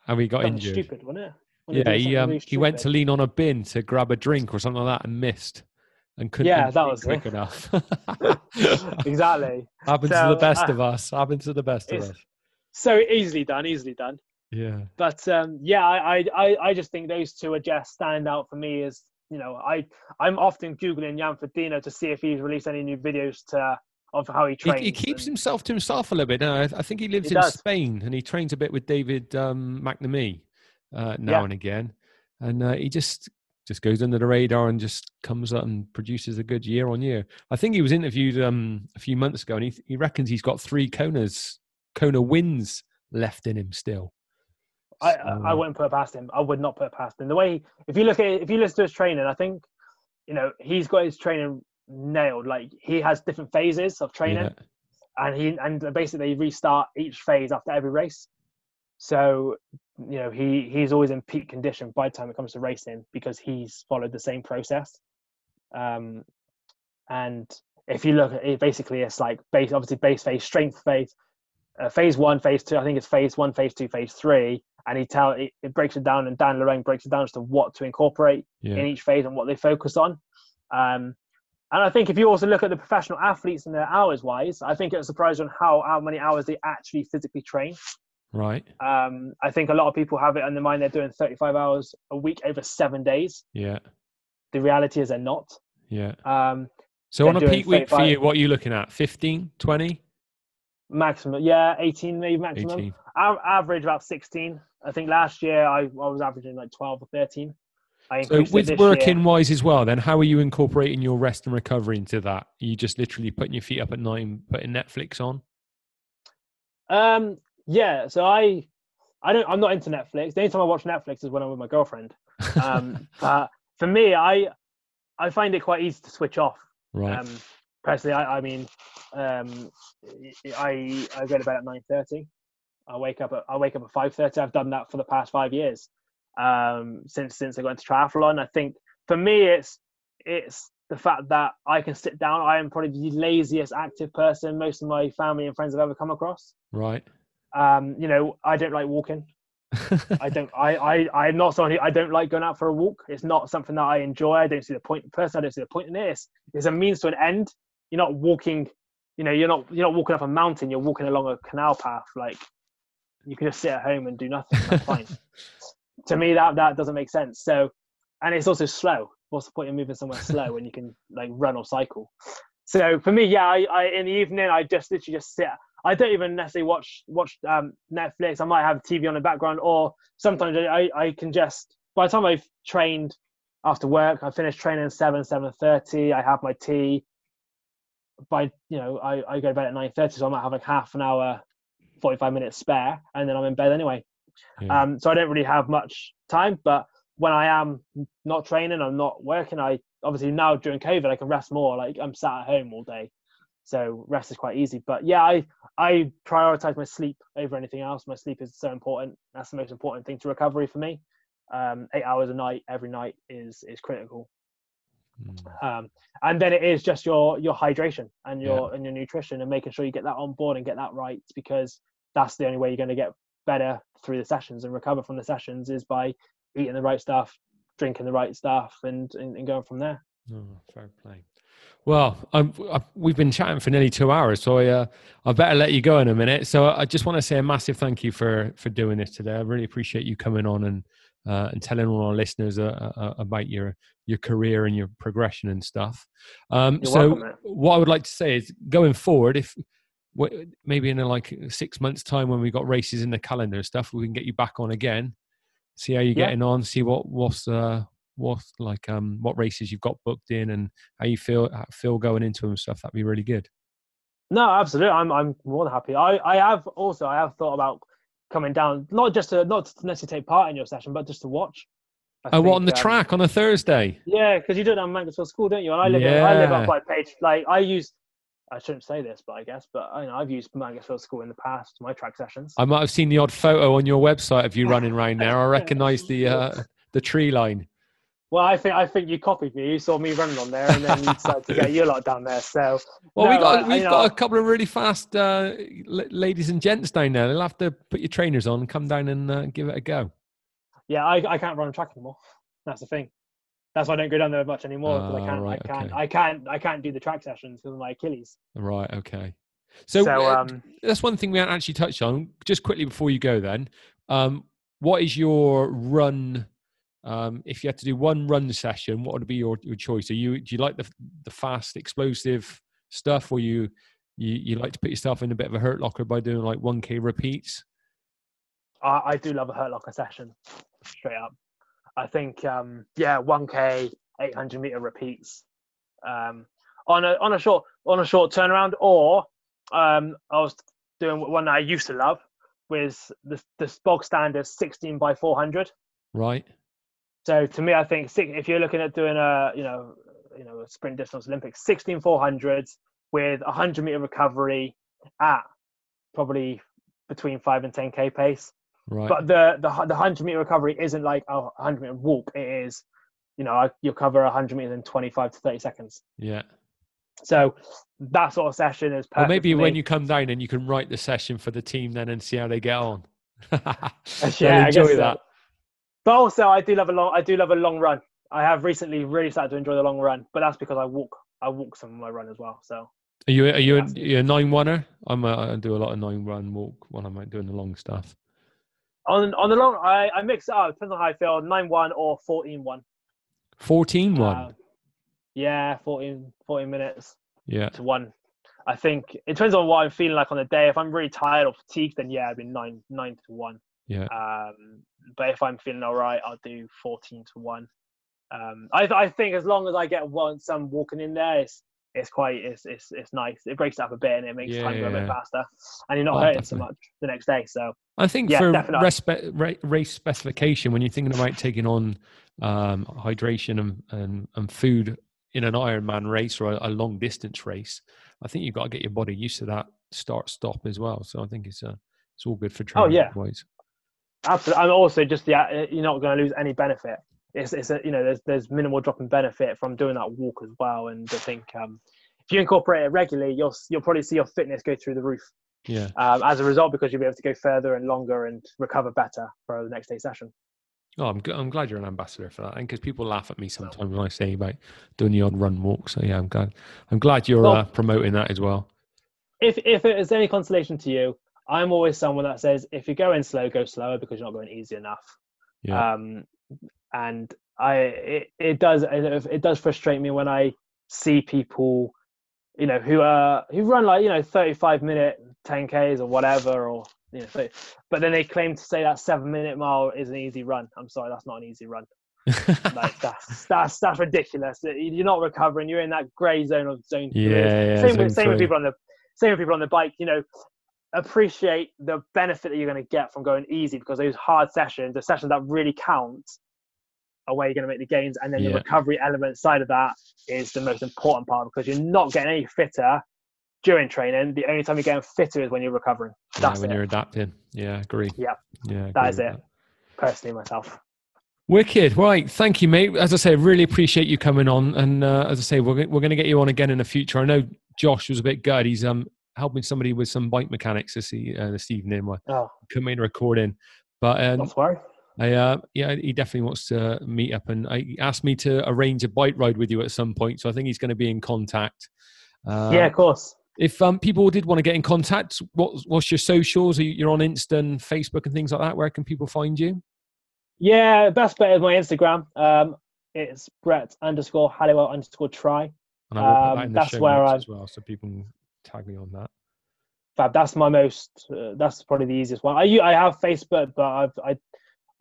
Speaker 2: And we got
Speaker 3: Something
Speaker 2: injured?
Speaker 3: stupid, wasn't it? When
Speaker 2: Yeah, he um
Speaker 3: really
Speaker 2: he went to lean on a bin to grab a drink or something like that and missed and couldn't
Speaker 3: Yeah, that was
Speaker 2: quick
Speaker 3: it.
Speaker 2: enough.
Speaker 3: exactly.
Speaker 2: Happens to the best
Speaker 3: uh,
Speaker 2: of us. Happens to the best of us.
Speaker 3: So easily done, easily done.
Speaker 2: Yeah.
Speaker 3: But um, yeah, I, I I just think those two are just stand out for me as you know I I'm often googling Jan Frodeno to see if he's released any new videos to of how he
Speaker 2: He,
Speaker 3: trains.
Speaker 2: he keeps
Speaker 3: and-
Speaker 2: himself to himself a little bit. No, I, I think he lives
Speaker 3: He
Speaker 2: in
Speaker 3: does.
Speaker 2: Spain and he trains a bit with David um, McNamee uh, now
Speaker 3: Yeah.
Speaker 2: and again, and uh, he just just goes under the radar and just comes up and produces a good year on year. I think he was interviewed um, a few months ago, and he he reckons he's got three Konas Kona wins left in him still.
Speaker 3: I,
Speaker 2: So,
Speaker 3: I I wouldn't put it past him. I would not put it past him. The way if you look at if you listen to his training, I think you know, he's got his training nailed. Like he has different phases of training,
Speaker 2: Yeah.
Speaker 3: and he and basically restart each phase after every race. So you know he he's always in peak condition by the time it comes to racing because he's followed the same process. Um, and if you look at it, basically it's like base obviously base phase, strength phase, uh, phase one, phase two. I think it's phase one, phase two, phase three, and he tell it, it breaks it down, and Dan Lorang breaks it down as to what to incorporate
Speaker 2: Yeah.
Speaker 3: in each phase and what they focus on. Um, and I think if you also look at the professional athletes and their hours wise, I think it was surprised on how, how many hours they actually physically train.
Speaker 2: Right.
Speaker 3: Um, I think a lot of people have it in their mind they're doing 35 hours a week over seven days.
Speaker 2: Yeah.
Speaker 3: The reality is they're not.
Speaker 2: Yeah.
Speaker 3: Um,
Speaker 2: So on a peak week for you, what are you looking at? 15, 20,
Speaker 3: maximum, yeah, 18 maybe maximum.
Speaker 2: 18?
Speaker 3: A- average about 16. I think last year I, I was averaging like 12 or 13. I
Speaker 2: So with working
Speaker 3: year.
Speaker 2: wise as well, then how are you incorporating your rest and recovery into that? Are you just literally putting your feet up at night and putting Netflix on?
Speaker 3: Um, yeah, so I, I don't, I'm not into Netflix. The only time I watch Netflix is when I'm with my girlfriend. Um, but for me, I, I find it quite easy to switch off.
Speaker 2: right.
Speaker 3: Um, personally, I, I mean, um, I I go to bed at nine thirty. I wake up at I wake up at five thirty. I've done that for the past five years. Um, since since I got into triathlon, I think for me it's it's the fact that I can sit down. I am probably the laziest active person most of my family and friends have ever come across.
Speaker 2: right.
Speaker 3: Um, you know, I don't like walking. I don't. I, I. I'm not someone who. I don't like going out for a walk. It's not something that I enjoy. I don't see the point. Personally, I don't see the point in it. It's, it's a means to an end. You're not walking. You know, you're not. You're not walking up a mountain. You're walking along a canal path. Like you can just sit at home and do nothing. That's fine. to me, that that doesn't make sense. So, and it's also slow. What's the point in moving somewhere slow when you can like run or cycle? So for me, yeah, I, I in the evening I just literally just sit. I don't even necessarily watch watch um, Netflix. I might have TV on the background, or sometimes I, I can just. By the time I've trained after work, I finish training seven seven thirty. I have my tea. By you know, I, I go to bed at nine thirty, so I might have like half an hour, forty five minutes spare, and then I'm in bed anyway.
Speaker 2: Yeah.
Speaker 3: Um, so I don't really have much time. But when I am not training, I'm not working. I obviously now during COVID, I can rest more. Like I'm sat at home all day, so rest is quite easy. But yeah, I I prioritize my sleep over anything else. My sleep is so important. That's the most important thing to recovery for me. Um, eight hours a night every night is is critical.
Speaker 2: Mm.
Speaker 3: Um, and then it is just your your hydration and your and your nutrition and making sure you get that on board and get that right because that's the only way you're going to get better through the sessions and recover from the sessions is by eating the right stuff, drinking the right stuff, and and, and going from there.
Speaker 2: Oh, fair play. Well, I'm, i we've been chatting for nearly two hours, so I, uh, I better let you go in a minute. So I just want to say a massive thank you for for doing this today. I really appreciate you coming on and uh, and telling all our listeners uh, uh, about your your career and your progression and stuff. Um, so
Speaker 3: welcome,
Speaker 2: what I would like to say is going forward, if maybe in a, like six months' time when we got races in the calendar and stuff, we can get you back on again, see how you're
Speaker 3: Yeah.
Speaker 2: getting on, see what what's uh, what's like um what races you've got booked in and how you feel uh, feel going into them and stuff. That'd be really good.
Speaker 3: No, absolutely. I'm I'm more than happy. I I have also I have thought about coming down, not just to not to necessarily take part in your session, but just to watch. I
Speaker 2: Oh, what on the
Speaker 3: um,
Speaker 2: track on a Thursday?
Speaker 3: Yeah, because you do it on Mansfield School, don't you? And I live in, I live
Speaker 2: Yeah.
Speaker 3: up by page. Like I use, I shouldn't say this, but I guess, but I know I've used Mansfield School in the past, my track sessions.
Speaker 2: I might have seen the odd photo on your website of you running around there. I recognise the uh, the tree line.
Speaker 3: Well, I think I think you copied me. You saw me running on there, and then you decided to get your lot down there. So
Speaker 2: Well, we
Speaker 3: No,
Speaker 2: got
Speaker 3: I-
Speaker 2: we've got
Speaker 3: know-
Speaker 2: a couple of really fast uh, l- ladies and gents down there. They'll have to put your trainers on, and come down and uh, give it a go.
Speaker 3: yeah, I, I can't run a track anymore. That's the thing. That's why I don't go down there much anymore because
Speaker 2: Ah,
Speaker 3: I can't,
Speaker 2: right,
Speaker 3: I can't,
Speaker 2: okay.
Speaker 3: I can't, I can't do the track sessions because of my Achilles.
Speaker 2: Right. Okay. So,
Speaker 3: So,
Speaker 2: uh,
Speaker 3: um,
Speaker 2: that's one thing we haven't actually touched on. Just quickly before you go, then, um, what is your run? Um, if you had to do one run session, what would be your, your choice? Are you do you like the the fast, explosive stuff, or you you you like to put yourself in a bit of a hurt locker by doing like one k repeats?
Speaker 3: I, I do love a hurt locker session, straight up. I think, um, yeah, one k, eight hundred meter repeats, um, on a on a short on a short turnaround, or um, I was doing one that I used to love, with the the bog standard sixteen by four hundred.
Speaker 2: Right.
Speaker 3: So to me, I think six, if you're looking at doing a you know you know a sprint distance Olympics, 16 400s with 100 meter recovery at probably between five and 10k pace.
Speaker 2: Right.
Speaker 3: But the the the 100 meter recovery isn't like a 100 meter walk. It is, you know, you'll cover 100 meters in 25 to 30 seconds.
Speaker 2: yeah.
Speaker 3: So that sort of session is perfect.
Speaker 2: Or maybe when you come down and you can write the session for the team then and see how they get on.
Speaker 3: yeah,
Speaker 2: enjoy
Speaker 3: guess so. But also, I do love a long. I do love a long run. I have recently really started to enjoy the long run, but that's because I walk. I walk some of my run as well. So
Speaker 2: Are you are you a, you a nine runner? I'm a, I do a lot of nine run walk when I'm doing the long stuff.
Speaker 3: on on the long, I, I mix it up. Depends on how I feel. Nine one or 14 one.
Speaker 2: 14 one.
Speaker 3: Uh, yeah, 14, 14 minutes
Speaker 2: yeah.
Speaker 3: to one. I think it depends on what I'm feeling like on the day. If I'm really tired or fatigued, then yeah, I'd be nine nine to one.
Speaker 2: Yeah.
Speaker 3: Um, but if I'm feeling all right, I'll do 14 to 1. Um, I, I think as long as I get one, some walking in there, it's, it's quite, it's, it's, it's nice. It breaks it up a bit and it makes
Speaker 2: Yeah,
Speaker 3: time go a bit faster. And you're not
Speaker 2: Oh,
Speaker 3: hurting so much the next day. So,
Speaker 2: I think
Speaker 3: Yeah,
Speaker 2: for
Speaker 3: definitely.
Speaker 2: respe- ra- race specification, when you're thinking about taking on um, hydration and, and, and food in an Ironman race or a, a long distance race, I think you've got to get your body used to that start stop as well. So I think it's uh, it's all good for training.
Speaker 3: Oh, yeah.
Speaker 2: wise.
Speaker 3: Absolutely. And also just, yeah, you're not going to lose any benefit. It's, it's a, you know, there's, there's minimal drop in benefit from doing that walk as well. And I think um, if you incorporate it regularly, you'll, you'll probably see your fitness go through the roof.
Speaker 2: Yeah.
Speaker 3: um, as a result because you'll be able to go further and longer and recover better for the next day session.
Speaker 2: Oh, I'm, g- I'm glad you're an ambassador for that. And because people laugh at me sometimes when I say about doing the odd run walk. So yeah, I'm glad. I'm glad you're
Speaker 3: Well-
Speaker 2: uh, promoting that as well.
Speaker 3: If if it is any consolation to you, I'm always someone that says if you're going slow, go slower because you're not going easy enough.
Speaker 2: Yeah.
Speaker 3: Um, and I it, it does it, it does frustrate me when I see people, you know, who are who run like you know 35 minute 10ks or whatever or you know, so- but then they claim to say that seven minute mile is an easy run. I'm sorry, that's not an easy run. like that's that's that's ridiculous. You're not recovering. You're in that grey zone of zone three.
Speaker 2: Yeah, yeah,
Speaker 3: same with same with people on the same with people on the bike. You know, appreciate the benefit that you're going to get from going easy because those hard sessions, the sessions that really count, are where you're going to make the gains, and then the recovery element side of that is the most important part because you're not getting any fitter during training. The only time you're getting fitter is when you're recovering.
Speaker 2: yeah,
Speaker 3: That's
Speaker 2: when
Speaker 3: it.
Speaker 2: you're adapting. Yeah, agree.
Speaker 3: Yeah.
Speaker 2: Yeah,
Speaker 3: That is it. Personally, myself.
Speaker 2: Wicked. Right. Thank you, mate. As I say, really appreciate you coming on. And uh, as I say, we're, we're going to get you on again in the future. I know Josh was a bit good. He's um helping somebody with some bike mechanics this, uh, this evening. I
Speaker 3: Oh,
Speaker 2: couldn't recording. But um,
Speaker 3: not worry.
Speaker 2: I, uh, yeah, he definitely wants to meet up. And I, he asked me to arrange a bike ride with you at some point. So I think he's going to be in contact. Uh,
Speaker 3: yeah, of course.
Speaker 2: If um, people did want to get in contact, what, what's your socials? You're on Insta and Facebook and things like that. Where can people find you?
Speaker 3: Yeah, best bet is my Instagram. Um, it's Brett underscore Halliwell underscore try.
Speaker 2: And I will put that
Speaker 3: Um,
Speaker 2: in the
Speaker 3: that's
Speaker 2: show
Speaker 3: where
Speaker 2: notes
Speaker 3: I'm-
Speaker 2: as well, so people tag me on that.
Speaker 3: Fab, that's my most. Uh, that's probably the easiest one. I I have Facebook, but I've, I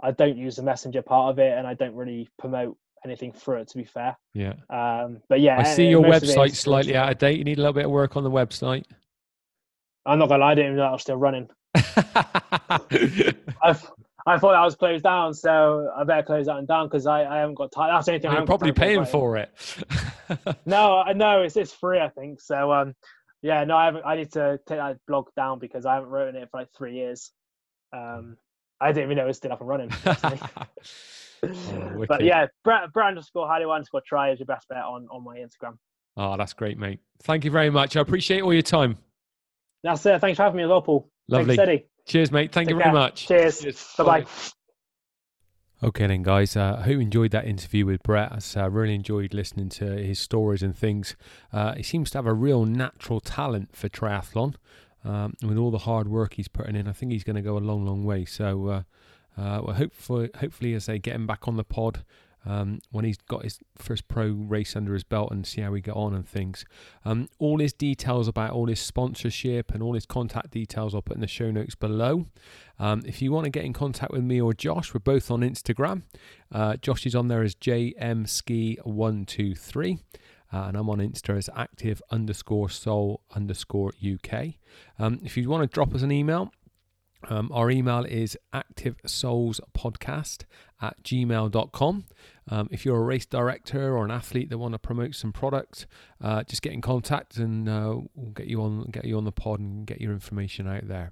Speaker 3: I don't use the messenger part of it, and I don't really promote anything through it. To be fair,
Speaker 2: Yeah.
Speaker 3: um, but yeah,
Speaker 2: I see your
Speaker 3: most of it
Speaker 2: website
Speaker 3: is-
Speaker 2: slightly out of date. You need a little bit of work on the website.
Speaker 3: I'm not gonna lie, I didn't even know I was still running. I I thought I was closed down, so I better close that one down because I, I haven't got time. That's the only thing. I
Speaker 2: You're
Speaker 3: haven't
Speaker 2: probably paying for it.
Speaker 3: No, I know it's it's free. I think so. Um, yeah, no, I haven't. I need to take that blog down because I haven't written it for like three years. Um, I didn't even know it was still up and running.
Speaker 2: Oh,
Speaker 3: but yeah, Brand, brand underscore Halliwell underscore try is your best bet on on my Instagram.
Speaker 2: Oh, that's great, mate. Thank you very much. I appreciate all your time.
Speaker 3: That's it. Thanks for having me as well, Paul.
Speaker 2: Lovely. Cheers, mate. Thank
Speaker 3: Take
Speaker 2: you very
Speaker 3: care.
Speaker 2: much.
Speaker 3: Cheers. Bye bye.
Speaker 2: Okay, then, guys. Uh, I hope you enjoyed that interview with Brett. I uh, really enjoyed listening to his stories and things. Uh, he seems to have a real natural talent for triathlon. Um, with all the hard work he's putting in, I think he's going to go a long, long way. So, uh, uh, well, hopefully, hopefully, as they get him back on the pod um, when he's got his first pro race under his belt and see how we get on and things. Um, all his details about all his sponsorship and all his contact details I'll put in the show notes below. Um, if you want to get in contact with me or Josh, we're both on Instagram. Uh, Josh is on there as JMSki123. Uh, and I'm on Insta as active underscore soul underscore UK. Um, if you want to drop us an email, Um, our email is activesoulspodcast at gmail.com. Um, if you're a race director or an athlete that want to promote some product, uh, just get in contact and uh, we'll get you on get you on the pod and get your information out there.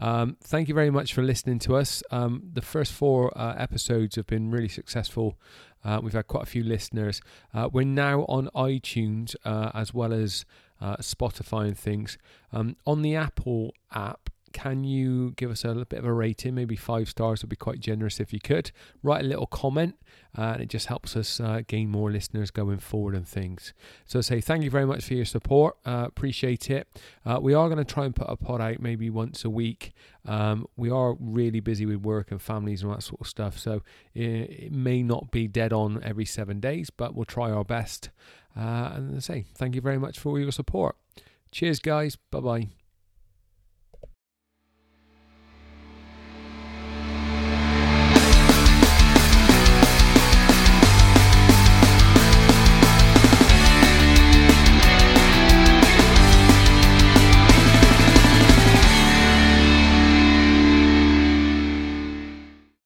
Speaker 2: Um, thank you very much for listening to us. Um, the first four uh, episodes have been really successful. Uh, we've had quite a few listeners. Uh, we're now on iTunes uh, as well as Spotify and things. Um, on the Apple app, can you give us a little bit of a rating? Maybe five stars would be quite generous if you could. Write a little comment, uh, and it just helps us uh, gain more listeners going forward and things. So, say thank you very much for your support. Uh, appreciate it. Uh, we are going to try and put a pod out maybe once a week. Um, we are really busy with work and families and that sort of stuff, so it, it may not be dead on every seven days, but we'll try our best. Uh, and say thank you very much for your support. Cheers, guys. Bye bye.